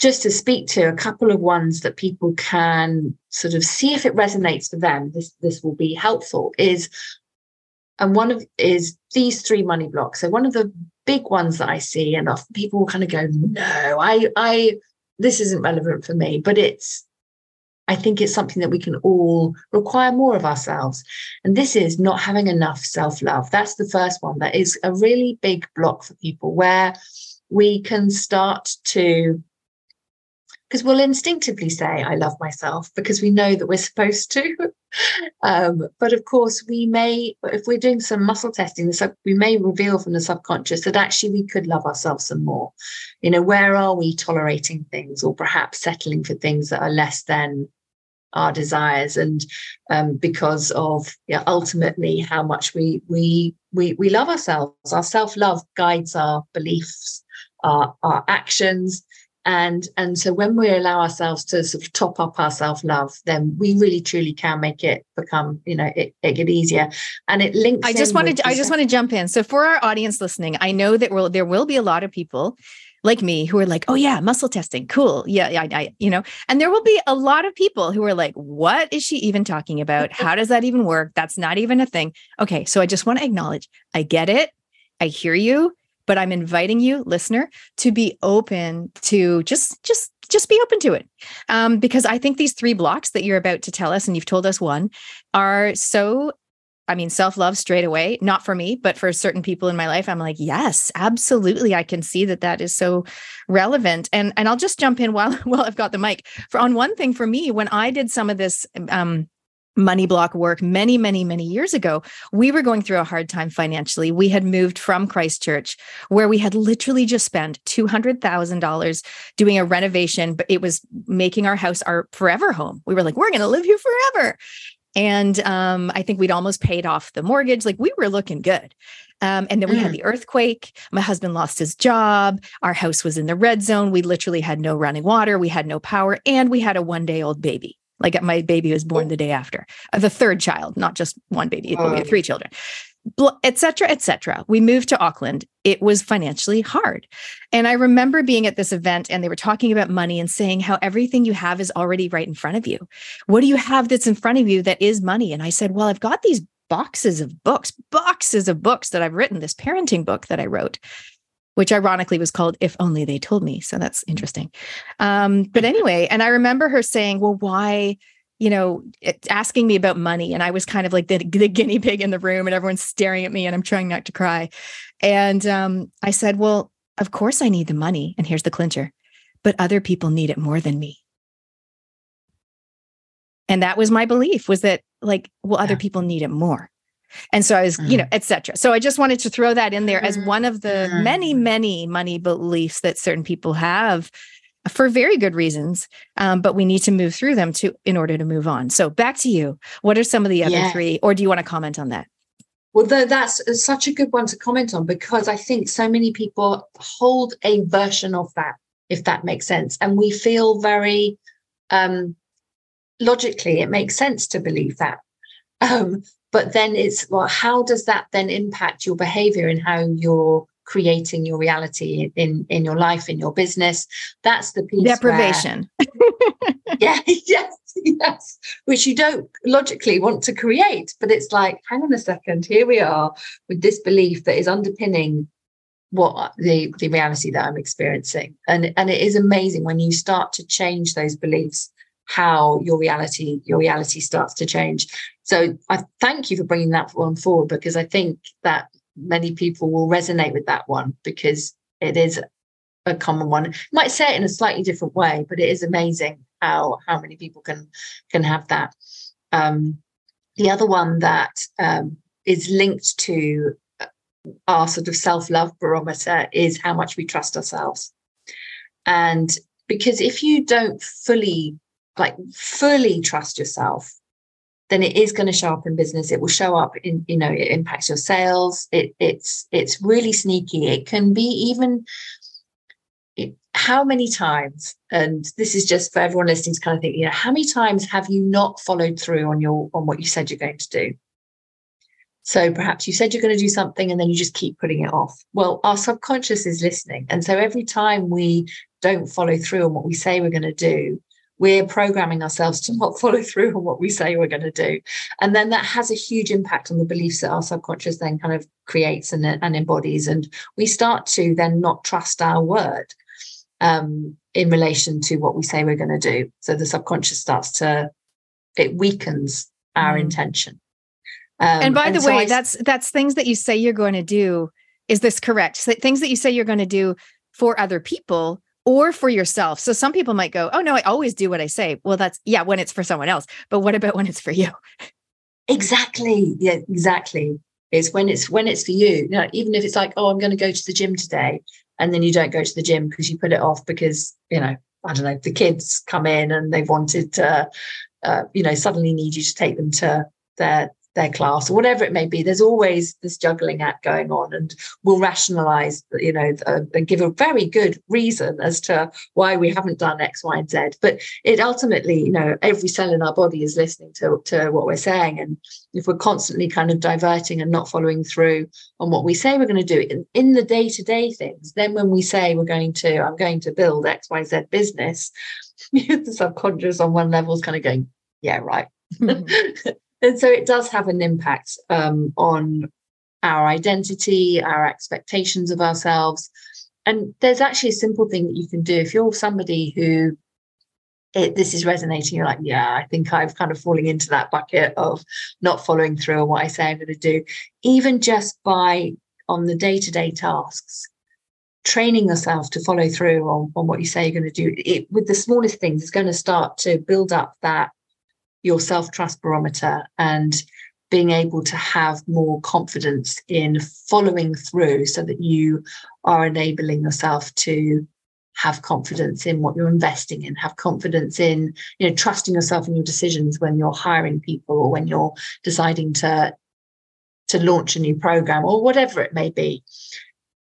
just to speak to a couple of ones that people can sort of see if it resonates for them this this will be helpful is and one of is these three money blocks. So one of the big ones that I see, and often people will kind of go, "No, I, I, this isn't relevant for me," but it's. I think it's something that we can all require more of ourselves. And this is not having enough self love. That's the first one. That is a really big block for people where we can start to because we'll instinctively say i love myself because we know that we're supposed to um, but of course we may if we're doing some muscle testing we may reveal from the subconscious that actually we could love ourselves some more. You know where are we tolerating things or perhaps settling for things that are less than our desires? And um, because of yeah, ultimately how much we we we we love ourselves. Our self-love guides our beliefs our, our actions and and so when we allow ourselves to sort of top up our self-love then we really truly can make it become you know it, it get easier. And it links i just wanted to, i just want to jump in. So for our audience listening i know that will there will be a lot of people like me who are like oh yeah muscle testing cool. Yeah yeah I, I, you know? And there will be a lot of people who are like what is she even talking about? How does that even work? That's not even a thing. Okay so i just want to acknowledge i get it. I hear you but i'm inviting you listener to be open to just just just be open to it um, because i think these three blocks that you're about to tell us and you've told us one are so I mean, self love straight away, not for me, but for certain people in my life, I'm like, yes, absolutely. I can see that that is so relevant. And and I'll just jump in while while I've got the mic. For on one thing for me, when I did some of this um, money block work many, many, many years ago, we were going through a hard time financially. We had moved from Christchurch, where we had literally just spent $200,000 doing a renovation, but it was making our house our forever home. We were like, we're going to live here forever. And um, I think we'd almost paid off the mortgage. Like we were looking good. Um, and then we mm. had the earthquake. My husband lost his job. Our house was in the red zone. We literally had no running water. We had no power. And we had a one day old baby. Like my baby was born the day after, uh, the third child, not just one baby, but we had three children, etc., etc. We moved to Auckland. It was financially hard. And I remember being at this event and they were talking about money and saying how everything you have is already right in front of you. What do you have that's in front of you that is money? And I said, Well, I've got these boxes of books, boxes of books that I've written, this parenting book that I wrote which ironically was called If Only They Told Me. So that's interesting. Um, but anyway, and I remember her saying, Well, why? You know, asking me about money. And I was kind of like the, the guinea pig in the room, and everyone's staring at me, and I'm trying not to cry. And um, I said, Well, of course I need the money. And here's the clincher, but other people need it more than me. And that was my belief was that, like, well, other people need it more. And so I was, mm. you know, mm-hmm. etc. So I just wanted to throw that in there as one of the mm. many, many money beliefs that certain people have for very good reasons. Um, but we need to move through them to in order to move on. So back to you. What are some of the other yeah. three, or do you want to comment on that? Well, that's such a good one to comment on because I think so many people hold a version of that, if that makes sense. And we feel very um, logically, it makes sense to believe that. Um, but then it's well how does that then impact your behavior and how you're creating your reality in in your life in your business? That's the piece deprivation. Where, yeah yes yes. Which you don't logically want to create but it's like hang on a second here we are with this belief that is underpinning what the the reality that i'm experiencing. And and it is amazing when you start to change those beliefs how your reality your reality starts to change. So i thank you for bringing that one forward because i think that many people will resonate with that one because it is a common one. You might say it in a slightly different way but it is amazing how how many people can can have that. Um, the other one that um, is linked to our sort of self-love barometer is how much we trust ourselves. And because if you don't fully like fully trust yourself then it is going to show up in business. It will show up in you know it impacts your sales. It it's it's really sneaky. It can be even it, how many times and this is just for everyone listening to kind of think you know how many times have you not followed through on your on what you said you're going to do? So perhaps you said you're going to do something and then you just keep putting it off. Well our subconscious is listening and so every time we don't follow through on what we say we're going to do we're programming ourselves to not follow through on what we say we're going to do. And then that has a huge impact on the beliefs that our subconscious then kind of creates and, and embodies. And we start to then not trust our word um, in relation to what we say we're going to do. So the subconscious starts to, it weakens our mm. intention. Um, and by and the so way, I, that's that's things that you say you're going to do. Is this correct? So things that you say you're going to do for other people or for yourself. So some people might go, "Oh no, I always do what I say." Well, that's yeah, when it's for someone else. But what about when it's for you? Exactly. Yeah, exactly. It's when it's when it's for you. you know, even if it's like, "Oh, I'm going to go to the gym today," and then you don't go to the gym because you put it off because, you know, I don't know, the kids come in and they've wanted to uh, you know, suddenly need you to take them to their their class or whatever it may be. There's always this juggling act going on and we'll rationalize you know uh, and give a very good reason as to why we haven't done x y and z. But it ultimately you know every cell in our body is listening to, to what we're saying and if we're constantly kind of diverting and not following through on what we say we're going to do in, in the day-to-day things then when we say we're going to i'm going to build xyz business the subconscious on one level is kind of going yeah right. Mm-hmm. and so it does have an impact um, on our identity, our expectations of ourselves. And there's actually a simple thing that you can do if you're somebody who it, this is resonating. You're like, yeah, I think I've kind of falling into that bucket of not following through on what I say I'm going to do. Even just by on the day to day tasks, training yourself to follow through on, on what you say you're going to do. It, with the smallest things, it's going to start to build up that your self trust barometer and being able to have more confidence in following through so that you are enabling yourself to have confidence in what you're investing in have confidence in you know trusting yourself in your decisions when you're hiring people or when you're deciding to to launch a new program or whatever it may be.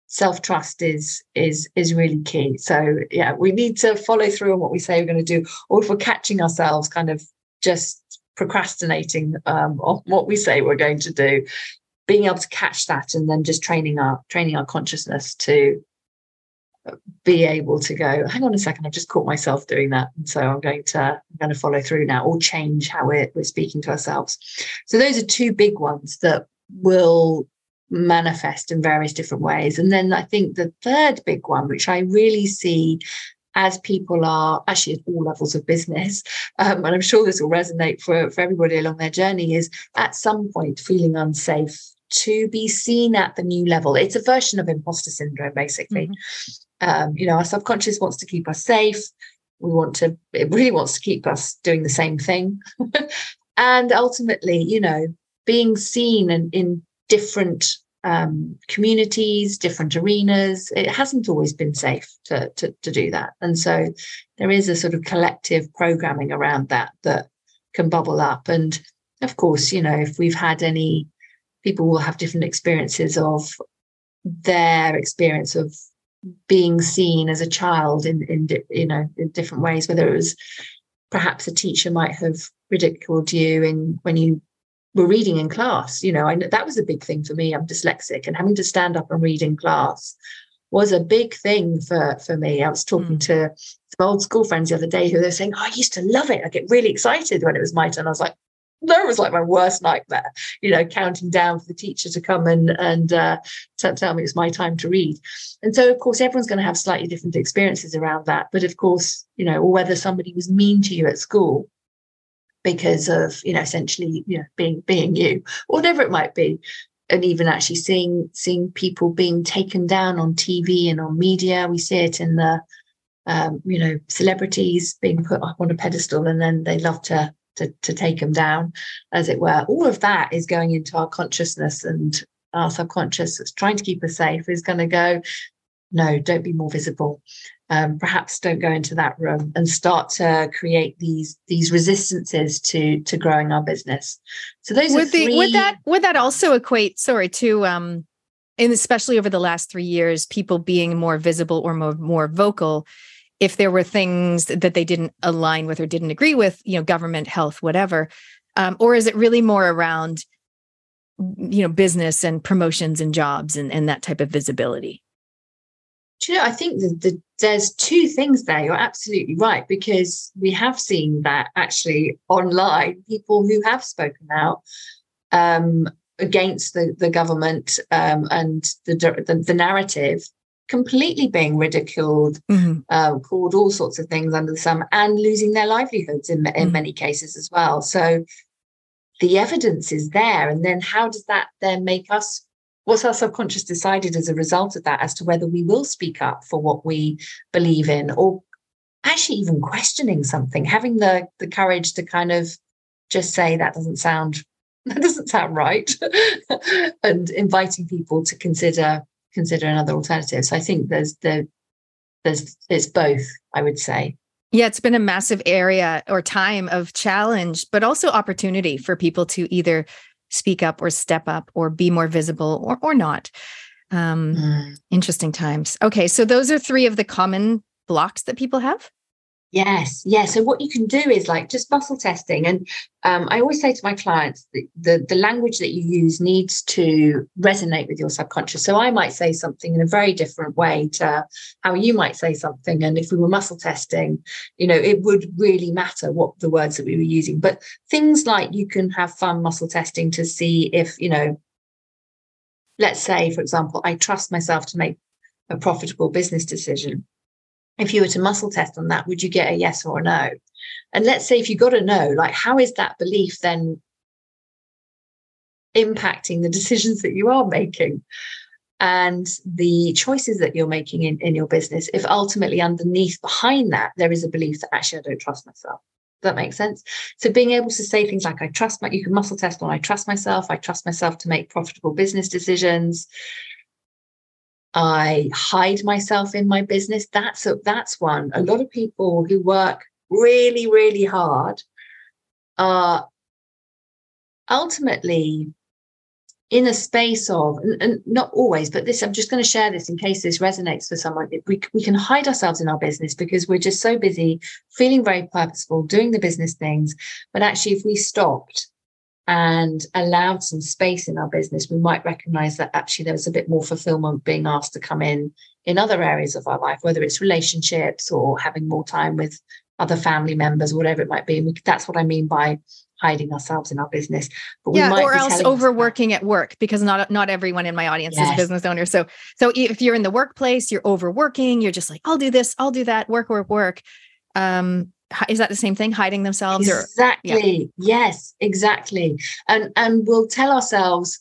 Self trust is is is really key. So yeah we need to follow through on what we say we're going to do or if we're catching ourselves kind of just procrastinating um, on what we say we're going to do being able to catch that and then just training our training our consciousness to be able to go hang on a second i've just caught myself doing that and so i'm going to i'm going to follow through now or change how we're, we're speaking to ourselves. So those are two big ones that will manifest in various different ways. And then i think the third big one which i really see as people are actually at all levels of business, um, and I'm sure this will resonate for, for everybody along their journey, is at some point feeling unsafe to be seen at the new level. It's a version of imposter syndrome, basically. Mm-hmm. Um, you know, our subconscious wants to keep us safe. We want to, it really wants to keep us doing the same thing. and ultimately, you know, being seen in, in different um, communities, different arenas. It hasn't always been safe to, to, to do that. And so there is a sort of collective programming around that that can bubble up. And of course, you know, if we've had any, people will have different experiences of their experience of being seen as a child in, in you know, in different ways, whether it was perhaps a teacher might have ridiculed you in when you were reading in class. You know, I that was a big thing for me. I'm dyslexic, and having to stand up and read in class was a big thing for for me. I was talking mm. to some old school friends the other day who they're saying, oh, "I used to love it. I get really excited when it was my turn." I was like, that was like my worst nightmare, you know, counting down for the teacher to come and and uh, tell me it's my time to read. And so, of course, everyone's going to have slightly different experiences around that. But of course, you know, or whether somebody was mean to you at school, because of you know essentially you know being being you whatever it might be. And even actually seeing seeing people being taken down on tv and on media. We see it in the um, you know celebrities being put up on a pedestal and then they love to, to to take them down as it were. All of that is going into our consciousness and our subconscious that's trying to keep us safe is going to go no don't be more visible um, perhaps don't go into that room and start to create these these resistances to to growing our business. So those would, three... the, would that would that also equate sorry to um and especially over the last three years, people being more visible or more more vocal if there were things that they didn't align with or didn't agree with, you know, government, health, whatever. Um, or is it really more around you know business and promotions and jobs and, and that type of visibility you know, I think the, the, there's two things there. You're absolutely right because we have seen that actually online, people who have spoken out um, against the, the government um, and the, the, the narrative completely being ridiculed, mm-hmm. uh, called all sorts of things under the sun, and losing their livelihoods in, in mm-hmm. many cases as well. So the evidence is there, and then how does that then make us what's our subconscious decided as a result of that as to whether we will speak up for what we believe in or actually even questioning something having the the courage to kind of just say that doesn't sound that doesn't sound right and inviting people to consider consider another alternative. So i think there's the there's it's both i would say. Yeah, it's been a massive area or time of challenge, but also opportunity for people to either speak up or step up or be more visible or or not. Um, mm. Interesting times. Okay, so those are three of the common blocks that people have. Yes, yeah. So what you can do is like just muscle testing, and um, I always say to my clients that the the language that you use needs to resonate with your subconscious. So I might say something in a very different way to how you might say something, and if we were muscle testing, you know, it would really matter what the words that we were using. But things like you can have fun muscle testing to see if you know. Let's say, for example, I trust myself to make a profitable business decision if you were to muscle test on that, would you get a yes or a no? And let's say if you got a no, like how is that belief then impacting the decisions that you are making and the choices that you're making in, in your business? If ultimately underneath behind that, there is a belief that actually I don't trust myself. Does that make sense? So being able to say things like I trust my you can muscle test on I trust myself, I trust myself to make profitable business decisions. I hide myself in my business. That's a, that's one. A lot of people who work really, really hard are ultimately in a space of, and, and not always, but this, I'm just going to share this in case this resonates for someone. We, we can hide ourselves in our business because we're just so busy, feeling very purposeful, doing the business things. But actually, if we stopped and allowed some space in our business, we might recognize that actually there was a bit more fulfillment being asked to come in in other areas of our life, whether it's relationships or having more time with other family members, or whatever it might be. And that's what I mean by hiding ourselves in our business. But yeah, or else overworking at work because not not everyone in my audience yes. is business owner. So so if you're in the workplace, you're overworking. You're just like, I'll do this, I'll do that, work, work, work. Um, is that the same thing hiding themselves exactly or, yeah. yes exactly and and we'll tell ourselves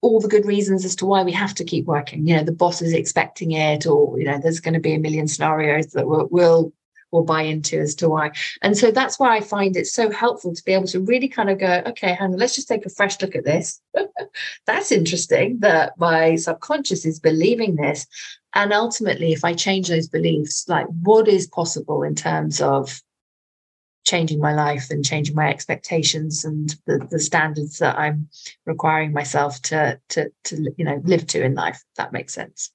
all the good reasons as to why we have to keep working you know the boss is expecting it or you know there's going to be a million scenarios that we'll, we'll will buy into as to why. And so that's why I find it so helpful to be able to really kind of go, okay, hang on, let's just take a fresh look at this. that's interesting that my subconscious is believing this. And ultimately, if I change those beliefs, like what is possible in terms of changing my life and changing my expectations and the, the standards that I'm requiring myself to to to you know live to in life. that makes sense.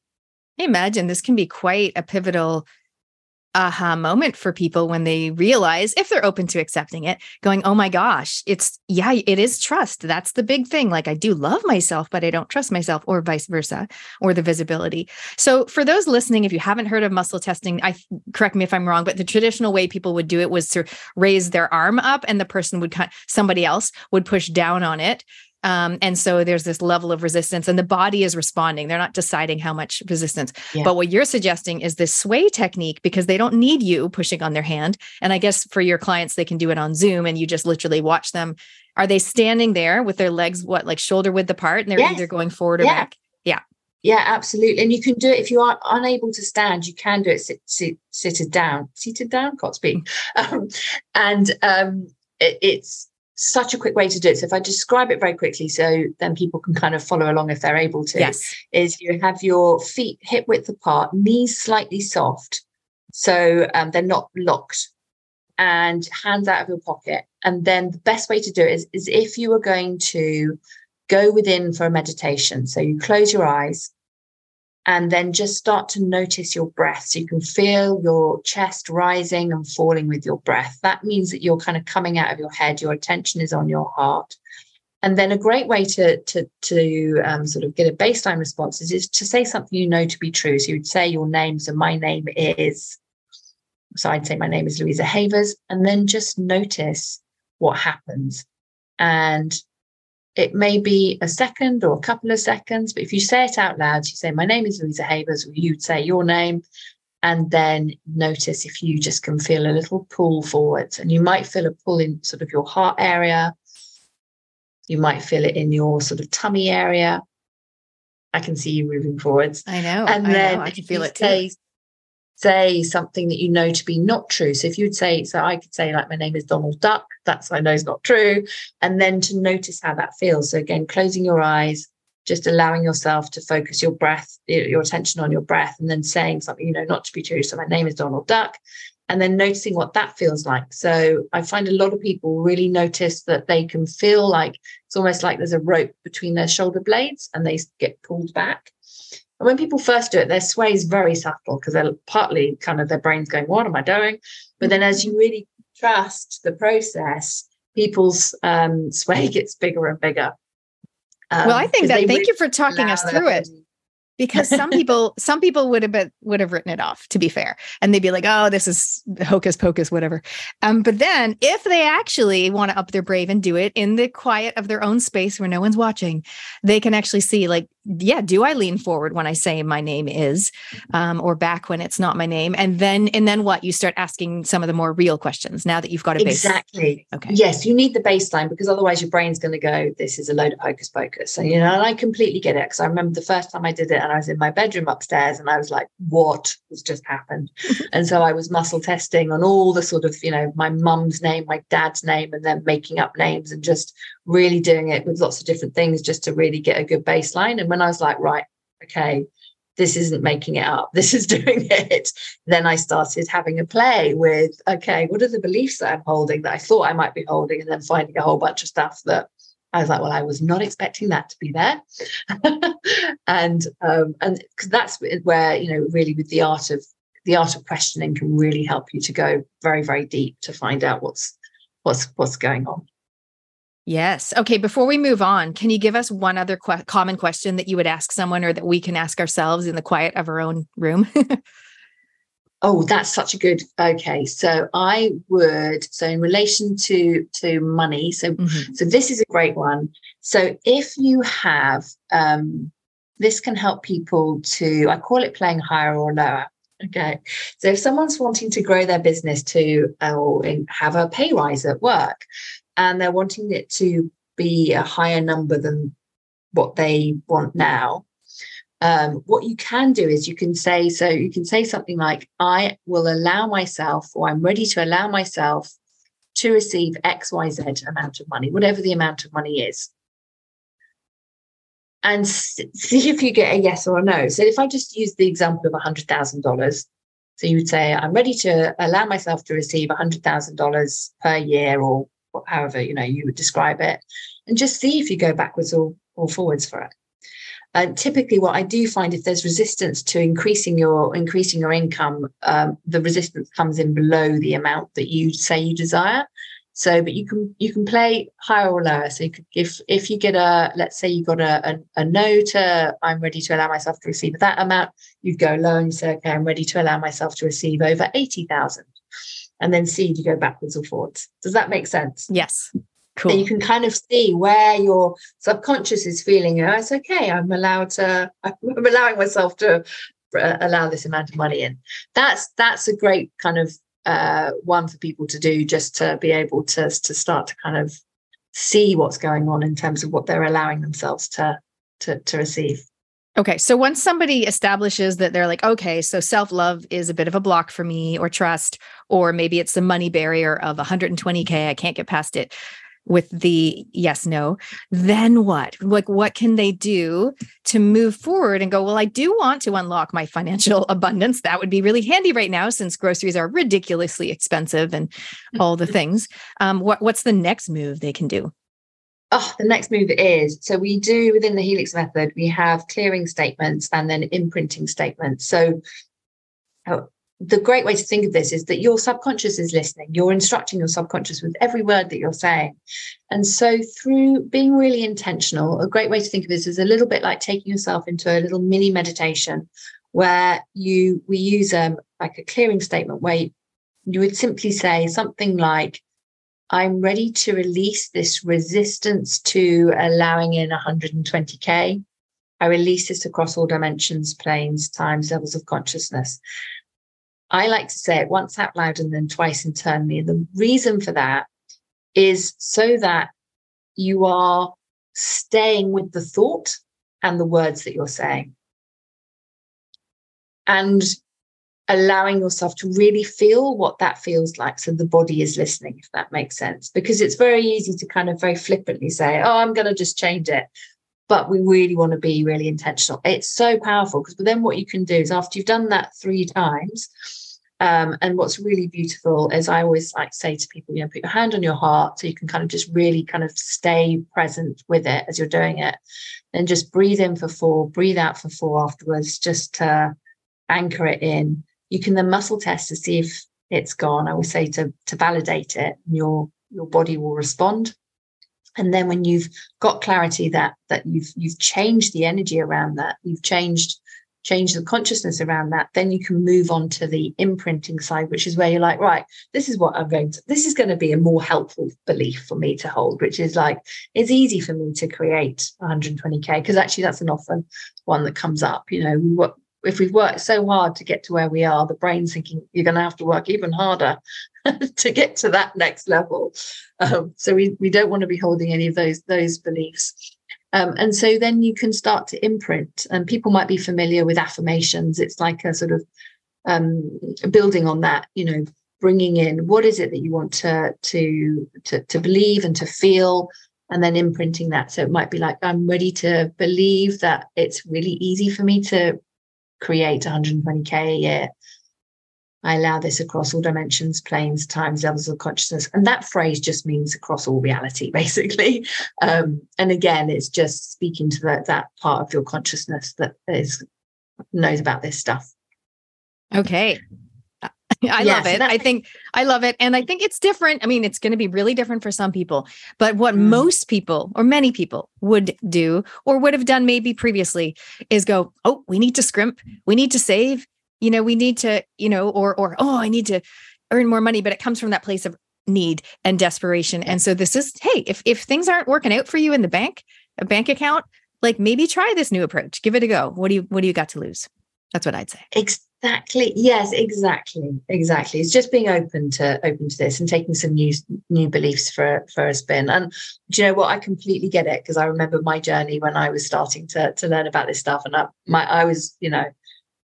I imagine this can be quite a pivotal aha moment for people when they realize if they're open to accepting it going oh my gosh it's yeah it is trust. That's the big thing. Like i do love myself but i don't trust myself or vice versa or the visibility. So for those listening if you haven't heard of muscle testing i correct me if i'm wrong but the traditional way people would do it was to raise their arm up and the person would cut, somebody else would push down on it um, and so there's this level of resistance, and the body is responding. They're not deciding how much resistance. Yeah. But what you're suggesting is this sway technique because they don't need you pushing on their hand. And I guess for your clients, they can do it on Zoom and you just literally watch them. Are they standing there with their legs, what, like shoulder width apart, and they're yes. either going forward or yeah. back? Yeah. Yeah, absolutely. And you can do it if you are unable to stand, you can do it sit, sit, seated down, seated down, Cotsby. Um, and um, it, it's such a quick way to do it. So if I describe it very quickly, so then people can kind of follow along if they're able to. Yes. Is you have your feet hip width apart, knees slightly soft, so um, they're not locked, and hands out of your pocket. And then the best way to do it is, is if you are going to go within for a meditation. So you close your eyes and then just start to notice your breath. So you can feel your chest rising and falling with your breath. That means that you're kind of coming out of your head, your attention is on your heart. And then a great way to, to, to um, sort of get a baseline response is, is to say something you know to be true. So you'd say your name. So my name is, so I'd say my name is Louisa Havers, and then just notice what happens. And it may be a second or a couple of seconds, but if you say it out loud, you say, My name is Louisa Havers, or you'd say your name, and then notice if you just can feel a little pull forwards. And you might feel a pull in sort of your heart area. You might feel it in your sort of tummy area. I can see you moving forwards. I know. And I then know, I can feel it say, too. Say something that you know to be not true. So if you'd say, so I could say, like, my name is Donald Duck, that's I know is not true. And then to notice how that feels. So again, closing your eyes, just allowing yourself to focus your breath, your attention on your breath, and then saying something, you know, not to be true. So my name is Donald Duck. And then noticing what that feels like. So I find a lot of people really notice that they can feel like it's almost like there's a rope between their shoulder blades and they get pulled back. And when people first do it, their sway is very subtle because they're partly kind of their brain's going, What am I doing? But then as you really trust the process, people's um, sway gets bigger and bigger. well, I think that thank really you for talking us through it. Because some people, some people would have been, would have written it off. To be fair, and they'd be like, "Oh, this is hocus pocus, whatever." Um, but then, if they actually want to up their brave and do it in the quiet of their own space where no one's watching, they can actually see, like, yeah, do I lean forward when I say my name is, um, or back when it's not my name, and then, and then what? You start asking some of the more real questions now that you've got a base. Exactly. Okay. Yes, you need the baseline because otherwise your brain's going to go, this is a load of hocus pocus. And, you know, and I completely get it because I remember the first time I did it and I was in my bedroom upstairs and I was like, what has just happened? and so I was muscle testing on all the sort of, you know, my mum's name, my dad's name, and then making up names and just really doing it with lots of different things just to really get a good baseline. And when I was like, right, okay, this isn't making it up, this is doing it, then I started having a play with, okay, what are the beliefs that I'm holding that I thought I might be holding, and then finding a whole bunch of stuff that I was like, well, I was not expecting that to be there. and um, and because that's where, you know, really with the art of the art of questioning can really help you to go very, very deep to find out what's what's what's going on. Yes. Okay. Before we move on, can you give us one other que- common question that you would ask someone or that we can ask ourselves in the quiet of our own room? Oh, that's such a good. Okay, so I would. So in relation to to money, so so this is a great one. So if you have, um, this can help people to. I call it playing higher or lower. Okay, so if someone's wanting to grow their business to or have a pay rise at work, and they're wanting it to be a higher number than what they want now, um, what you can do is you can say so you can say something like i will allow myself or i'm ready to allow myself to receive xyz amount of money whatever the amount of money is. And see if you get a yes or a no. So if i just use the example of $100000 so you would say i'm ready to allow myself to receive $100000 per year or however you know you would describe it and just see if you go backwards or, or forwards for it uh, typically, what I do find if there's resistance to increasing your increasing your income, um, the resistance comes in below the amount that you say you desire. So, but you can you can play higher or lower. So, could, if if you get a let's say you got a, a a no to I'm ready to allow myself to receive that amount, you'd go low and say okay I'm ready to allow myself to receive over eighty thousand, and then see do you go backwards or forwards. Does that make sense? Yes. Cool. And you can kind of see where your subconscious is feeling. Oh, it's okay. I'm allowed to. I'm allowing myself to uh, allow this amount of money in. That's that's a great kind of uh, one for people to do, just to be able to to start to kind of see what's going on in terms of what they're allowing themselves to to to receive. Okay. So once somebody establishes that they're like, okay, so self love is a bit of a block for me, or trust, or maybe it's the money barrier of 120K, I can't get past it with the yes, no, then what? Like, what can they do to move forward and go, well, I do want to unlock my financial abundance. That would be really handy right now since groceries are ridiculously expensive and all the things. Um, what, what's the next move they can do? Oh, the next move is so we do within the Helix method, we have clearing statements and then imprinting statements. So oh, the great way to think of this is that your subconscious is listening. You're instructing your subconscious with every word that you're saying. And so, through being really intentional, a great way to think of this is a little bit like taking yourself into a little mini meditation where you we use um like a clearing statement where you, you would simply say something like I'm ready to release this resistance to allowing in 120K. I release this across all dimensions, planes, times, levels of consciousness. I like to say it once out loud and then twice internally. And the reason for that is so that you are staying with the thought and the words that you're saying. And allowing yourself to really feel what that feels like. So the body is listening, if that makes sense. Because it's very easy to kind of very flippantly say, oh, I'm going to just change it. But we really want to be really intentional. It's so powerful because then what you can do is after you've done that three times, um, and what's really beautiful is I always like say to people, you know, put your hand on your heart so you can kind of just really kind of stay present with it as you're doing it. And just breathe in for four, breathe out for four afterwards, just to anchor it in. You can then muscle test to see if it's gone. I would say to to validate it, your your body will respond. And then when you've got clarity that that you've you've changed the energy around that, you've changed change the consciousness around that, then you can move on to the imprinting side, which is where you're like, right, this is what I'm going to, this is going to be a more helpful belief for me to hold, which is like, it's easy for me to create 120K, because actually that's an often one that comes up. You know, what if we've worked so hard to get to where we are, the brain's thinking you're going to have to work even harder to get to that next level. Um, so we, we don't want to be holding any of those those beliefs. Um, and so then you can start to imprint, and people might be familiar with affirmations. It's like a sort of um, building on that, you know, bringing in what is it that you want to, to to to believe and to feel, and then imprinting that. So it might be like I'm ready to believe that it's really easy for me to create 120k a year. I allow this across all dimensions, planes, times, levels of consciousness. And that phrase just means across all reality, basically. Um, and again, it's just speaking to that, that part of your consciousness that is knows about this stuff. Okay. I love it. I think I love it. And I think it's different. I mean, it's going to be really different for some people. But what mm. most people or many people would do or would have done maybe previously is go, oh, we need to scrimp. We need to save you know we need to you know or or oh i need to earn more money but it comes from that place of need and desperation and so this is hey if if things aren't working out for you in the bank a bank account like maybe try this new approach give it a go what do you what do you got to lose that's what i'd say exactly. Yes exactly. Exactly. It's just being open to open to this and taking some new new beliefs for for a spin. And do you know what? I completely get it because i remember my journey when i was starting to to learn about this stuff and I, my i was you know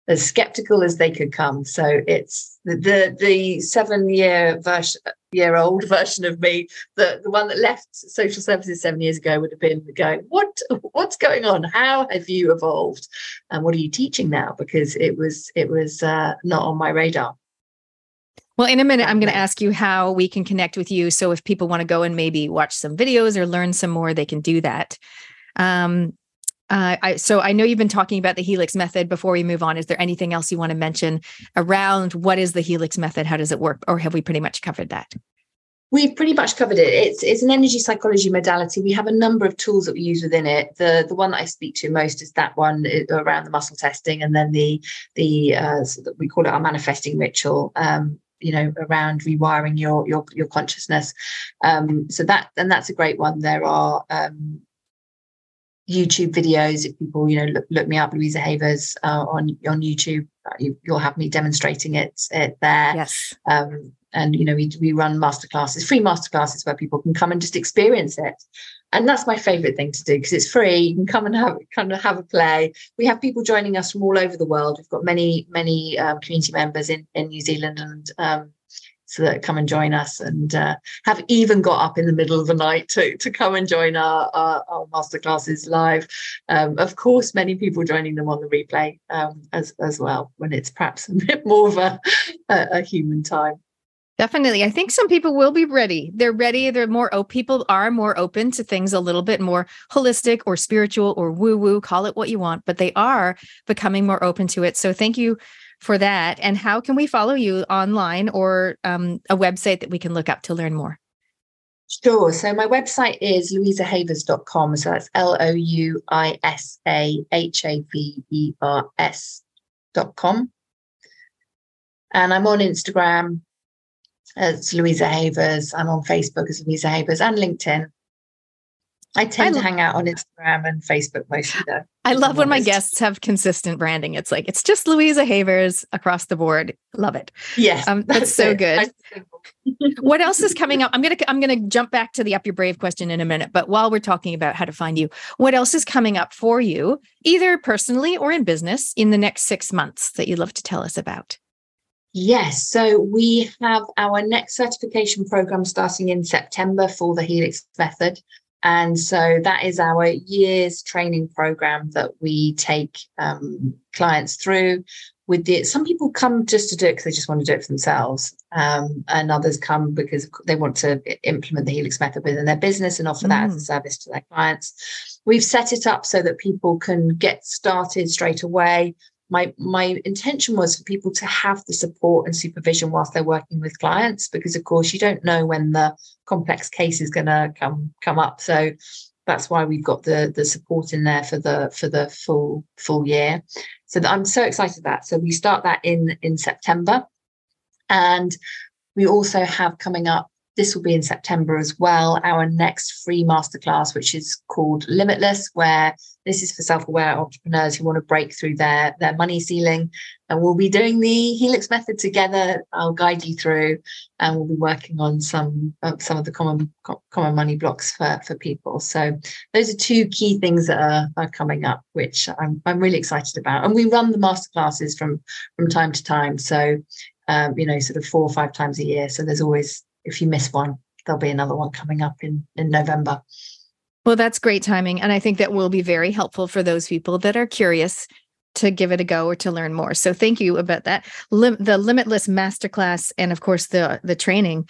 as skeptical as they could come. So it's the the, the seven year version year old version of me, the, the one that left social services seven years ago would have been going, What what's going on? How have you evolved? And what are you teaching now? Because it was it was uh, not on my radar. Well, in a minute, I'm going to ask you how we can connect with you. So if people want to go and maybe watch some videos or learn some more, they can do that. Um, uh, I, so I know you've been talking about the Helix method. Before we move on, is there anything else you want to mention around what is the Helix method? How does it work, or have we pretty much covered that? We've pretty much covered it. It's it's an energy psychology modality. We have a number of tools that we use within it. The the one that I speak to most is that one around the muscle testing, and then the the uh, we call it our manifesting ritual. Um, you know around rewiring your your your consciousness um so that and that's a great one there are um YouTube videos. If people, you know, look, look me up, Louisa Havers uh, on on YouTube, uh, you, will have me demonstrating it, it there. Yes. Um, and you know, we we run masterclasses, free masterclasses where people can come and just experience it. And that's my favorite thing to do because it's free. You can come and have kind of have a play. We have people joining us from all over the world. We've got many many um, community members in in New Zealand and um, so that come and join us and uh, have even got up in the middle of the night to, to come and join our, our, our masterclasses live. Um, of course, many people joining them on the replay um, as, as well when it's perhaps a bit more of a, a, a human time. Definitely. I think some people will be ready. They're ready. They're more, oh, people are more open to things a little bit more holistic or spiritual or woo woo, call it what you want, but they are becoming more open to it. So thank you for that. And how can we follow you online or um, a website that we can look up to learn more? Sure. So my website is louisahavers.com. So that's L O U I S A H A V E R S.com. And I'm on Instagram as Louisa Havers. I'm on Facebook as Louisa Havers and LinkedIn. I tend I to hang out on Instagram and Facebook mostly though. I love when my guests have consistent branding. It's like it's just Louisa Havers across the board. Love it. Yes. Um, that's, that's so it. good. what else is coming up? I'm gonna I'm gonna jump back to the up your brave question in a minute. But while we're talking about how to find you, what else is coming up for you, either personally or in business, in the next six months that you'd love to tell us about? Yes, so we have our next certification program starting in September for the Helix method. And so that is our year's training program that we take um, clients through. With the some people come just to do it because they just want to do it for themselves, um, and others come because they want to implement the Helix method within their business and offer mm. that as a mm. service to their clients. We've set it up so that people can get started straight away my my intention was for people to have the support and supervision whilst they're working with clients because of course you don't know when the complex case is going to come come up. So that's why we've got the the support in there for the for the full full year. So i'm so excited that. So we start that in in september. And we also have coming up this will be in September as well. Our next free masterclass, which is called Limitless, where this is for self-aware entrepreneurs who want to break through their, their money ceiling. And we'll be doing the Helix method together. I'll guide you through, and we'll be working on some uh, some of the common common money blocks for, for people. So those are two key things that are, are coming up, which I'm I'm really excited about. And we run the masterclasses from from time to time. So um, you know, sort of four or five times a year. So there's always if you miss one, there'll be another one coming up in, in November. Well, that's great timing. And I think that will be very helpful for those people that are curious to give it a go or to learn more. So thank you about that. Lim- the Limitless Masterclass and of course the the training.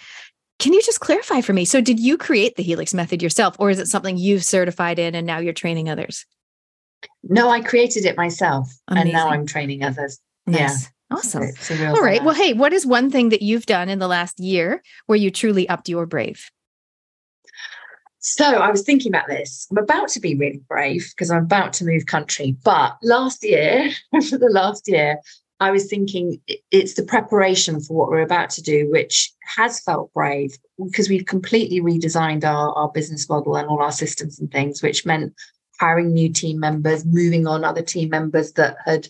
Can you just clarify for me? So did you create the Helix method yourself or is it something you've certified in and now you're training others? No, I created it myself Amazing. and now I'm training others. Nice. Yeah. Awesome. All right. Well, hey, what is one thing that you've done in the last year where you truly upped your brave? So I was thinking about this. I'm about to be really brave because I'm about to move country. But last year, for the last year, I was thinking it's the preparation for what we're about to do, which has felt brave because we've completely redesigned our, our business model and all our systems and things, which meant hiring new team members, moving on other team members that had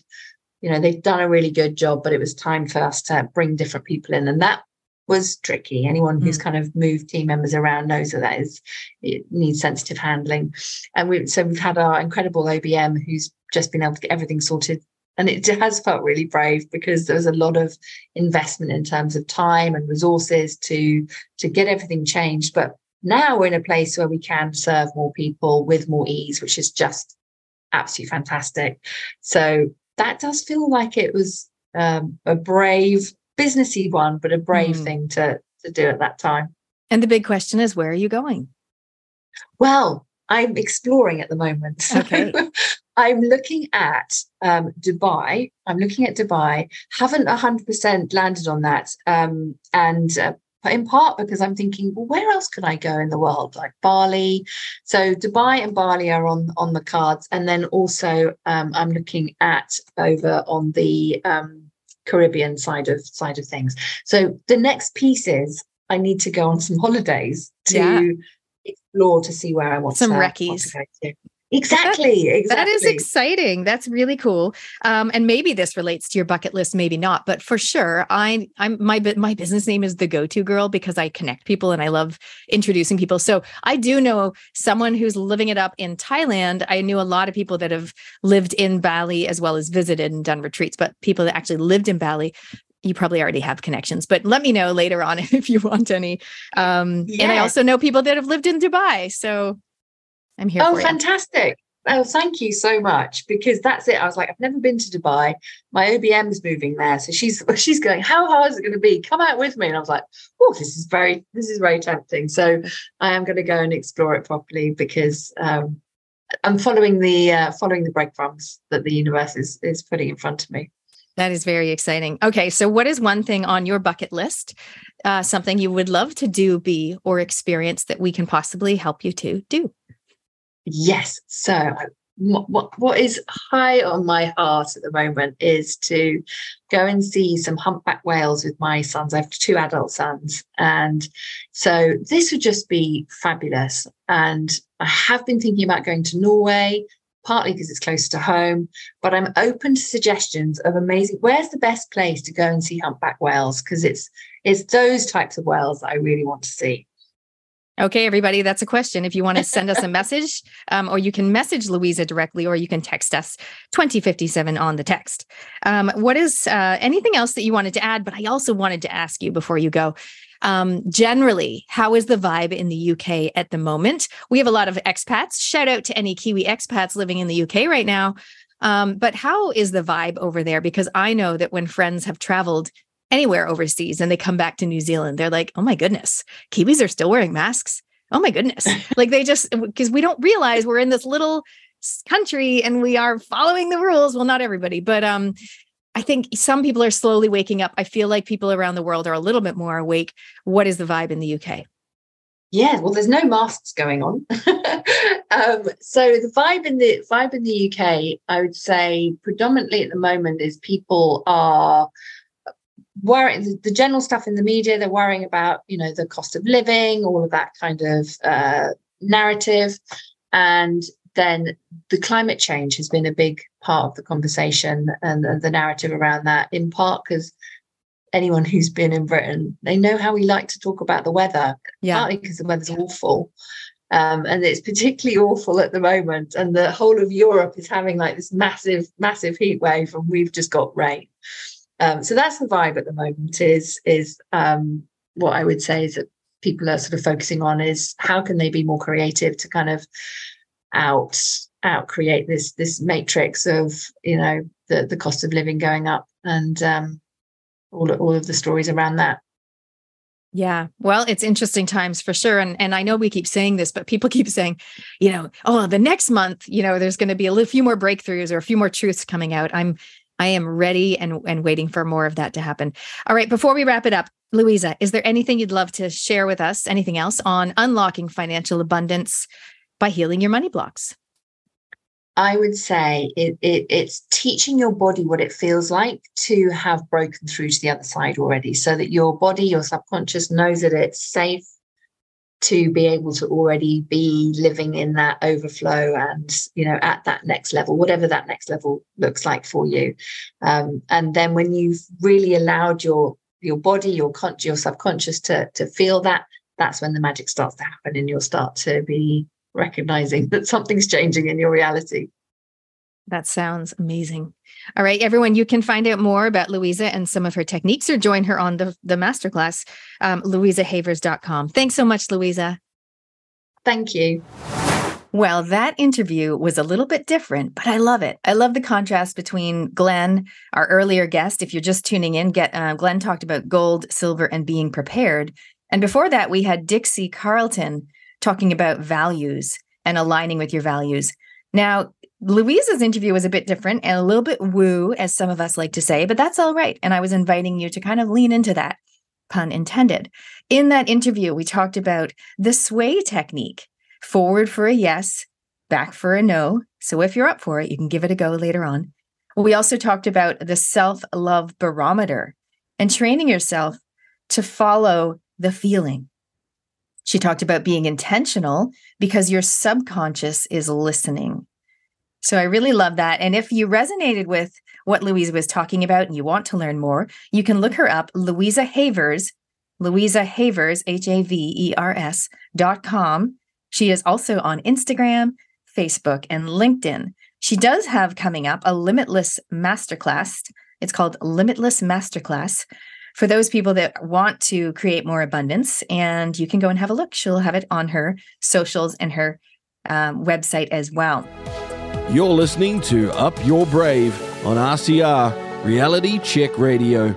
you know they've done a really good job but it was time for us to bring different people in and that was tricky. Anyone who's mm. kind of moved team members around knows that that is it needs sensitive handling. And we so we've had our incredible obm who's just been able to get everything sorted and it has felt really brave because there was a lot of investment in terms of time and resources to to get everything changed. But now we're in a place where we can serve more people with more ease which is just absolutely fantastic. So that does feel like it was um, a brave businessy one, but a brave mm. thing to to do at that time. And the big question is, where are you going? Well, I'm exploring at the moment. Okay. I'm looking at um, Dubai. I'm looking at Dubai. Haven't 100% landed on that. Um, and uh, in part because I'm thinking, well, where else could I go in the world? Like Bali. So Dubai and Bali are on on the cards, and then also um, I'm looking at over on the um, Caribbean side of side of things. So the next piece is I need to go on some holidays to yeah. explore to see where I want some to, recce's. Want to. Exactly, that, exactly. That is exciting. That's really cool. Um, and maybe this relates to your bucket list, maybe not, but for sure, I, I'm my my business name is the Go To Girl because I connect people and I love introducing people. So I do know someone who's living it up in Thailand. I knew a lot of people that have lived in Bali as well as visited and done retreats, but people that actually lived in Bali you probably already have connections, but let me know later on if you want any. Um, yes. And I also know people that have lived in Dubai. So I'm here. Oh, fantastic. Oh, thank you so much. Because that's it. I was like, I've never been to Dubai. My OBM is moving there. So she's she's going, How hard is it going to be? Come out with me. And I was like, Oh, this is very, this is very tempting. So I am going to go and explore it properly because um, I'm following the uh, following the breadcrumbs that the universe is is putting in front of me. That is very exciting. Okay, so what is one thing on your bucket list, uh, something you would love to do, be, or experience that we can possibly help you to do? Yes. So what what is high on my heart at the moment is to go and see some humpback whales with my sons. I have two adult sons, and so this would just be fabulous. And I have been thinking about going to Norway, partly because it's close to home, but I'm open to suggestions of amazing. Where's the best place to go and see humpback whales? Because it's it's those types of whales that I really want to see. Okay, everybody, that's a question. If you want to send us a message, um, or you can message Louisa directly, or you can text us 2057 on the text. Um, what is uh, anything else that you wanted to add? But I also wanted to ask you before you go um, generally, how is the vibe in the UK at the moment? We have a lot of expats. Shout out to any Kiwi expats living in the UK right now. Um, but how is the vibe over there? Because I know that when friends have traveled anywhere overseas and they come back to New Zealand, they're like, oh my goodness, Kiwis are still wearing masks. Oh my goodness. like they just, because we don't realize we're in this little country and we are following the rules. Well, not everybody, but um, I think some people are slowly waking up. I feel like people around the world are a little bit more awake. What is the vibe in the UK? Yeah, well, there's no masks going on. um, so the vibe in the vibe in the UK, I would say, predominantly at the moment is people are worrying the general stuff in the media. They're worrying about you know the cost of living, all of that kind of uh, narrative, and then the climate change has been a big part of the conversation and, the narrative around that, in part because anyone who's been in Britain, they know how we like to talk about the weather, yeah. partly because the weather's awful. Um, and it's particularly awful at the moment. And the whole of Europe is having like this massive, massive heat wave, and we've just got rain. Um, so that's the vibe at the moment. Is is um, what I would say is that people are sort of focusing on is how can they be more creative to kind of out out create this this matrix of you know the the cost of living going up and um, all all of the stories around that. Yeah. Well, it's interesting times for sure. And and I know we keep saying this, but people keep saying, you know, oh, the next month, you know, there's going to be a few more breakthroughs or a few more truths coming out. I'm I am ready and and waiting for more of that to happen. All right, before we wrap it up, Louisa, is there anything you'd love to share with us? Anything else on unlocking financial abundance by healing your money blocks? I would say it, it, it's teaching your body what it feels like to have broken through to the other side already, so that your body, your subconscious knows that it's safe to be able to already be living in that overflow and you know at that next level whatever that next level looks like for you um, and then when you've really allowed your your body your con- your subconscious to to feel that that's when the magic starts to happen and you'll start to be recognizing that something's changing in your reality. That sounds amazing. All right, everyone, you can find out more about Louisa and some of her techniques or join her on the, the masterclass, um, louisahavers.com. Thanks so much, Louisa. Thank you. Well, that interview was a little bit different, but I love it. I love the contrast between Glenn, our earlier guest. If you're just tuning in, get uh, Glenn talked about gold, silver, and being prepared. And before that, we had Dixie Carlton talking about values and aligning with your values. Now, Louisa's interview was a bit different and a little bit woo, as some of us like to say, but that's all right. And I was inviting you to kind of lean into that, pun intended. In that interview, we talked about the sway technique forward for a yes, back for a no. So if you're up for it, you can give it a go later on. We also talked about the self love barometer and training yourself to follow the feeling. She talked about being intentional because your subconscious is listening. So I really love that. And if you resonated with what Louisa was talking about and you want to learn more, you can look her up, Louisa Havers, Louisa Havers, H A V E R S dot com. She is also on Instagram, Facebook, and LinkedIn. She does have coming up a limitless masterclass. It's called Limitless Masterclass, for those people that want to create more abundance. And you can go and have a look. She'll have it on her socials and her um, website as well. You're listening to Up Your Brave on RCR Reality Check Radio.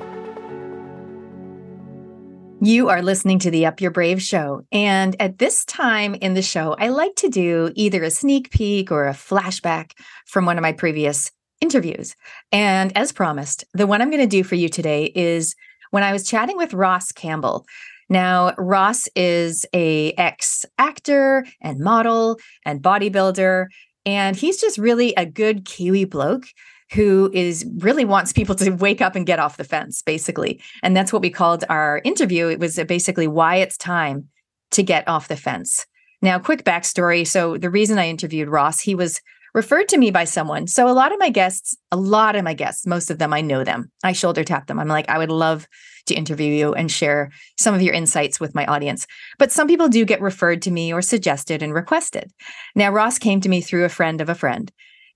You are listening to the Up Your Brave show. And at this time in the show, I like to do either a sneak peek or a flashback from one of my previous interviews. And as promised, the one I'm going to do for you today is when I was chatting with Ross Campbell. Now, Ross is a ex actor and model and bodybuilder. And he's just really a good Kiwi bloke who is really wants people to wake up and get off the fence, basically. And that's what we called our interview. It was uh, basically why it's time to get off the fence. Now, quick backstory. So, the reason I interviewed Ross, he was referred to me by someone. So, a lot of my guests, a lot of my guests, most of them, I know them. I shoulder tap them. I'm like, I would love to interview you and share some of your insights with my audience. But some people do get referred to me or suggested and requested. Now, Ross came to me through a friend of a friend.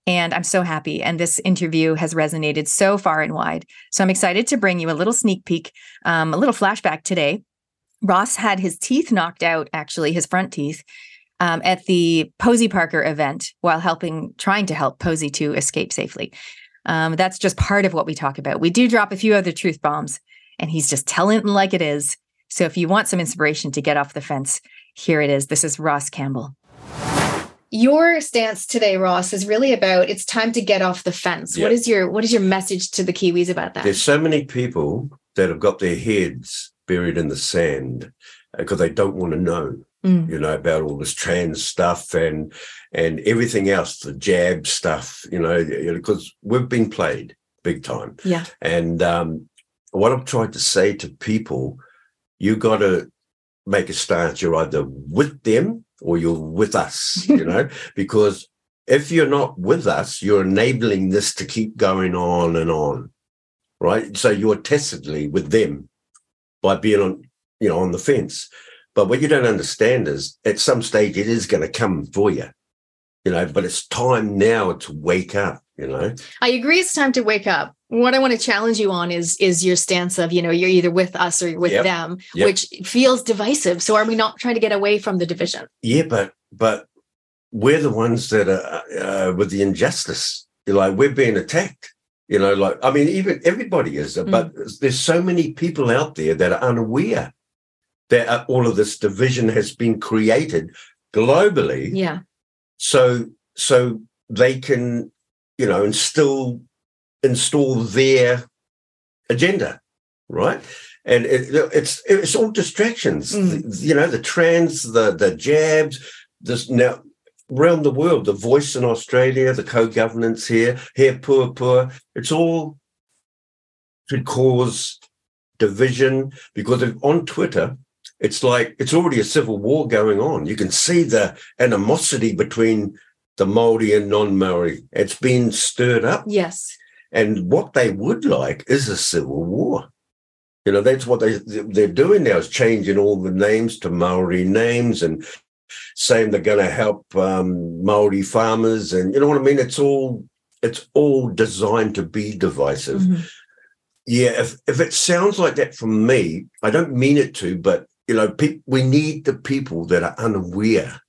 And I'm so happy. And this interview has resonated so far and wide. So I'm excited to bring you a little sneak peek, um, a little flashback today. Ross had his teeth knocked out, actually, his front teeth, um, at the Posie Parker event while helping, trying to help Posie to escape safely. Um, that's just part of what we talk about. We do drop a few other truth bombs, and he's just telling it like it is. So if you want some inspiration to get off the fence, here it is. This is Ross Campbell. Your stance today, Ross, is really about it's time to get off the fence. Yeah. What is your what is your message to the Kiwis about that? There's so many people that have got their heads buried in the sand because they don't want to know, Mm. you know, about all this trans stuff and and everything else, the jab stuff, you know, because we've been played big time. Yeah. And um, what I've tried to say to people, you got to make a stance. You're either with them or you're with us, you know, because if you're not with us, you're enabling this to keep going on and on, right? So you're tacitly with them by being on, you know, on the fence. But what you don't understand is at some stage it is going to come for you, you know, but it's time now to wake up, you know. I agree it's time to wake up. What I want to challenge you on is is your stance of, you know, you're either with us or you're with Yep. them, Yep. which feels divisive. So are we not trying to get away from the division? Yeah, but but we're the ones that are uh, with the injustice. You're like we're being attacked. You know, like I mean, even everybody is, but there's so many people out there that are unaware that all of this division has been created globally. Yeah. So so they can, you know, instill install their agenda, right? And it, it's it's all distractions. Mm. The- you know, the trans, the the jabs. This now around the world, the voice in Australia, the co-governance here, here, poor, poor. It's all to cause division because if, on Twitter, it's like it's already a civil war going on. You can see the animosity between the Maori and non-Maori. It's been stirred up. Yes. And what they would like is a civil war. You know, that's what they they're doing now is changing all the names to Maori names and saying they're going to help um, Maori farmers, and you know what I mean. It's all it's all designed to be divisive. Yeah, if if it sounds like that from me, I don't mean it to, but you know, pe- we need the people that are unaware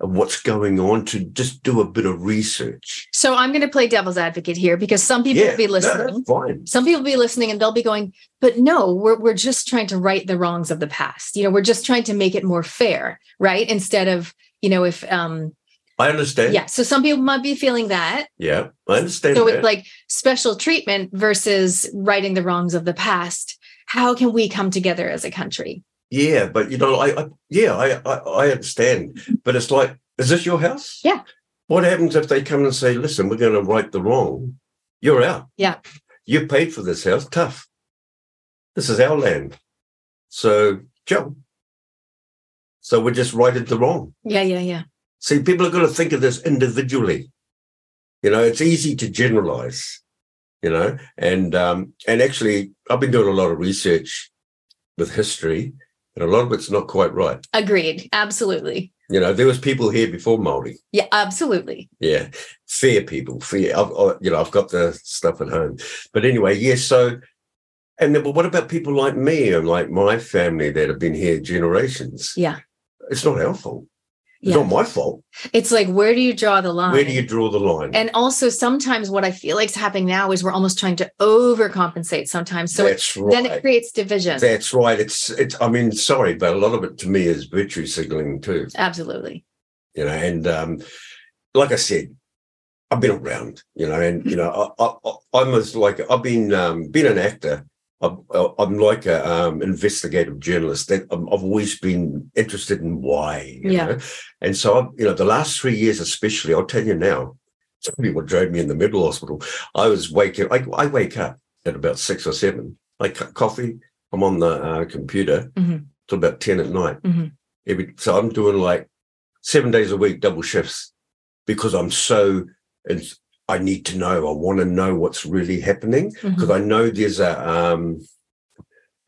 of what's going on to just do a bit of research. So I'm going to play devil's advocate here because some people Yeah, will be listening. fine. Some people will be listening and they'll be going, but no, we're, we're just trying to right the wrongs of the past. You know, we're just trying to make it more fair, right? Instead of, you know, if, um, I understand. yeah. So some people might be feeling that. Yeah, I understand. So that. it's like special treatment versus righting the wrongs of the past. How can we come together as a country? Yeah, but you know, I, I yeah, I, I I understand, but it's like, is this your house? Yeah. What happens if they come and say, "Listen, we're going to right the wrong"? You're out. Yeah. You paid for this house. Tough. This is our land. So, Joe. So we're just righted the wrong. Yeah, yeah, yeah. See, people are going to think of this individually. You know, it's easy to generalize. You know, and um, and actually, I've been doing a lot of research with history, and a lot of it's not quite right. Agreed. Absolutely. You know, there was people here before Maori. Yeah, absolutely. Yeah, fair people, fair. I've, I, you know, I've got the stuff at home. But anyway, yes. so, and then, but what about people like me and like my family that have been here generations? Yeah. It's not our fault. It's Yeah. not my fault. It's like, where do you draw the line? Where do you draw the line? And also, sometimes what I feel like is happening now is we're almost trying to overcompensate sometimes. So it- That's then it creates division. That's right. It's it's. I mean, sorry, but a lot of it to me is virtue signaling too. Absolutely. You know, and um, like I said, I've been around. You know, and you know, I, I, I- I'm as like I've been um, been an actor I'm, I'm like a um, investigative journalist. That i have always been interested in why. yeah. Know? And so, I, you know, the last three years, especially, I'll tell you now. Some people drove me in the mental hospital. I was waking. I, I wake up at about six or seven. I cut coffee. I'm on the uh, computer Mhm. till about ten at night. Mhm. Every, so I'm doing like seven days a week, double shifts, because I'm so. I need to know. I want to know what's really happening because Mhm. I know there's a um,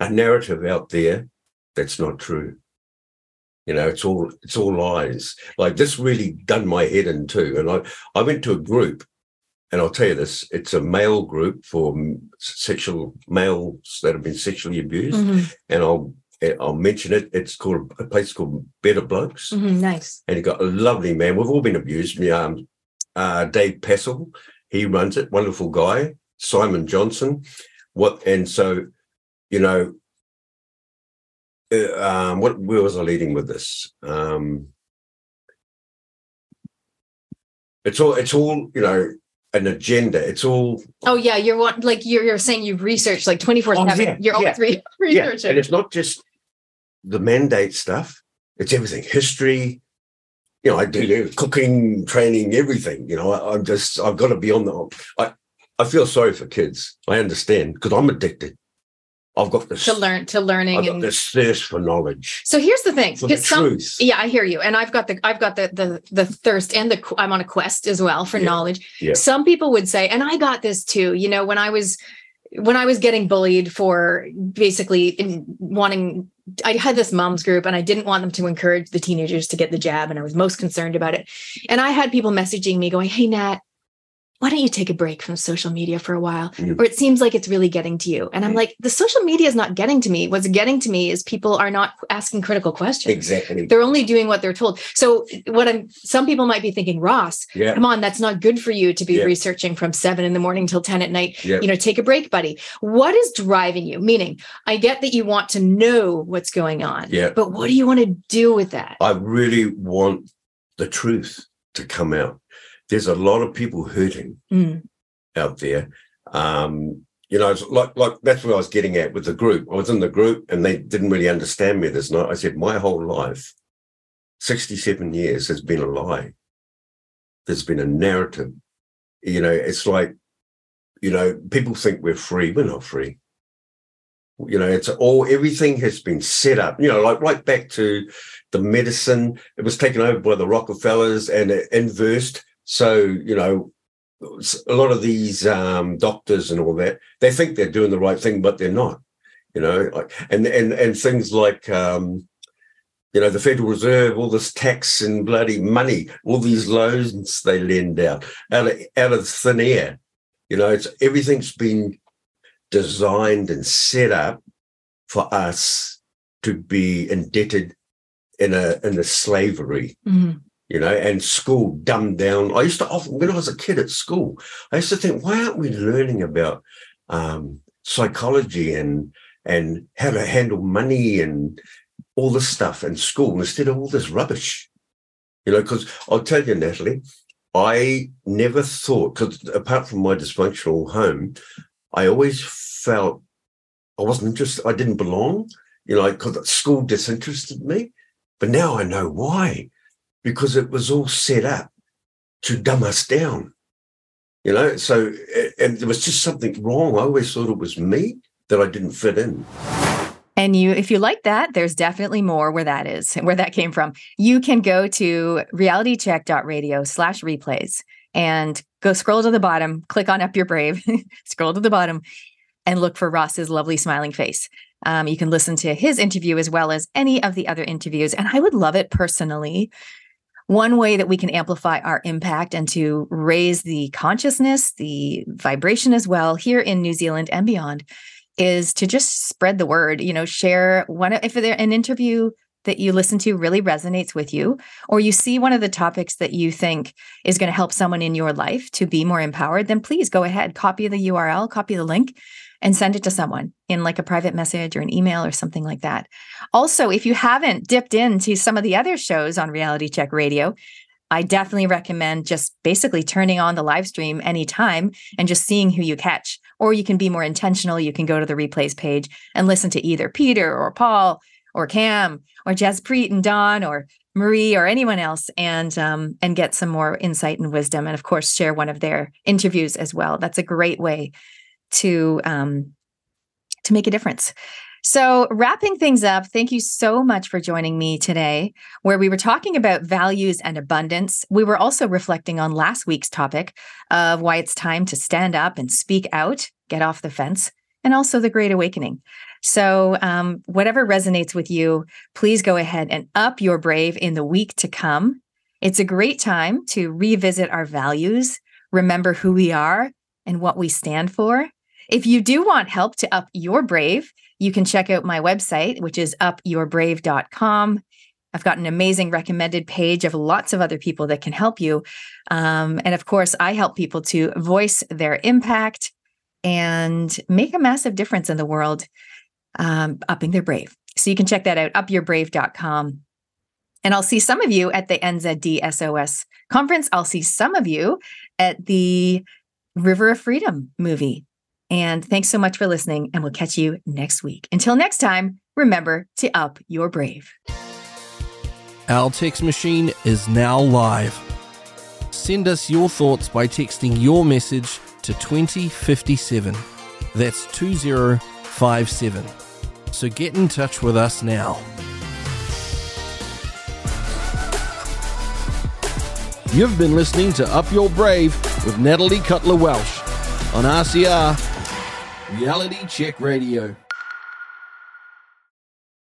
a narrative out there that's not true. You know, it's all it's all lies. Like this really done my head in too. And I I went to a group, and I'll tell you this: it's a male group for sexual males that have been sexually abused, Mhm. and I'll I'll mention it. It's called a place called Better Blokes Mhm, nice. and he got a lovely man. We've all been abused. Me, Um, uh, Dave Pessel, he runs it. Wonderful guy. Simon Johnson. What and so, you know, uh, um, what where was I leading with this? Um, it's all it's all you know an agenda. It's all Oh yeah, you're one like you're you're saying you've researched like 24 Oh, seven. You're always yeah, re- yeah, researching. and it's not just the mandate stuff. It's everything. History. You know, I do cooking, training, everything. You know, I, I'm just I've got to be on the. I I feel sorry for kids. I understand because I'm addicted. I've got this. to learn to learning I've got and this thirst for knowledge. So here's the thing. The some- truth. Yeah, I hear you, and I've got the I've got the the the thirst and the I'm on a quest as well for Yeah. knowledge. Yeah. Some people would say, and I got this too. You know, when I was when I was getting bullied for basically in wanting. I had this moms group and I didn't want them to encourage the teenagers to get the jab, and I was most concerned about it. And I had people messaging me going, Hey, Nat, why don't you take a break from social media for a while? Mm. Or it seems like it's really getting to you. And I'm like, the social media is not getting to me. What's getting to me is people are not asking critical questions. Exactly. They're only doing what they're told. So what I'm some people might be thinking, Ross, Yeah. come on, that's not good for you to be Yeah. researching from seven in the morning till 10 at night. Yeah. You know, take a break, buddy. What is driving you? Meaning, I get that you want to know what's going on. Yeah. But what do you want to do with that? I really want the truth to come out. There's a lot of people hurting Mm. out there. Um, you know, it's like like that's what I was getting at with the group. I was in the group and they didn't really understand me this night. I said, my whole life, 67 years has been a lie. There's been a narrative. You know, it's like, you know, people think we're free. We're not free. You know, it's all everything has been set up, you know, like right back to the medicine. It was taken over by the Rockefellers and it inversed. So, you know, a lot of these um, doctors and all that, they think they're doing the right thing, but they're not. You know, like, and and and things like um, you know the Federal Reserve, all this tax and bloody money, all these loans they lend out out of, out of thin air. You know, it's everything's been designed and set up for us to be indebted in a in a slavery Mhm. You know, and school dumbed down. I used to often, when I was a kid at school, I used to think, why aren't we learning about um, psychology and and how to handle money and all this stuff in school instead of all this rubbish? You know, because I'll tell you, Natalie, I never thought, because apart from my dysfunctional home, I always felt I wasn't interested. I didn't belong, you know, because school disinterested me. But now I know why because it was all set up to dumb us down. You know, so and there was just something wrong. I always thought it was me that I didn't fit in. And you, if you like that, there's definitely more where that is, where that came from. You can go to realitycheck.radio slash replays and go scroll to the bottom, click on Up Your Brave, scroll to the bottom, and look for Ross's lovely smiling face. Um, you can listen to his interview as well as any of the other interviews. And I would love it personally. One way that we can amplify our impact and to raise the consciousness, the vibration as well here in New Zealand and beyond is to just spread the word, you know, share one if there an interview that you listen to really resonates with you or you see one of the topics that you think is going to help someone in your life to be more empowered, then please go ahead, copy the URL, copy the link and send it to someone in like a private message or an email or something like that. Also, if you haven't dipped into some of the other shows on Reality Check Radio, I definitely recommend just basically turning on the live stream anytime and just seeing who you catch. Or you can be more intentional. You can go to the replays page and listen to either Peter or Paul or Cam or Jaspreet and Don or Marie or anyone else and um, and get some more insight and wisdom. And of course, share one of their interviews as well. That's a great way to um, to make a difference. So, wrapping things up, thank you so much for joining me today, where we were talking about values and abundance. We were also reflecting on last week's topic of why it's time to stand up and speak out, get off the fence, and also the Great Awakening. So, um, whatever resonates with you, please go ahead and up your brave in the week to come. It's a great time to revisit our values, remember who we are and what we stand for. If you do want help to up your brave, you can check out my website, which is upyourbrave.com. I've got an amazing recommended page of lots of other people that can help you. Um, and of course, I help people to voice their impact and make a massive difference in the world, um, upping their brave. So you can check that out, upyourbrave.com. And I'll see some of you at the NZDSOS conference. I'll see some of you at the River of Freedom movie and thanks so much for listening, and we'll catch you next week. Until next time, remember to up your brave. Text machine is now live. Send us your thoughts by texting your message to 2057. That's 2057. So get in touch with us now. You've been listening to Up Your Brave with Natalie Cutler Welsh on RCR Reality Check Radio.